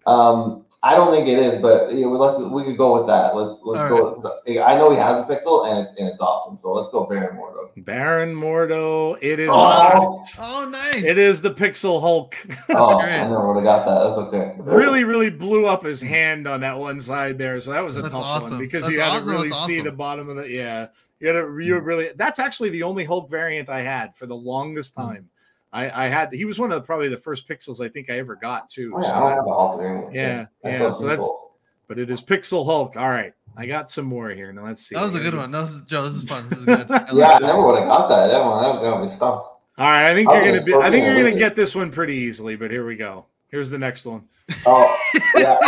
Yeah. um, I don't think it is, but you know, let's we could go with that. Let's let's All go. With, I know he has a pixel, and it's and it's awesome. So let's go Baron Mordo. Baron Mordo. It is. Oh, Oh, nice. It is the Pixel Hulk. oh I never would have got that. That's okay. really, really blew up his hand on that one side there. So that was a That's tough awesome. one because That's you had awesome. to really That's see awesome. the bottom of the. Yeah, you had to. You really. That's actually the only Hulk variant I had for the longest Hmm. time. I, I had. He was one of the, probably the first Pixels I think I ever got too. Oh, So yeah, I have that's- the Hulk. Yeah, yeah, feel so that's- cool. but it is Pixel Hulk. All right, I got some more here. Now let's see. That was a good one. That was Joe. This is fun. This is good. I like Yeah, I never would have got that. That one, that got me stumped. All right, I think I'll you're gonna be. I think you're gonna get this one pretty easily. But here we go. Here's the next one. Oh, yeah.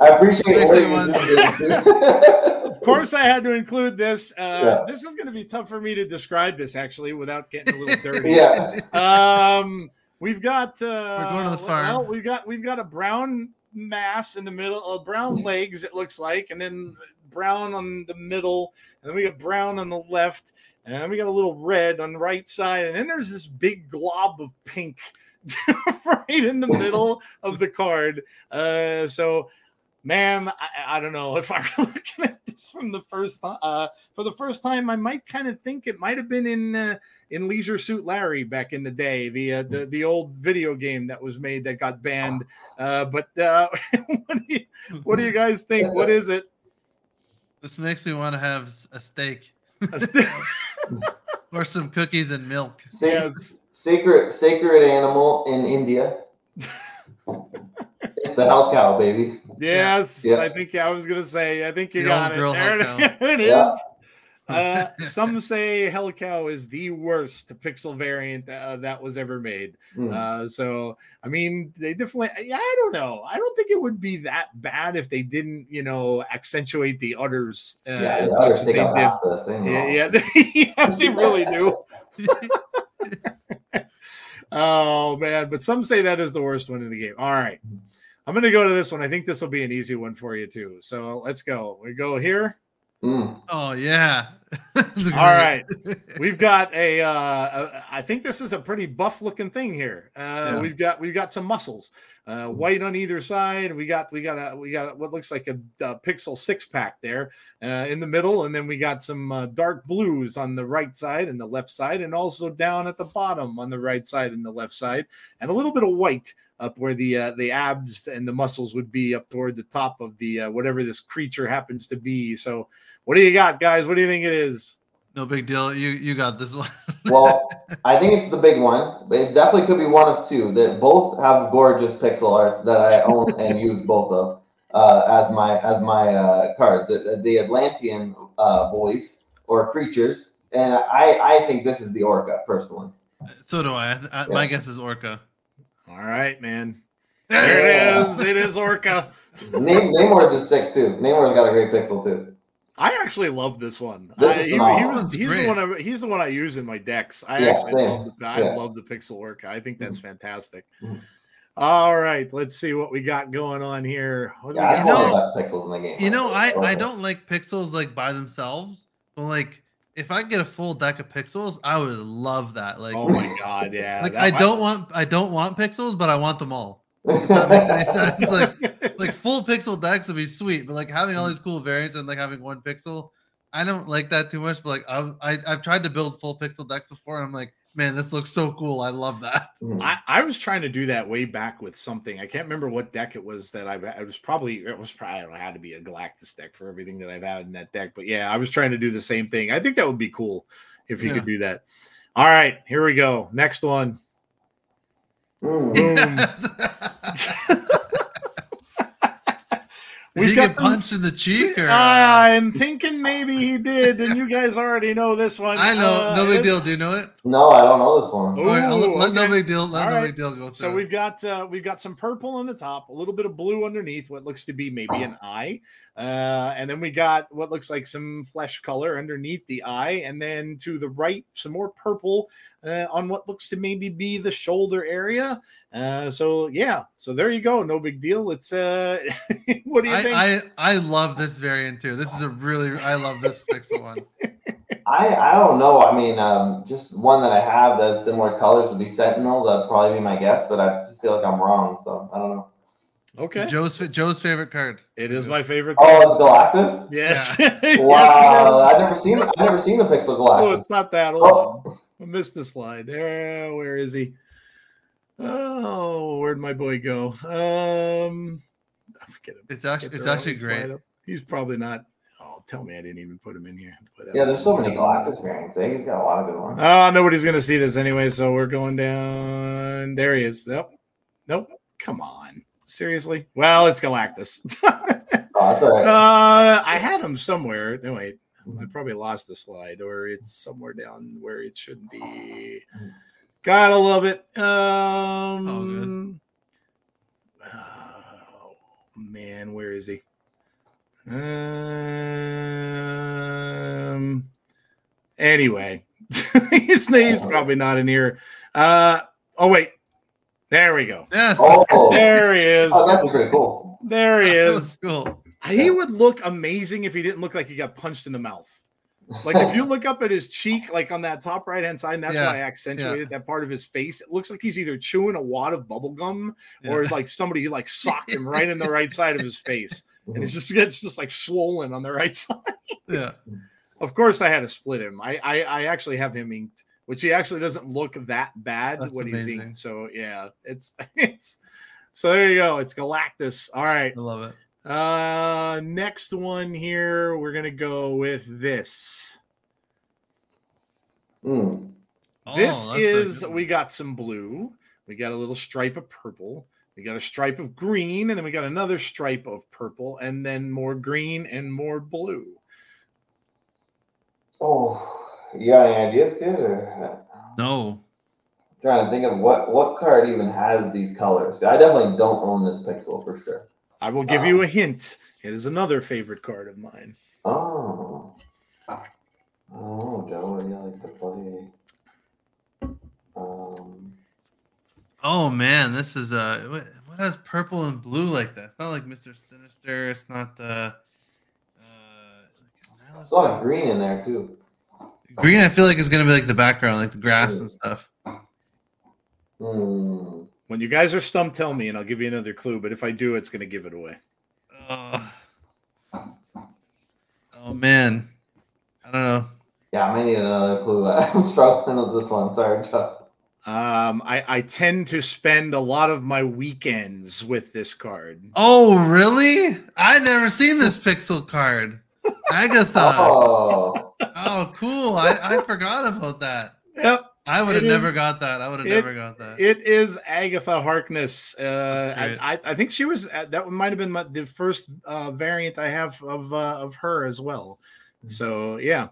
I appreciate Especially what you just did. Of course, I had to include this. Uh, Yeah. This is going to be tough for me to describe this actually without getting a little dirty. yeah. Um, we've got. Uh, We're going to the farm. Well, we've got we've got a brown mass in the middle, uh, brown legs. It looks like, and then brown on the middle, and then we got brown on the left, and then we got a little red on the right side, and then there's this big glob of pink right in the middle of the card. Uh, so man, I, I don't know if I'm looking at this from the first time. Uh, for the first time, I might kind of think it might have been in uh, in Leisure Suit Larry back in the day, the uh, the the old video game that was made that got banned. Uh, but uh, what, do you, what do you guys think? What is it? This makes me want to have a steak A st- or some cookies and milk. Sa- yeah, Sacred sacred animal in India. it's the hell cow, baby. Yes, Yeah. I think I was gonna say. I think you The got it. girl There it, Yeah. is. Uh, some say Hellcow is the worst pixel variant uh, that was ever made. Hmm. Uh, so I mean, they definitely. Yeah, I don't know. I don't think it would be that bad if they didn't, you know, accentuate the udders uh, yeah, as the much others as they did. half the thing. Yeah, yeah, they, yeah, they really do. oh man, but some say that is the worst one in the game. All right, I'm gonna go to this one. I think this will be an easy one for you too. So let's go. We go here. Mm. Oh yeah. This is All great. right. We've got a. Uh, a I think this is a pretty buff looking thing here. Uh, Yeah. We've got we've got some muscles, uh, white on either side. We got we got a we got what looks like a, a pixel six pack there uh, in the middle, and then we got some uh, dark blues on the right side and the left side, and also down at the bottom on the right side and the left side, and a little bit of white up where the uh, the abs and the muscles would be up toward the top of the uh, whatever this creature happens to be. So, what do you got, guys? What do you think it is? No big deal. You you got this one. Well, I think it's the big one. But it definitely could be one of two. That both have gorgeous pixel arts that I own and use both of uh, as my as my uh, cards. The, the Atlantean uh, voice or creatures, and I I think this is the Orca personally. So do I. I My guess is Orca. All right, man. There it is. It is Orca. Name, Namor's is sick too. Namor's got a great pixel too. I actually love this one. This I- is he, he was, This is he's the one. I, he's the one I use in my decks. I Yeah, actually same. love the, I Yeah. love the pixel work. I think that's fantastic. Mhm. All right, let's see what we got going on here. What do we Yeah, that's got? one of know- the best pixels in the game. You know, I I don't like pixels like by themselves, but like if I get a full deck of pixels, I would love that. Like, oh my god, yeah. like I don't want I don't want pixels, but I want them all. If that makes any sense. Like like full pixel decks would be sweet, but like having all these cool variants and like having one pixel, I don't like that too much. But like I've I, I've tried to build full pixel decks before, and I'm like, man, this looks so cool. I love that. Mhm. I, I was trying to do that way back with something. I can't remember what deck it was that I, I was probably it was probably I don't know had to be a Galactus deck for everything that I've had in that deck. But yeah, I was trying to do the same thing. I think that would be cool if you Yeah. could do that. All right, here we go. Next one. Mm. Boom. Did We've he got get punched in the cheek or? uh, I'm thinking maybe he did, and you guys already know this one. I know, Uh, no big deal. Do you know it? No, I don't know this one. Ooh, All right, I'll let, let no big deal. Let All no right. big deal go. So we've got uh, we've got some purple on the top, a little bit of blue underneath, what looks to be maybe an eye, uh, and then we got what looks like some flesh color underneath the eye, and then to the right some more purple uh, on what looks to maybe be the shoulder area. Uh, so yeah, so there you go, no big deal. It's uh, what do you think? I, I I love this variant too. This is a really I love this pixel one. I I don't know. I mean, um, just one that I have that has similar colors would be Sentinel. That'd probably be my guess, but I just feel like I'm wrong, so I don't know. Okay, Joe's Joe's favorite card. it is my favorite. Oh, Galactus. Yes. Yes, Wow, it is. I've never seen I've never seen the Pixel Oh, Galactus. it's not that old. Oh, I missed the slide. There, where is he? Oh, where'd my boy go? Um, I forget him. It's actually it's actually great. He's probably not. Oh, tell me I didn't even put him in here. But, yeah, there's so many Galactus variants. Eh? He's got a lot of good ones. Oh, nobody's gonna see this anyway, so we're going down. There he is. Nope. Nope. Come on. Seriously? Well, it's Galactus. Oh, that's uh, I had him somewhere. No, wait. I probably lost the slide, or it's somewhere down where it shouldn't be. Gotta love it. Um, oh, man, where is he? Um. Anyway, his name's probably not in here. Uh. Oh wait, there we go. Yes. Oh, There he is. oh, that's pretty cool. There he That is. was cool. He would look amazing if he didn't look like he got punched in the mouth. Like if you look up at his cheek, like on that top right hand side, and that's Yeah, why I accentuated that part of his face. It looks like he's either chewing a wad of bubble gum or like somebody like socked him right in the right side of his face, and it's mhm. just it's just like swollen on the right side. Yeah. Of course, I had to split him. I I, I actually have him inked, which he actually doesn't look that bad That's when he's eating. So yeah, it's it's so there you go. It's Galactus. All right. I love it. Uh, next one here, we're gonna go with this. Mm. this Oh, is we got some blue, we got a little stripe of purple, we got a stripe of green, and then we got another stripe of purple, and then more green and more blue. Oh, you got any ideas, kid? Or no. trying to think of what what card even has these colors. I definitely don't own this pixel for sure. I will give you a hint. It is another favorite card of mine. Oh. Oh, Joe, do you like to play? Um, Oh man, this is uh what, what has purple and blue like that? It's not like Mr. Sinister. It's not the uh there's a lot of green in there too. Green. I feel like is gonna be like the background, like the grass and stuff. Hmm. When you guys are stumped, tell me, and I'll give you another clue. But if I do, it's gonna give it away. Uh, oh man, I don't know. Yeah, I may need another clue. I'm struggling with this one. Sorry, Joe. Um, I, I tend to spend a lot of my weekends with this card. Oh really? I never seen this pixel card. Agatha. Oh, Oh, cool. I, I forgot about that. Yep. I would have never is- got that. I would have never got that. It is Agatha Harkness. Uh, I. I, I think she was uh, that might have been my, the first uh, variant I have of uh, of her as well. Mm-hmm. So yeah,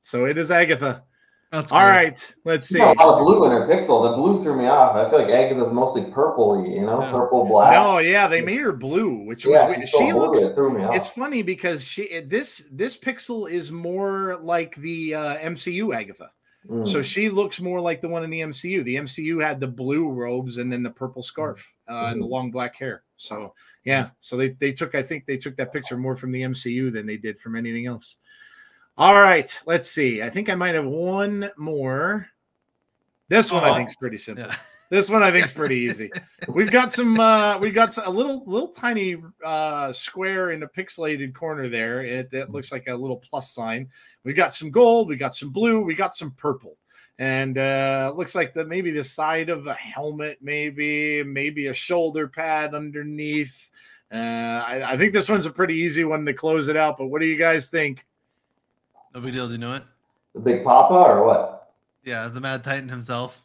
so it is Agatha. That's All great. right, let's She's see. got a lot of blue in her pixel. The blue threw me off. I feel like Agatha's mostly purple you know, Yeah. purple, black. No, yeah, they made her blue, which was yeah, weird. she's so she blue, looks. it threw me off. It's funny because she this this pixel is more like the uh, MCU Agatha. Mm. So she looks more like the one in the MCU. The MCU had the blue robes and then the purple scarf uh, and the Mhm. long black hair. So yeah, so they they took I think they took that picture more from the MCU than they did from anything else. All right, let's see. I think I might have one more. This one I Oh. think is pretty simple. Yeah. This one I think is pretty easy. We've got some uh we got some, a little little tiny uh square in the pixelated corner there. It, it looks like a little plus sign. We've got some gold, we got some blue, we got some purple. And uh looks like that maybe the side of a helmet, maybe, maybe a shoulder pad underneath. Uh I, I think this one's a pretty easy one to close it out, but what do you guys think? No big deal. Do you know it? the big papa or what? Yeah, the Mad Titan himself,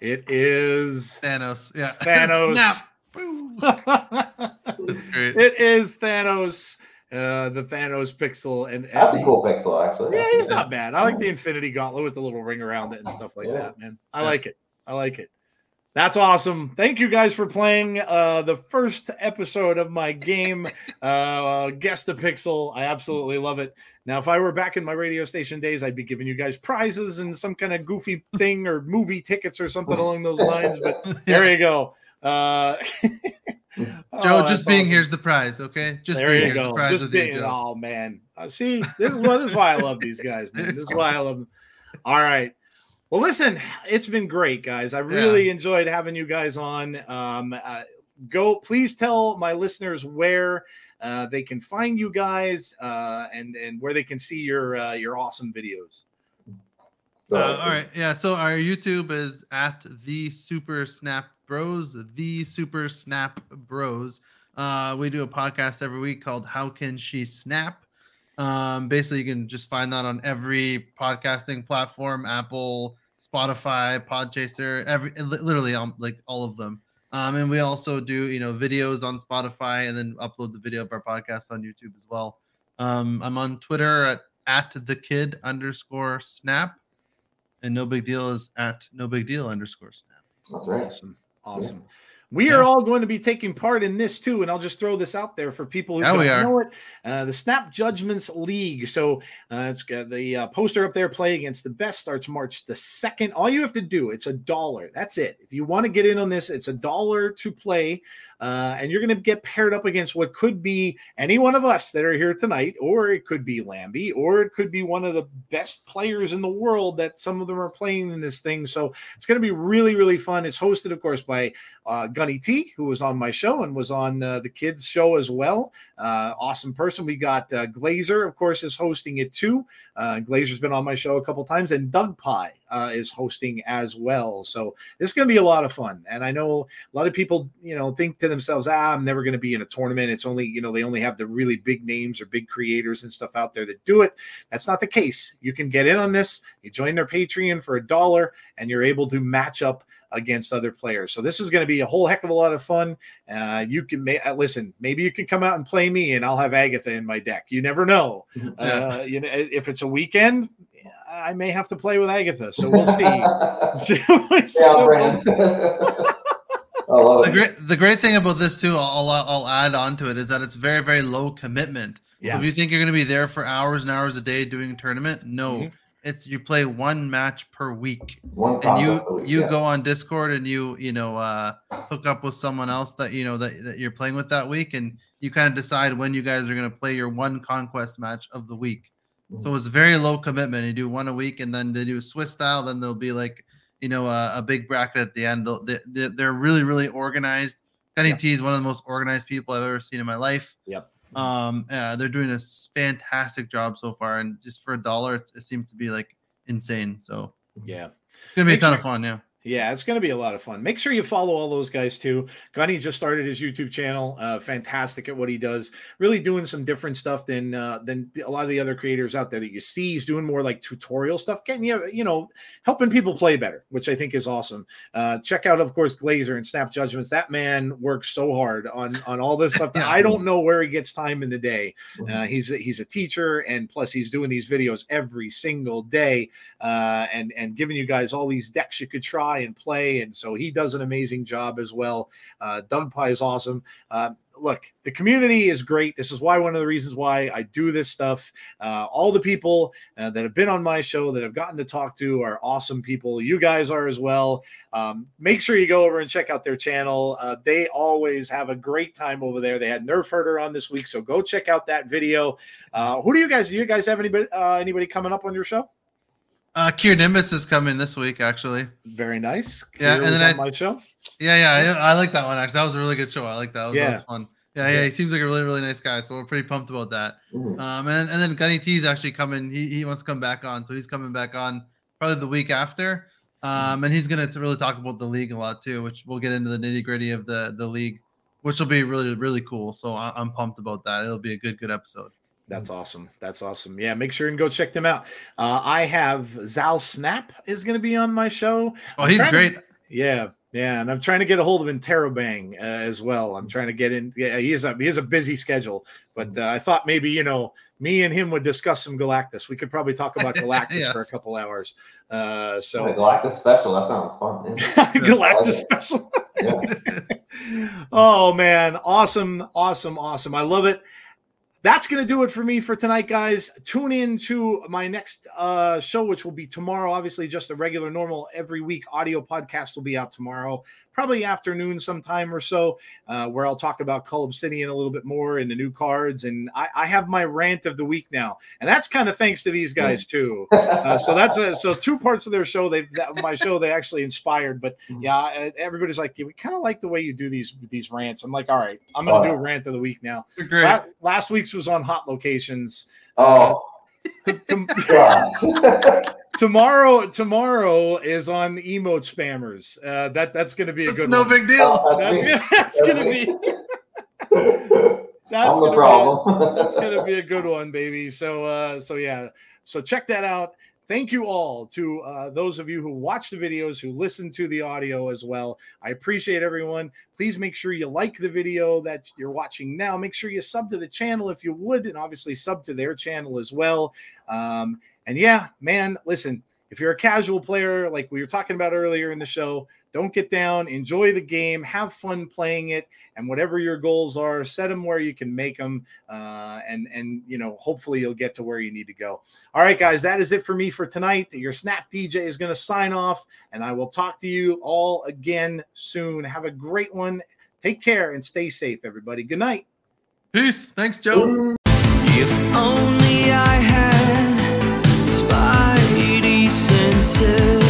It is Thanos. Yeah, Thanos. Snap. Boom. That's great. it is Thanos, uh, the Thanos pixel, and, That's a cool pixel, actually. Yeah, he's not bad. I like the Infinity Gauntlet with the little ring around it and stuff like Yeah. that, man. I Yeah. like it. I like it. That's awesome. Thank you guys for playing uh, the first episode of my game, uh, Guess the Pixel. I absolutely love it. Now, if I were back in my radio station days, I'd be giving you guys prizes and some kind of goofy thing or movie tickets or something along those lines. But there you go. Uh, Joe, oh, just being awesome. here's the prize, okay? Just there being you here's the go. prize Just you, being, Joe. oh man. Uh, see, this is this is why I love these guys, man. This is why I love them. All right. Well, listen, it's been great, guys. I really enjoyed having you guys on. Um, uh, go, please tell my listeners where uh, they can find you guys uh, and and where they can see your uh, your awesome videos. Uh, all right, yeah. So our YouTube is at the Super Snap Bros, the Super Snap Bros. Uh, we do a podcast every week called "How Can She Snap." Um, basically, you can just find that on every podcasting platform: Apple, Spotify, Podchaser, every li- literally um, like all of them. Um, and we also do you know videos on Spotify and then upload the video of our podcast on YouTube as well. Um, I'm on Twitter at at the kid underscore snap and no big deal is at no big deal underscore snap. That's right. Awesome. Awesome. We are all going to be taking part in this too, and I'll just throw this out there for people who Yeah, don't know it. Uh, the Snap Judgments League. So uh, it's got the uh, poster up there. Play against the best starts March the second. All you have to do it's a dollar. That's it. If you want to get in on this, it's a dollar to play, uh, and you're going to get paired up against what could be any one of us that are here tonight, or it could be Lambie, or it could be one of the best players in the world that some of them are playing in this thing. So it's going to be really, really fun. It's hosted, of course, by uh, Gunny T, who was on my show and was on uh, the kids' show as well. Uh, awesome person. We got uh, Glazer, of course, is hosting it too. Uh, Glazer's been on my show a couple times, and Doug Pie uh, is hosting as well. So this is going to be a lot of fun. And I know a lot of people, you know, think to themselves, "Ah, I'm never going to be in a tournament. It's only, you know, they only have the really big names or big creators and stuff out there that do it." That's not the case. You can get in on this. You join their Patreon for a dollar, and you're able to match up against other players. So this is going to be a whole heck of a lot of fun. Uh, you can ma- uh, listen. Maybe you can come out and play me, and I'll have Agatha in my deck. You never know. Uh, you know, if it's a weekend, I may have to play with Agatha. So we'll see. yeah, So- Brandon. I The great the great thing about this too, I'll I'll, I'll add on to it is that it's very very low commitment. yes. If you think you're going to be there for hours and hours a day doing a tournament, no. Mhm. It's you play one match per week, One and you week, you yeah. go on Discord and you you know uh, hook up with someone else that you know that, that you're playing with that week, and you kind of decide when you guys are going to play your one conquest match of the week. So it's very low commitment. You do one a week, and then they do Swiss style. Then there'll be like, you know, a, a big bracket at the end. They'll, they, they're really, really organized. Gunny Yeah. T is one of the most organized people I've ever seen in my life. Yep. Um, yeah, they're doing a fantastic job so far, and just for a dollar, it, it seems to be like insane. So Yeah. it's gonna be Make a ton sure- of fun. Yeah. Yeah, it's going to be a lot of fun. Make sure you follow all those guys too. Gunny just started his YouTube channel. Uh, fantastic at what he does. Really doing some different stuff than uh, than a lot of the other creators out there that you see. He's doing more like tutorial stuff, getting you you know helping people play better, which I think is awesome. Uh, check out, of course, Glazer and Snap Judgments. That man works so hard on on all this stuff. that I don't know where he gets time in the day. Uh, he's a, he's a teacher, and plus he's doing these videos every single day, uh, and and giving you guys all these decks you could try and play. And so he does an amazing job as well. Uh, Doug Pie is awesome. Uh, look, the community is great. This is why one of the reasons why I do this stuff. Uh, all the people uh, that have been on my show that I've gotten to talk to are awesome people. You guys are as well. Um, make sure you go over and check out their channel. Uh, they always have a great time over there. They had Nerf Herder on this week, so go check out that video. Uh, who do you guys? Do you guys have anybody uh, anybody coming up on your show? Uh, Kier Nimbus is coming this week, actually. Very nice. Yeah, and then I- my show. Yeah, yeah, I, I like that one. Actually, that was a really good show. I like that. That was, that Yeah. was fun. Yeah, yeah, he seems like a really, really nice guy. So we're pretty pumped about that. Mhm. Um, and, and then Gunny T is actually coming. He, he wants to come back on, so he's coming back on probably the week after. Um, and he's gonna to really talk about the league a lot too, which we'll get into the nitty gritty of the the league, which will be really, really cool. So I, I'm pumped about that. It'll be a good, good episode. That's awesome. That's awesome. Yeah, make sure and go check them out. Uh, I have Zal Snap is going to be on my show. Oh, I'm he's trying to- great. Yeah, yeah, and I'm trying to get a hold of Interrobang uh, as well. I'm trying to get in. Yeah, he is a he has a busy schedule, but uh, I thought maybe you know me and him would discuss some Galactus. We could probably talk about Galactus for a couple hours. Uh, So so Galactus special. That sounds fun. Yeah. Galactus special. Yeah. oh man, awesome, awesome, awesome. I love it. That's going to do it for me for tonight, guys. Tune in to my next uh, show, which will be tomorrow. Obviously, just a regular, normal, every week audio podcast will be out tomorrow, probably afternoon sometime or so, uh, where I'll talk about Cull Obsidian a little bit more and the new cards. And I, I have my rant of the week now, and that's kind of thanks to these guys too. Uh, so that's a, so two parts of their show. They that, my show they actually inspired, but yeah, uh, everybody's like, we kind of like the way you do these these rants. I'm like, all right, I'm gonna do a rant of the week now. You're great. La- last week's was on hot locations. Oh, Tom- God. tomorrow, tomorrow is on the emote spammers. Uh, that that's gonna be a good. It's good. no one. big deal. That's, gonna- that's gonna be that's I'm gonna the be problem. that's gonna be a good one, baby. So uh so yeah, so check that out. Thank you all to uh, those of you who watch the videos, who listen to the audio as well. I appreciate everyone. Please make sure you like the video that you're watching now. Make sure you sub to the channel if you would, and obviously sub to their channel as well. Um, and yeah, man, listen, if you're a casual player, like we were talking about earlier in the show, don't get down, enjoy the game, have fun playing it, and whatever your goals are, set them where you can make them, uh, and and you know, hopefully you'll get to where you need to go. All right, guys, that is it for me for tonight. Your Snap DJ is going to sign off, and I will talk to you all again soon. Have a great one. Take care and stay safe, everybody. Good night. Peace. Thanks, Joe. If only I had 谢。